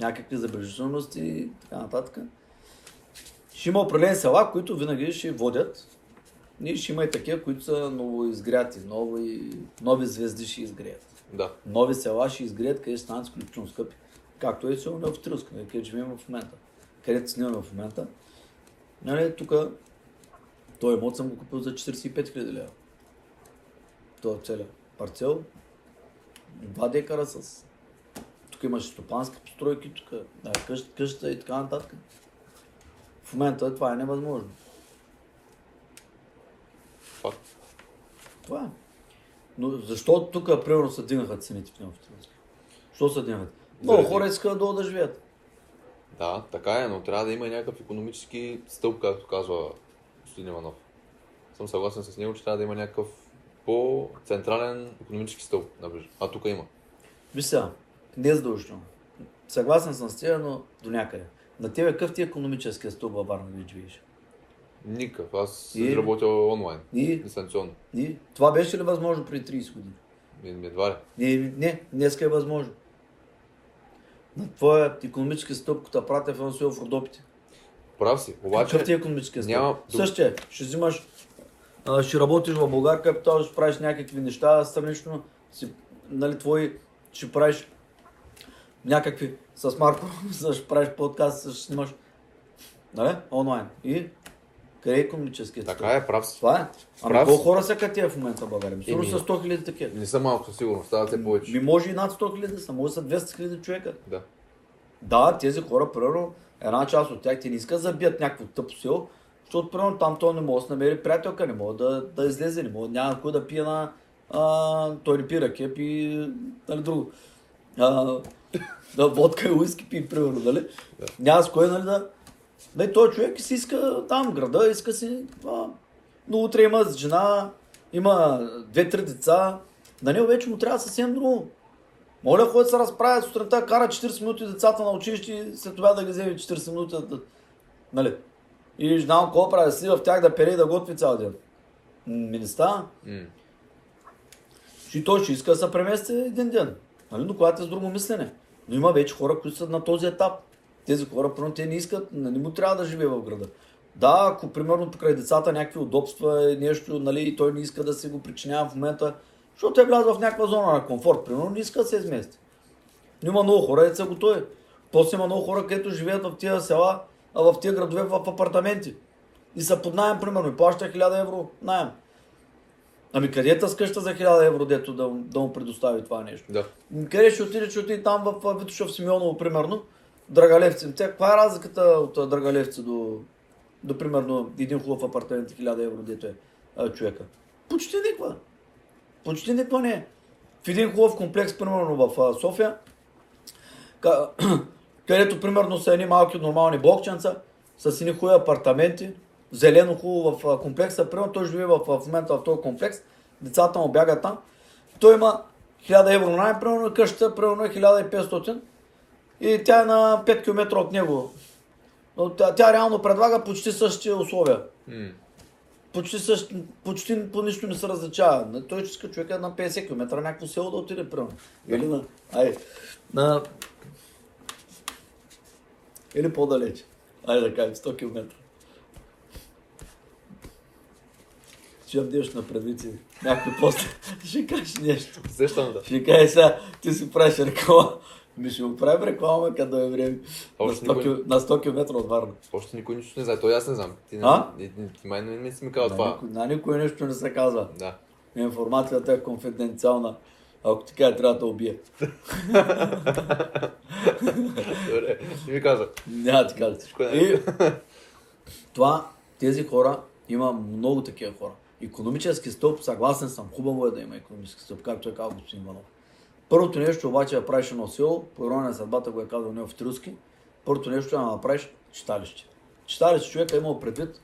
[SPEAKER 1] Някакви забележителности и така нататък. Ще има определени села, които винаги ще водят. И ще има и такива, които са ново изгряти, нови, нови звезди ще изгреят.
[SPEAKER 2] Да.
[SPEAKER 1] Нови села ще изгреят, къде ще станат изключително скъпи. Както е село в Тръска, където живеем в момента. Където снимаме в момента. Нали, тук този имот съм го купил за 45 000 лева. Това целият парцел. Два декара с... Тук имаше стопански постройки, тук да, къща, къща и така нататък. В момента това е невъзможно.
[SPEAKER 2] Факт.
[SPEAKER 1] Това е. Но защо тук, примерно, се дигнаха цените в Неофитинска? Защо се дигнаха? Много хора искат долу да живеят.
[SPEAKER 2] Да, така е, но трябва да има някакъв економически стълб, както казва господин Иванов. Съм съгласен с него, че трябва да има някакъв по-централен економически стълб. А тук има.
[SPEAKER 1] Сега, не е задължително. Съгласен съм с теб, но до някъде. На тебе какъв ти е економическия стълб във Варна, вие живееш?
[SPEAKER 2] Никакъв. Аз
[SPEAKER 1] И?
[SPEAKER 2] работил онлайн,
[SPEAKER 1] И,
[SPEAKER 2] дистанционно.
[SPEAKER 1] и това беше ли възможно преди 30 години?
[SPEAKER 2] Едва ли.
[SPEAKER 1] Не, не, днеска е възможно. На твоя економически стълб, като пратя в в Родопите.
[SPEAKER 2] Прав си. Обаче,
[SPEAKER 1] Какъв ти е економически стълб?
[SPEAKER 2] няма-
[SPEAKER 1] Същия. Ще взимаш, ще работиш в Българ Капитал, ще правиш някакви неща странично, си, нали, твои, ще правиш някакви с Марко, ще правиш подкаст, ще снимаш, нали, онлайн. И къде е економическият
[SPEAKER 2] така е, прав си.
[SPEAKER 1] Това е. Ами
[SPEAKER 2] Прав
[SPEAKER 1] колко
[SPEAKER 2] си.
[SPEAKER 1] хора са като в момента в България? Сигурно са 100 хиляди такива.
[SPEAKER 2] Не са малко със сигурност, стават все повече.
[SPEAKER 1] Ми може и над 100 хиляди са, може да са 200 хиляди човека.
[SPEAKER 2] Да.
[SPEAKER 1] Да, тези хора, примерно, една част от тях, те не искат да забият някакво тъпо село, защото, примерно, там той не може да се намери приятелка, не може да, да излезе, не може, няма кой да пие на... А, той не пие ракия, пи, нали, друго. А, да, водка и уиски пи, примерно, нали?
[SPEAKER 2] Да.
[SPEAKER 1] Няма с кой, нали, да... Нали, той човек си иска там града, иска си това. Но утре има жена, има две-три деца. На него вече му трябва съвсем друго. Моля, ходи да се разправя сутринта, кара 40 минути децата на училище и след това да ги вземе 40 минути. Да, нали? И знам какво прави, да си в тях да пере и да готви цял ден. Ми не става. И той ще иска да се премести един ден. Нали? Но когато е с друго мислене. Но има вече хора, които са на този етап. Тези хора, примерно, те не искат, не му трябва да живее в града. Да, ако примерно покрай децата някакви удобства, нещо, нали, и той не иска да се го причинява в момента, защото те влязат в някаква зона на комфорт, примерно, не иска да се измести. Но има много хора, деца готови. После има много хора, където живеят в тия села, а в тия градове в апартаменти. И са под найем, примерно, и плаща 1000 евро найем. Ами къде е тази къща за 1000 евро, дето да, да му предостави това нещо?
[SPEAKER 2] Да.
[SPEAKER 1] Къде ще отиде, ще отиде там в а, Витошев Симеоново, примерно, Драгалевци. Тя, каква е разликата от Драгалевци до, до, примерно, един хубав апартамент и 1000 евро, дето е а, човека? Почти никаква. Почти никаква не е. В един хубав комплекс, примерно в а, София, където примерно са едни малки нормални блокченца, с едни хубави апартаменти, зелено хубаво в комплекса, примерно той живее в, в момента в този комплекс, децата му бягат там, той има 1000 евро найем, примерно къщата, примерно е 1500 и тя е на 5 км от него. Но тя, тя реално предлага почти същите условия.
[SPEAKER 2] М.
[SPEAKER 1] Почти, същ, почти по нищо не се различава. Той иска човека на 50 км някакво село да отиде, примерно. Или на... Ай, на... Или по-далеч. Айде да кажем 100 км. Ще дадеш на предвици някой после. Ще кажеш нещо.
[SPEAKER 2] Сещам да.
[SPEAKER 1] Ще кажеш сега, ти си правиш реклама. Ми ще го правим реклама, като е време. На
[SPEAKER 2] Още
[SPEAKER 1] 100,
[SPEAKER 2] никой-
[SPEAKER 1] на 100 км от Варна.
[SPEAKER 2] Още никой нищо не знае. Той аз не знам. Ти, не,
[SPEAKER 1] А?
[SPEAKER 2] ти, ти, май не, не си ми казал
[SPEAKER 1] На
[SPEAKER 2] това.
[SPEAKER 1] никой, на никой нещо не се казва.
[SPEAKER 2] Да.
[SPEAKER 1] Информацията е конфиденциална. Ако ти кажа, трябва да те убие.
[SPEAKER 2] Добре. Ти ми каза.
[SPEAKER 1] Няма да ти.
[SPEAKER 2] Всичко е
[SPEAKER 1] И това, тези хора, има много такива хора. Економически стълб, съгласен съм, хубаво е да има економически стълб, както е казал господин Иванов. Първото нещо обаче да правиш едно село, по ирония на съдбата го е казал Нео в Трилски, първото нещо е да направиш читалище. Читалище човек е имал предвид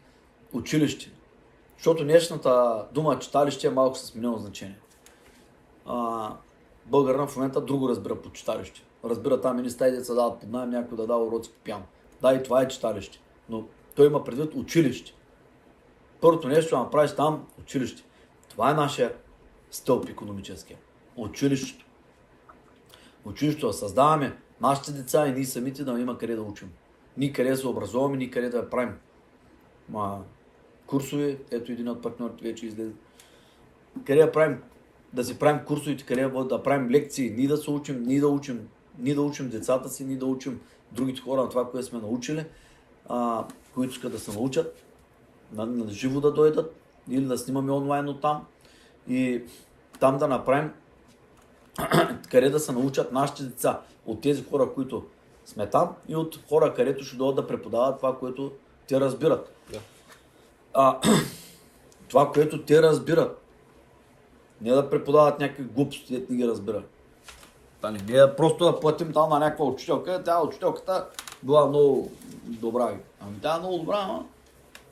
[SPEAKER 1] училище. Защото днешната дума читалище е малко с сменено значение. А, българина в момента друго разбира по читалище. Разбира там едни стаи деца дават под найем, някой да дава уроци по пиано. Да, и това е читалище. Но той има предвид училище. Първото нещо да направиш там училище. Това е нашия стълб економическия. Училището. Училището да създаваме нашите деца и ние самите да има къде да учим. Ние къде да се образуваме, ние къде да правим. Ма, курсове, ето един от партньорите вече излезе. Къде да правим, да си правим курсовете, къде да правим лекции, ние да се учим, ние да учим, ние да учим децата си, ние да учим другите хора на това, което сме научили, а, които искат да се научат, на, на живо да дойдат или да снимаме онлайн от там и там да направим къде да се научат нашите деца от тези хора, които сме там и от хора, където ще дойдат да преподават това, което те разбират.
[SPEAKER 2] Да.
[SPEAKER 1] А, това, което те разбират. Не да преподават някакви глупости, дето не ги разбират. Та не ние просто да платим там на някаква учителка, тя учителката била много добра. Ами тя е много добра, ама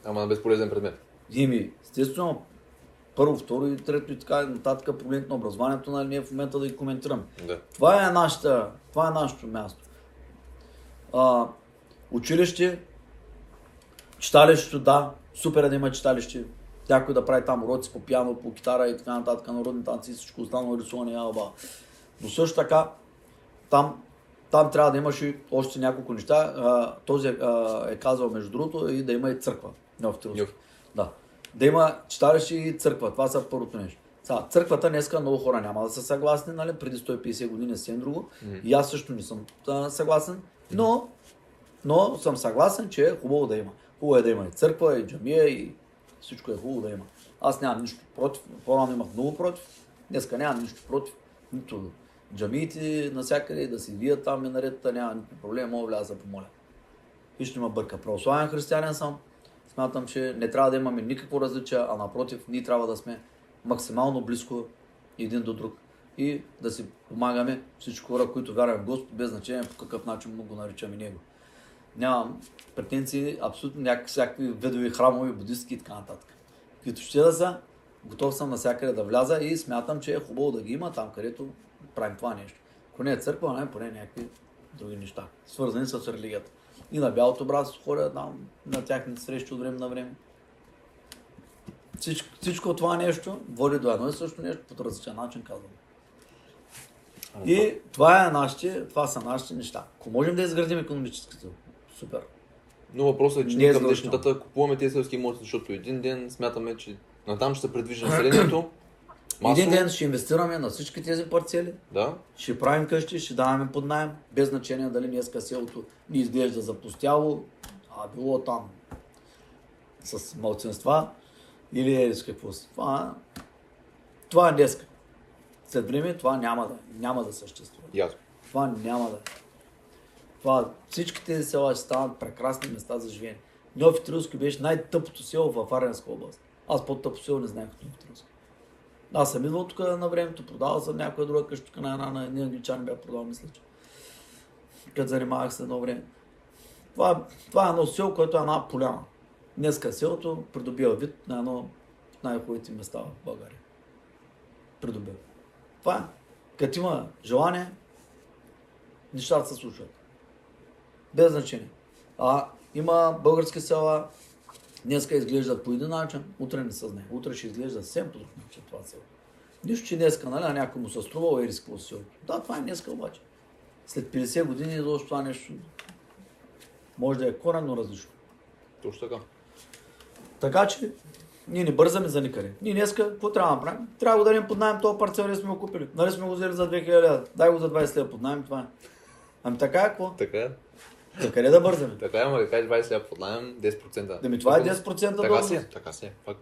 [SPEAKER 2] Ама на безполезен предмет.
[SPEAKER 1] Ими, естествено, първо, второ и трето и така нататък проблемите на образованието, нали, ние в момента да ги коментираме.
[SPEAKER 2] Да.
[SPEAKER 1] Това е, нашата, това е нашето място. А, училище, читалището, да, супер е да има читалище. Някой да прави там уроци по пиано, по китара и така нататък, народни танци и всичко останало, рисуване, алба. Но също така, там, там трябва да имаш и още няколко неща. А, този а, е казал, между другото, и да има и църква. Трилски.
[SPEAKER 2] Нюх.
[SPEAKER 1] Да. Да има читалище и църква. Това са първото нещо. Сега, църквата днеска много хора няма да са съгласни, нали? Преди 150 години е съвсем друго. И аз също не съм а, съгласен. Но, но съм съгласен, че е хубаво да има. Хубаво е да има и църква, и джамия, и всичко е хубаво да има. Аз нямам нищо против. По-рано имах много против. Днеска нямам нищо против. Нито джамиите навсякъде да си вият там и наредата, няма никакви проблеми, мога вляза да помоля. И ще има бърка. Православен християнин съм. Смятам, че не трябва да имаме никакво различие, а напротив, ние трябва да сме максимално близко един до друг. И да си помагаме всички хора, които вярват в Господ, без значение по какъв начин му го наричаме Него. Нямам претенции, абсолютно някакви всякакви видови храмови, будистки и така нататък. Които ще да са, готов съм навсякъде да вляза и смятам, че е хубаво да ги има там, където правим това нещо. Ако не е църква, не поне някакви други неща, свързани с религията. И на бялото братство ходя там на тяхните срещи от време на време. Всичко, всичко това нещо води до едно и също нещо, по различен начин казвам. И това, е нашите, това са нашите неща. Ако можем да изградим економическите, супер.
[SPEAKER 2] Но въпросът е, че
[SPEAKER 1] Не е
[SPEAKER 2] ние към
[SPEAKER 1] задължително.
[SPEAKER 2] днешна дата купуваме тези селски имоти, защото един ден смятаме, че натам ще се предвижи населението. Масово.
[SPEAKER 1] Един ден ще инвестираме на всички тези парцели,
[SPEAKER 2] Да.
[SPEAKER 1] ще правим къщи, ще даваме под найем, без значение дали днеска селото ни изглежда запустяло, а било там с малцинства или е с какво си. Това, това е днеска. След време това няма да, няма да съществува.
[SPEAKER 2] Ясно.
[SPEAKER 1] Това няма да. Това, всички тези села ще станат прекрасни места за живеене. Нови Трилски беше най-тъпото село в Аренска област. Аз по-тъпо село не знаех от Нови Трилски. Аз съм идвал тук на времето, продавал съм някоя друга къща, тук на една, на един англичани бях продал, мисля, че. Като занимавах се едно време. Това, това е едно село, което е една поляна. Днеска селото придобива вид на едно най-хубавите места в България. Придобива. Това е. Като има желание, нещата се случват. Без значение. А има български села, днеска изглеждат по един начин, утре не се знае. Утре ще изглежда съвсем по друг начин това село. Нищо, че днеска, нали, на някой му се струва ери с какво село. Да, това е днеска обаче. След 50 години изобщо това нещо може да е коренно различно.
[SPEAKER 2] Точно така.
[SPEAKER 1] Така че ние не бързаме за никъде. Ние днеска, какво трябва да направим? Трябва да го дадем под найем този парцел, сме го купили. Нали сме го взели за 2000 лева. Дай го за 20 лева под найем, това е. Ами така е, какво?
[SPEAKER 2] Така е.
[SPEAKER 1] За къде да бързаме?
[SPEAKER 2] Така е, ама да кажеш 20 лева под найем, 10%.
[SPEAKER 1] Да ми това е
[SPEAKER 2] Така-
[SPEAKER 1] 10%
[SPEAKER 2] Така си така си е. Факт.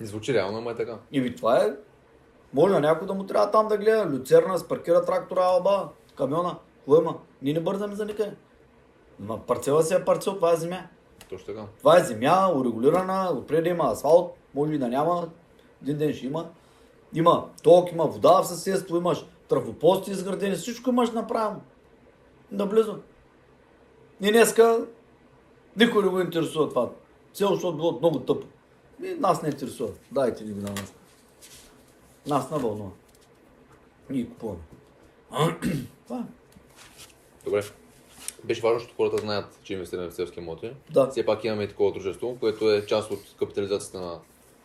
[SPEAKER 2] Не звучи реално, ама е така.
[SPEAKER 1] И ви това е. Може на някой да му трябва там да гледа. Люцерна, спаркира трактора, алба, камиона. Има? Ние не бързаме за никъде. Ма парцела си е парцел, това е земя.
[SPEAKER 2] Точно така.
[SPEAKER 1] Това е земя, урегулирана, отпред има асфалт, може и да няма, един ден ще има. Има ток, има вода в съседство, имаш трафопости изградени, всичко имаш направено. Наблизо. И днеска никой не го интересува това. Все защото било много тъпо. И нас не интересува. Дайте ни го на нас. Нас на вълнува. Ние купуваме. Това е.
[SPEAKER 2] Добре. Беше важно, защото хората знаят, че инвестираме в селски имоти.
[SPEAKER 1] Да.
[SPEAKER 2] Все пак имаме и такова дружество, което е част от капитализацията на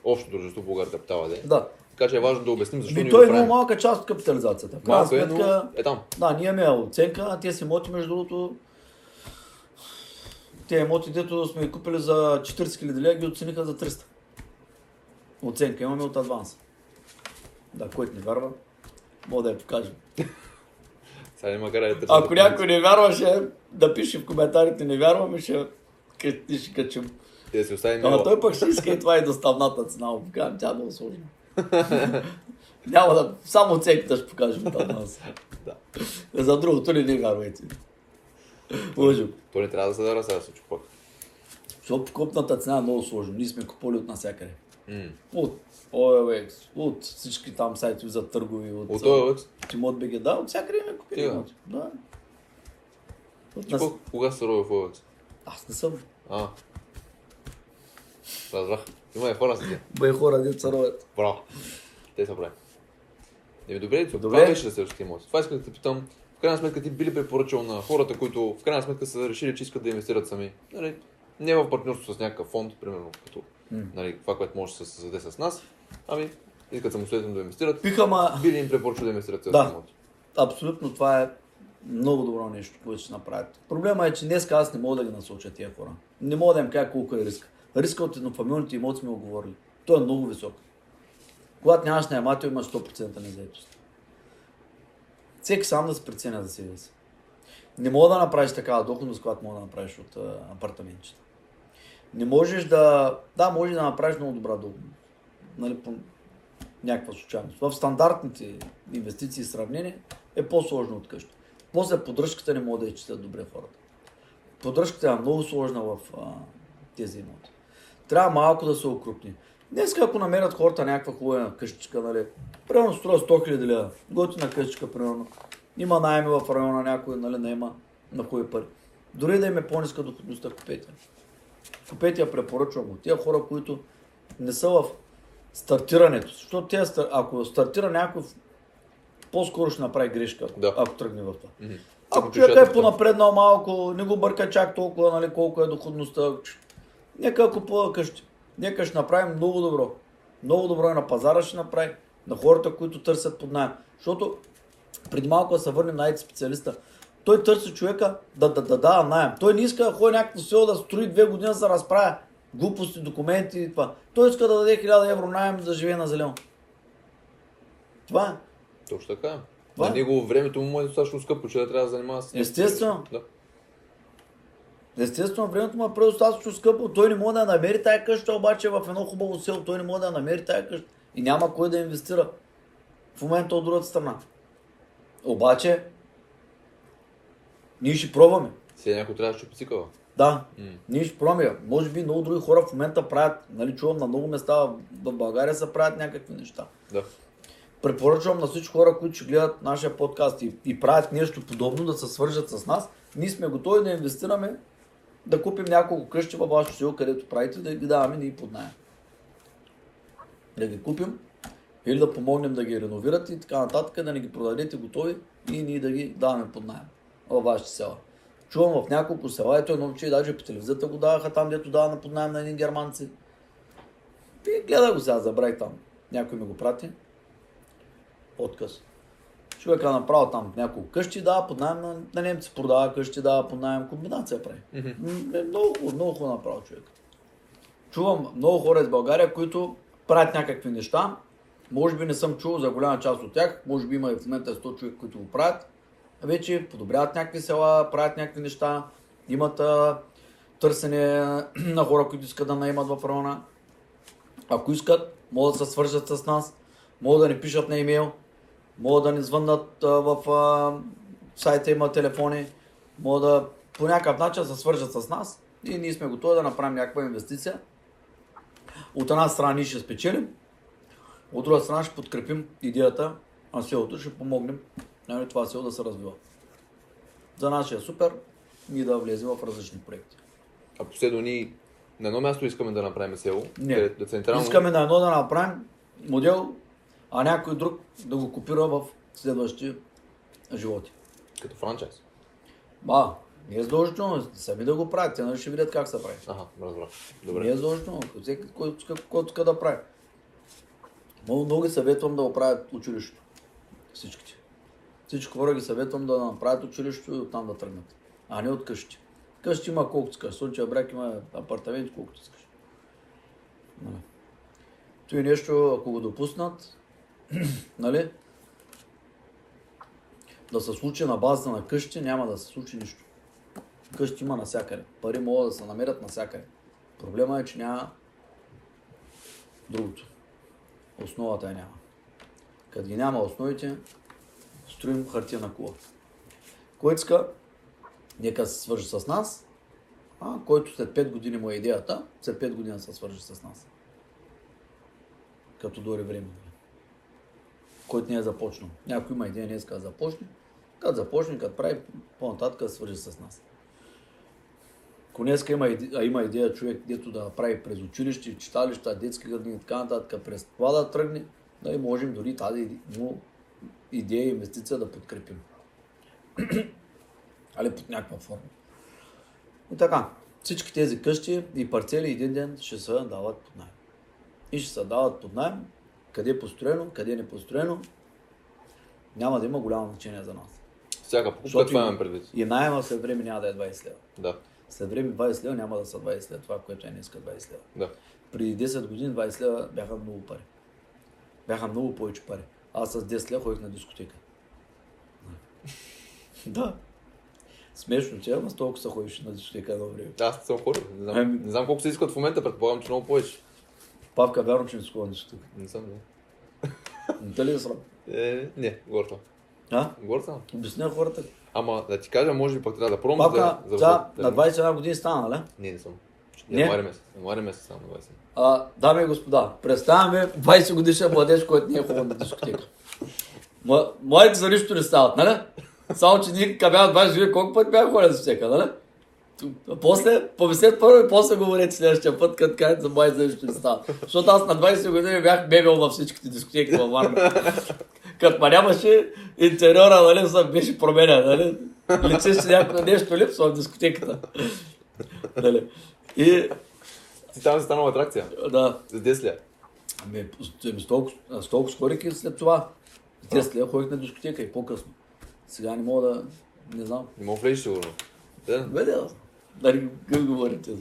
[SPEAKER 2] общо дружество Българ Капитал АД.
[SPEAKER 1] Да.
[SPEAKER 2] Така че е важно да обясним защо ние
[SPEAKER 1] той е много малка част от капитализацията. В крайна
[SPEAKER 2] е,
[SPEAKER 1] сметка,
[SPEAKER 2] е там.
[SPEAKER 1] Да, ние имаме оценка, а тези имоти, между другото, те имоти, дето сме купили за 40 000 лева, ги оцениха за 300. Оценка имаме от аванс. Да, който не вярва, мога да я покажем.
[SPEAKER 2] Сега да търсим.
[SPEAKER 1] Ако някой не вярваше, да пише в коментарите, не вярваме, ще, ще, качим.
[SPEAKER 2] Да си оставим
[SPEAKER 1] Ама той пък ще иска и това и доставната цена. Покажем, тя е много сложна. Няма да, само оценката ще покажем от аванс.
[SPEAKER 2] Да.
[SPEAKER 1] За другото ли не вярвайте. Лъжим.
[SPEAKER 2] То не трябва да се дара сега се чупак.
[SPEAKER 1] Защото купната цена е много сложна. Ние сме купили от насякъде.
[SPEAKER 2] М.
[SPEAKER 1] От OLX, от всички там сайтове за търгови, от,
[SPEAKER 2] От OLX?
[SPEAKER 1] Тимот БГ, да, от всякъде ме купили. Имоти. Да. От
[SPEAKER 2] Ти
[SPEAKER 1] нас...
[SPEAKER 2] кога- Кога се рови в OLX?
[SPEAKER 1] Аз не съм.
[SPEAKER 2] А. Разбрах. Има и хора с тия.
[SPEAKER 1] Бе хора, деца ровят.
[SPEAKER 2] Браво. Те са прави. Еми добре, добре. Това беше за селските имоти. Това исках да те питам. В крайна сметка ти би ли препоръчал на хората, които в крайна сметка са решили, че искат да инвестират сами. Нали, не в партньорство с някакъв фонд, примерно като нали, това, което може да се създаде с нас. Ами, искат самостоятелно да инвестират.
[SPEAKER 1] Пиха, ма...
[SPEAKER 2] Би ли им препоръчал да инвестират селски
[SPEAKER 1] Да.
[SPEAKER 2] имоти?
[SPEAKER 1] Абсолютно това е много добро нещо, което ще направят. Проблема е, че днес аз не мога да ги насоча тия хора. Не мога да им кажа колко е риск. Риска от еднофамилните имоти сме оговорили. Той е много висок. Когато нямаш наемател, имаш 100% незаетост. Всеки сам да се преценя за себе си. Не мога да направиш такава доходност, която мога да направиш от а, апартаментчета. Не можеш да... Да, можеш да направиш много добра доходност. Нали, по някаква случайност. В стандартните инвестиции и сравнение е по-сложно от къща. После поддръжката не могат да я четат добре хората. Поддръжката е много сложна в а, тези имоти. Трябва малко да се окрупни. Днес, ако намерят хората някаква хубава къщичка, нали, примерно струва 100 000 лева, готина къщичка, примерно, има найми в района някой, нали, наема на хубави пари. Дори да им е по-ниска доходността, купете. Купете я препоръчвам го. Тия хора, които не са в стартирането. Защото стар- ако стартира някой, по-скоро ще направи грешка, ако,
[SPEAKER 2] Да.
[SPEAKER 1] ако тръгне в това.
[SPEAKER 2] Мгм.
[SPEAKER 1] Ако човек е понапреднал малко, не го бърка чак толкова, нали, колко е доходността. Нека купува къщи. Нека ще направим много добро. Много добро и на пазара ще направи. На хората, които търсят под найем. Защото преди малко да се върнем на IT специалиста. Той търси човека да да, да, да найем. Той не иска да ходи някакво село да строи две години да се разправя глупости, документи и това. Той иска да даде 1000 евро найем да живее на зелено. Това е.
[SPEAKER 2] Точно така.
[SPEAKER 1] Това
[SPEAKER 2] На
[SPEAKER 1] е.
[SPEAKER 2] него времето му е достатъчно скъпо, че да трябва да занимава с...
[SPEAKER 1] Естествено.
[SPEAKER 2] Да.
[SPEAKER 1] Естествено, времето му е предостатъчно скъпо. Той не може да намери тая къща, обаче в едно хубаво село той не може да намери тая къща. И няма кой да инвестира. В момента от другата страна. Обаче, ние ще пробваме.
[SPEAKER 2] Сега някой трябва да чупи цикъла.
[SPEAKER 1] Да,
[SPEAKER 2] М.
[SPEAKER 1] ние ще пробваме. Може би много други хора в момента правят, нали чувам на много места в България се правят някакви неща.
[SPEAKER 2] Да.
[SPEAKER 1] Препоръчвам на всички хора, които ще гледат нашия подкаст и, и правят нещо подобно, да се свържат с нас. Ние сме готови да инвестираме, да купим няколко къщи във вашето село, където правите, да ги даваме ние под найем. Да ги купим или да помогнем да ги реновират и така нататък, да ни ги продадете готови и ние да ги даваме под найем във вашите села. Чувам в няколко села, ето едно момче, даже по телевизията го даваха там, дето дава на под найем на един германци. И гледай го сега, забравих там. Някой ми го прати отказ. Човека е направил там няколко къщи, да, под найем на, на немци продава къщи, да, под найем комбинация прави. Е, много много хубаво направил човек. Чувам много хора из България, които правят някакви неща. Може би не съм чул за голяма част от тях, може би има и в момента 100 човек, които го правят. Вече подобряват някакви села, правят някакви неща, имат а, търсене на хора, които искат да наемат в района. Ако искат, могат да се свържат с нас, могат да ни пишат на имейл, могат да ни звъннат в а, сайта има телефони, могат да по някакъв начин се свържат с нас и ние сме готови да направим някаква инвестиция. От една страна ние ще спечелим, от друга страна ще подкрепим идеята на селото, ще помогнем нали, това село да се развива. За нас ще е супер ние да влезем в различни проекти.
[SPEAKER 2] А последно ние на едно място искаме да направим село,
[SPEAKER 1] Не.
[SPEAKER 2] да централно...
[SPEAKER 1] Искаме на едно да направим модел, а някой друг да го копира в следващите животи.
[SPEAKER 2] Като франчайз.
[SPEAKER 1] Ба, не е задължително, сами да го правят, те нали ще видят как се прави.
[SPEAKER 2] Аха, разбрах.
[SPEAKER 1] Не
[SPEAKER 2] Добре.
[SPEAKER 1] е задължително, всеки, който иска, да прави. Много, много ги съветвам да го правят училището. Всичките. Всички хора ги съветвам да направят училището и оттам да тръгнат. А не от къщи. Къщи има колкото искаш. Слънчев бряг има апартамент колкото искаш. Нали. Той нещо, ако го допуснат, нали, да се случи на базата на къщи, няма да се случи нищо. Къщи има навсякъде. Пари могат да се намерят навсякъде. Проблема е, че няма другото. Основата я няма. Като ги няма основите, строим хартия кула. Който иска, нека се свържи с нас, а който след 5 години му е идеята, след 5 години се свържи с нас. Като дори време. Който не е започнал. Някой има идея, не иска да започне. Като започне, като прави, по-нататък свържи с нас. Ако днеска има, иде- а има идея човек, дето да прави през училище, читалища, детски градини и така нататък, през това да тръгне, да и можем дори тази му идея и инвестиция да подкрепим. Али под някаква форма. И така, всички тези къщи и парцели един ден ще се дават под найем. И ще се дават под найем, къде е построено, къде не е построено, няма да има голямо значение за нас.
[SPEAKER 2] Всяка покупка това имам предвид.
[SPEAKER 1] И найема след време няма да е 20 лева.
[SPEAKER 2] Да,
[SPEAKER 1] След време 20 лева няма да са 20 лева, това, което е днеска 20 лева.
[SPEAKER 2] да.
[SPEAKER 1] Преди 10 години 20 лева бяха много пари. Бяха много повече пари. Аз с 10 лева ходих на дискотека. да. Смешно, че, ама с толкова се ходиш на дискотека едно време.
[SPEAKER 2] Аз съм ходил. Не знам,
[SPEAKER 1] Ами-
[SPEAKER 2] не знам колко се искат в момента, предполагам, че много повече.
[SPEAKER 1] Павка, вярно, че ходил на дискотека.
[SPEAKER 2] Не съм, не.
[SPEAKER 1] Не те ли да срам?
[SPEAKER 2] Е, не, горта.
[SPEAKER 1] А?
[SPEAKER 2] Горта.
[SPEAKER 1] Обясня хората.
[SPEAKER 2] Ама да ти кажа, може би пък трябва да пробвам
[SPEAKER 1] Павка,
[SPEAKER 2] за,
[SPEAKER 1] сега
[SPEAKER 2] да,
[SPEAKER 1] на 21 години стана, нали?
[SPEAKER 2] Не, не съм.
[SPEAKER 1] Не?
[SPEAKER 2] Януари месец. Януари месец само на 20.
[SPEAKER 1] А, дами и господа, представяме 20 годишен младеж, който не е ходил на дискотека. Младите за нищо не стават, нали? Само, че ние бяха 20 години, колко път бяха ходили на дискотека, нали? После, помислете първо и после говорете следващия път, като кажете за младите за нищо не стават. Защото аз на 20 години бях бебел на всичките дискотеки във Варна. Като ма нямаше интериора, нали, съм беше променен, нали? Лице си някакво нещо липсва в дискотеката. Нали? И,
[SPEAKER 2] Ти там си станал атракция.
[SPEAKER 1] да,
[SPEAKER 2] За 10 ля.
[SPEAKER 1] Ами, с- с толкова, с толкова скорики след това. С 10 лева ходих на дискотека и по-късно. Сега не мога да... Не знам.
[SPEAKER 2] Не мога влезеш сигурно. Да.
[SPEAKER 1] Бъде, да. Дали как говорите?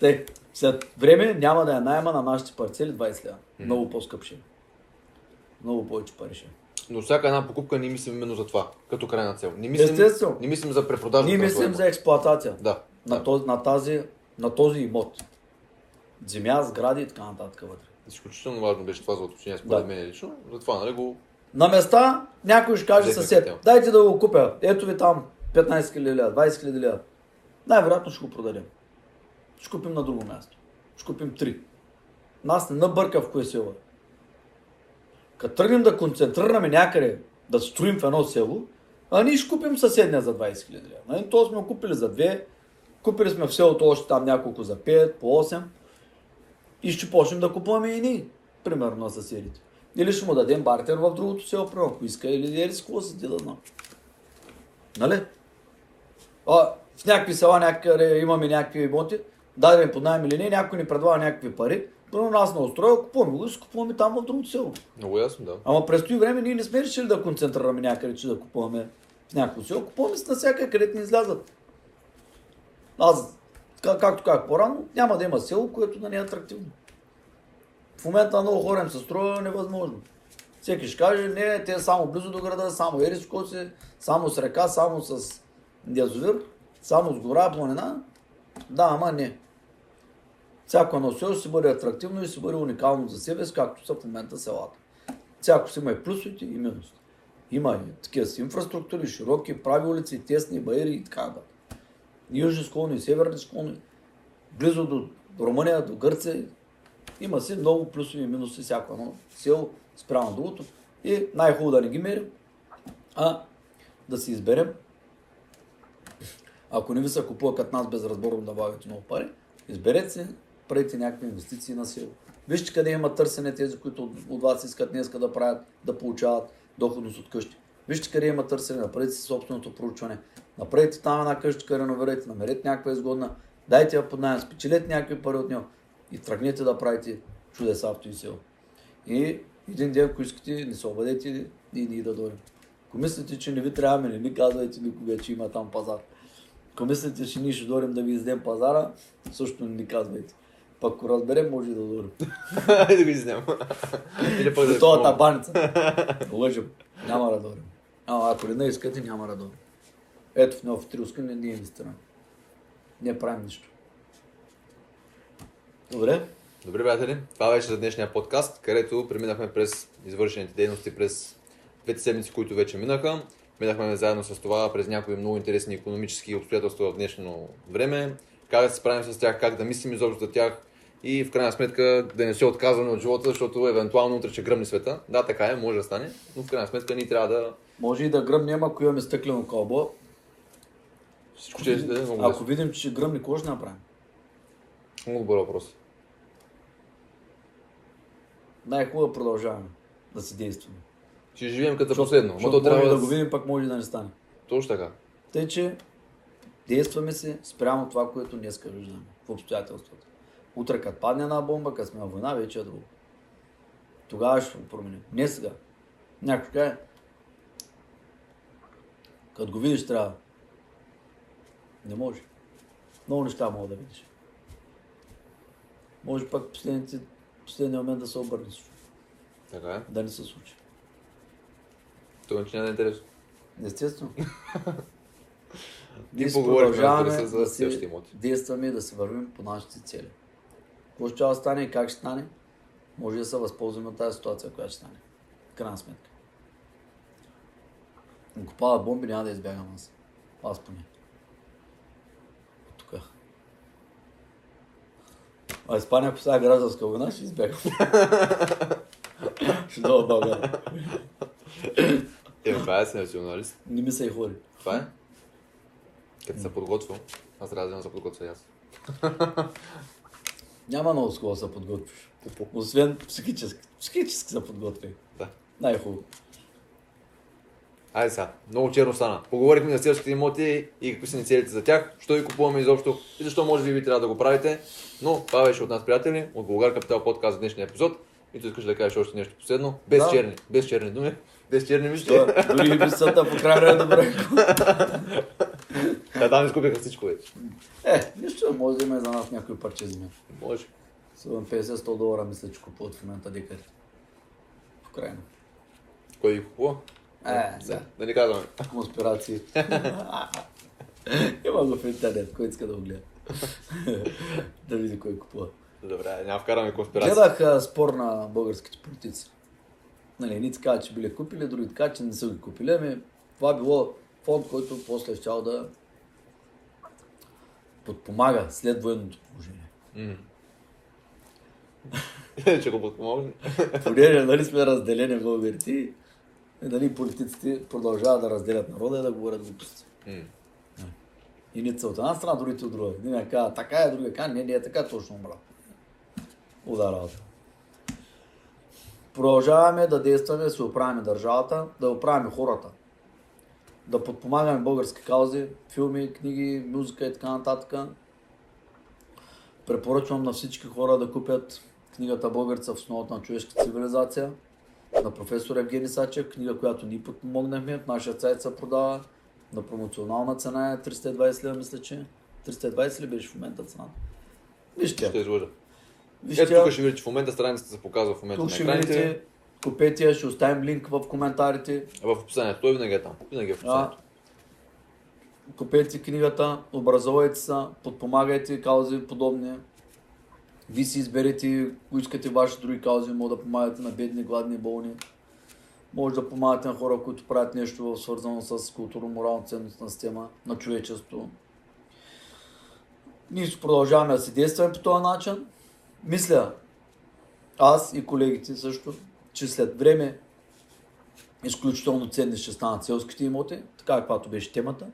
[SPEAKER 1] Те, след време няма да е найема на нашите парцели 20 лева. Много по-скъп ще. Много повече пари ще.
[SPEAKER 2] Но всяка една покупка ние мислим именно за това, като крайна цел. Не мислим,
[SPEAKER 1] Естествено.
[SPEAKER 2] Не мислим за препродажа.
[SPEAKER 1] Ние мислим за експлоатация
[SPEAKER 2] Да.
[SPEAKER 1] на,
[SPEAKER 2] да.
[SPEAKER 1] този, на, тази, на този имот. Земя, сгради и така нататък вътре.
[SPEAKER 2] Изключително важно беше това за уточнение, според
[SPEAKER 1] Да.
[SPEAKER 2] мен лично. Затова, нали, го...
[SPEAKER 1] На места някой ще каже съсед, дайте да го купя. Ето ви там 15 000 лева, 20 000 лева. Най-вероятно ще го продадем. Ще купим на друго място. Ще купим три. Нас не набърка в кое село. е. Като тръгнем да концентрираме някъде, да строим в едно село, а ние ще купим съседния за 20 000 лева. Нали? То сме купили за две, купили сме в селото още там няколко за 5, по 8 и ще почнем да купуваме и ние, примерно на съседите. Или ще му дадем бартер в другото село, ако иска, или ели с какво се да знам. Нали? А, в някакви села някъде имаме някакви имоти, дадем под найем или не, някой ни предлага някакви пари, първо нас на устроя, купуваме го и си купуваме там в другото село.
[SPEAKER 2] Много ясно, да.
[SPEAKER 1] Ама през този време ние не сме решили да концентрираме някъде, че да купуваме в някакво село. Купуваме се навсякъде, където ни излязат. Аз, как, както казах по-рано, няма да има село, което да не е атрактивно. В момента много хора им се строя невъзможно. Всеки ще каже, не, те са само близо до града, само Ериско си, само с река, само с язовир, само с гора, планина. Да, ама не. Всяко едно село ще бъде атрактивно и ще бъде уникално за себе си, както са в момента селата. Всяко си има и плюсовете и минусите. Има и такива си инфраструктури, широки, прави улици, тесни, баири и така. И Южни склони, северни склони, близо до Румъния, до Гърция. Има си много плюсови и минуси всяко едно село спрямо другото. И най-хубаво да не ги мерим, а да си изберем. Ако не ви се купува като нас безразборно да бавите много пари, изберете си, правите някакви инвестиции на село. Вижте къде има търсене тези, които от, вас искат днес да правят, да получават доходност от къщи. Вижте къде има търсене, направете си собственото проучване. Направете там една къщичка, реновирайте, намерете някаква изгодна, дайте я под найем, спечелете някакви пари от него и тръгнете да правите чудеса в този село. И един ден, ако искате, не се обадете и и ние да дойдем. Ако мислите, че не ви трябва, не ми казвайте никога, че има там пазар. Ако мислите, че ние ще дойдем да ви издем пазара, също не ни казвайте. Пък ако разберем, може и да дойдем.
[SPEAKER 2] Айде да го изснем. Или пък да
[SPEAKER 1] това табаница. Лъжем. Няма да дойдем. А, ако не искате, няма да дойдем. Ето в Нов Трилска не ние инвестираме. Не правим нищо. Добре?
[SPEAKER 2] Добре, приятели, това беше за днешния подкаст, където преминахме през извършените дейности през двете седмици, които вече минаха. Минахме заедно с това през някои много интересни економически обстоятелства в днешно време, как да се справим с тях, как да мислим изобщо за тях и в крайна сметка да не се отказваме от живота, защото евентуално утре ще гръмне света. Да, така е, може да стане, но в крайна сметка ние трябва да...
[SPEAKER 1] Може и да гръмнем, ако имаме стъклено кълбо.
[SPEAKER 2] Всичко ще е много
[SPEAKER 1] Ако
[SPEAKER 2] лесно.
[SPEAKER 1] видим, че ще гръмне, какво ще направим?
[SPEAKER 2] Много добър въпрос.
[SPEAKER 1] Най-хубаво е да продължаваме да си действаме.
[SPEAKER 2] Ще живеем като последно, но
[SPEAKER 1] Защото
[SPEAKER 2] то трябва да...
[SPEAKER 1] го видим, пък може да не стане.
[SPEAKER 2] Точно така.
[SPEAKER 1] Тъй, че действаме си спрямо това, което днеска виждаме в обстоятелствата. Утре, като падне една бомба, като сме на война, вече е друго. Тогава ще го променим. Не сега. Някой каже, като го видиш, трябва. Не може. Много неща мога да видиш. Може пък последните, последния момент да се обърне.
[SPEAKER 2] Така е.
[SPEAKER 1] Да не се случи.
[SPEAKER 2] Това няма да е интересно.
[SPEAKER 1] Естествено.
[SPEAKER 2] Ние
[SPEAKER 1] продължаваме да
[SPEAKER 2] следващите
[SPEAKER 1] си действаме и да се вървим по нашите цели. Какво ще да стане и как ще стане, може да се възползваме от тази ситуация, която ще стане. В крайна сметка. Ако падат бомби, няма да избягам аз. Аз поне. Тук. А Испания, ако сега гражданска война, ще избягам. ще дойда в България.
[SPEAKER 2] Е, е си националист.
[SPEAKER 1] Не ми се и хори.
[SPEAKER 2] Това е. Като се подготвил, аз трябва да се подготвя аз.
[SPEAKER 1] Няма много с какво да се подготвиш. Освен психически. Психически се подготви.
[SPEAKER 2] Да.
[SPEAKER 1] Най-хубаво.
[SPEAKER 2] Айде сега, много черно стана. Поговорихме за селските имоти и какви са ни целите за тях, що ги купуваме изобщо и защо може би ви трябва да го правите. Но това беше от нас, приятели, от Българ Капитал подкаст за днешния епизод. И ти искаш да кажеш още нещо последно? Без
[SPEAKER 1] Да.
[SPEAKER 2] черни. Без черни думи. Без черни мишки.
[SPEAKER 1] Дори и мисълта по края е добре.
[SPEAKER 2] Да, там изкупиха всичко вече.
[SPEAKER 1] Е, нищо, може да има и за нас някой парче земя.
[SPEAKER 2] Може.
[SPEAKER 1] С 50-100 долара мисля, че купуват в момента декари. В Украина.
[SPEAKER 2] Кой ги купува?
[SPEAKER 1] Е,
[SPEAKER 2] Да, да ни казваме.
[SPEAKER 1] Конспирации. Има го в интернет, кой иска да го гледа. да види кой купува.
[SPEAKER 2] Добре, няма вкараме конспирация.
[SPEAKER 1] Гледах а, спор на българските политици. Нали, едни така, че били купили, други така, че не са ги купили. Ами, това било фонд, който после щял да подпомага след военното положение.
[SPEAKER 2] М. Че го подпомогне.
[SPEAKER 1] Понеже нали сме разделени българите и нали, политиците продължават да разделят народа и да говорят глупости.
[SPEAKER 2] М.
[SPEAKER 1] И не от една страна, другите от друга. Един казва така е, другия казва не, не е така, точно обратно. Ударата. Продължаваме да действаме, да се оправяме държавата, да оправяме хората. Да подпомагаме български каузи, филми, книги, музика и така нататък. Препоръчвам на всички хора да купят книгата Българца в основата на човешката цивилизация на професор Евгений Сачев, книга, която ни подпомогнахме. В нашия сайт се продава на промоционална цена е 320 лева, мисля, че. 320 ли беше в момента цената? Вижте,
[SPEAKER 2] Ще излъжа.
[SPEAKER 1] Вижте,
[SPEAKER 2] Ето тук ще видите, в момента страницата се показва в момента
[SPEAKER 1] тук
[SPEAKER 2] на
[SPEAKER 1] ще
[SPEAKER 2] екраните.
[SPEAKER 1] видите, купете я, ще оставим линк в коментарите.
[SPEAKER 2] В описанието. Той винаги е там. Винаги е в описанието.
[SPEAKER 1] купете книгата, образовайте се, подпомагайте каузи подобни. Ви си изберете, ако искате ваши други каузи, може да помагате на бедни, гладни, болни. Може да помагате на хора, които правят нещо свързано с културно-морално ценностна система на човечеството. Ние продължаваме да си действаме по този начин. Мисля, аз и колегите също, че след време изключително ценни ще станат селските имоти, така каквато беше темата.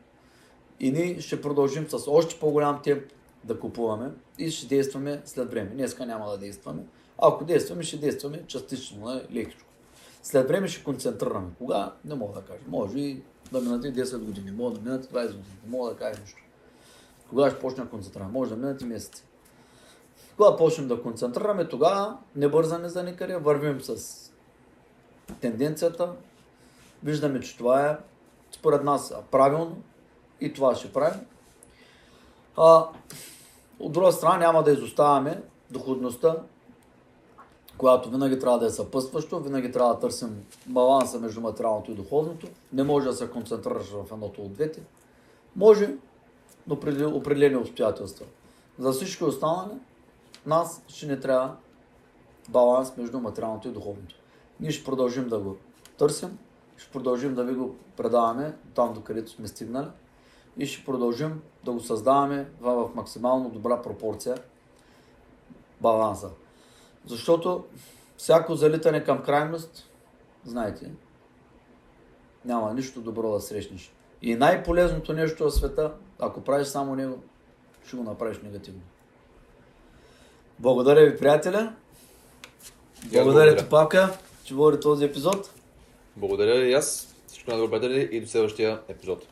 [SPEAKER 1] И ние ще продължим с още по-голям темп да купуваме и ще действаме след време. Днеска няма да действаме. Ако действаме, ще действаме частично, лекичко. След време ще концентрираме. Кога? Не мога да кажа. Може и да минат и 10 години, може да минат и 20 години, мога да кажа нищо. Кога ще почне да концентрираме? Може да минат и месеци. Кога почнем да концентрираме, тогава не бързаме за никъде, вървим с тенденцията, виждаме, че това е според нас правилно и това ще правим. А, от друга страна няма да изоставяме доходността, която винаги трябва да е съпътстващо, винаги трябва да търсим баланса между материалното и духовното. Не може да се концентрираш в едното от двете. Може, но при определени обстоятелства. За всички останали, нас ще не трябва баланс между материалното и духовното. Ние ще продължим да го търсим, ще продължим да ви го предаваме там, до където сме стигнали и ще продължим да го създаваме в максимално добра пропорция баланса. Защото всяко залитане към крайност, знаете, няма нищо добро да срещнеш. И най-полезното нещо в света, ако правиш само него, ще го направиш негативно. Благодаря ви, приятеля. Благодаря ти, Павка, че води този епизод.
[SPEAKER 2] Благодаря и аз. Всичко най-добро, приятели, и до следващия епизод.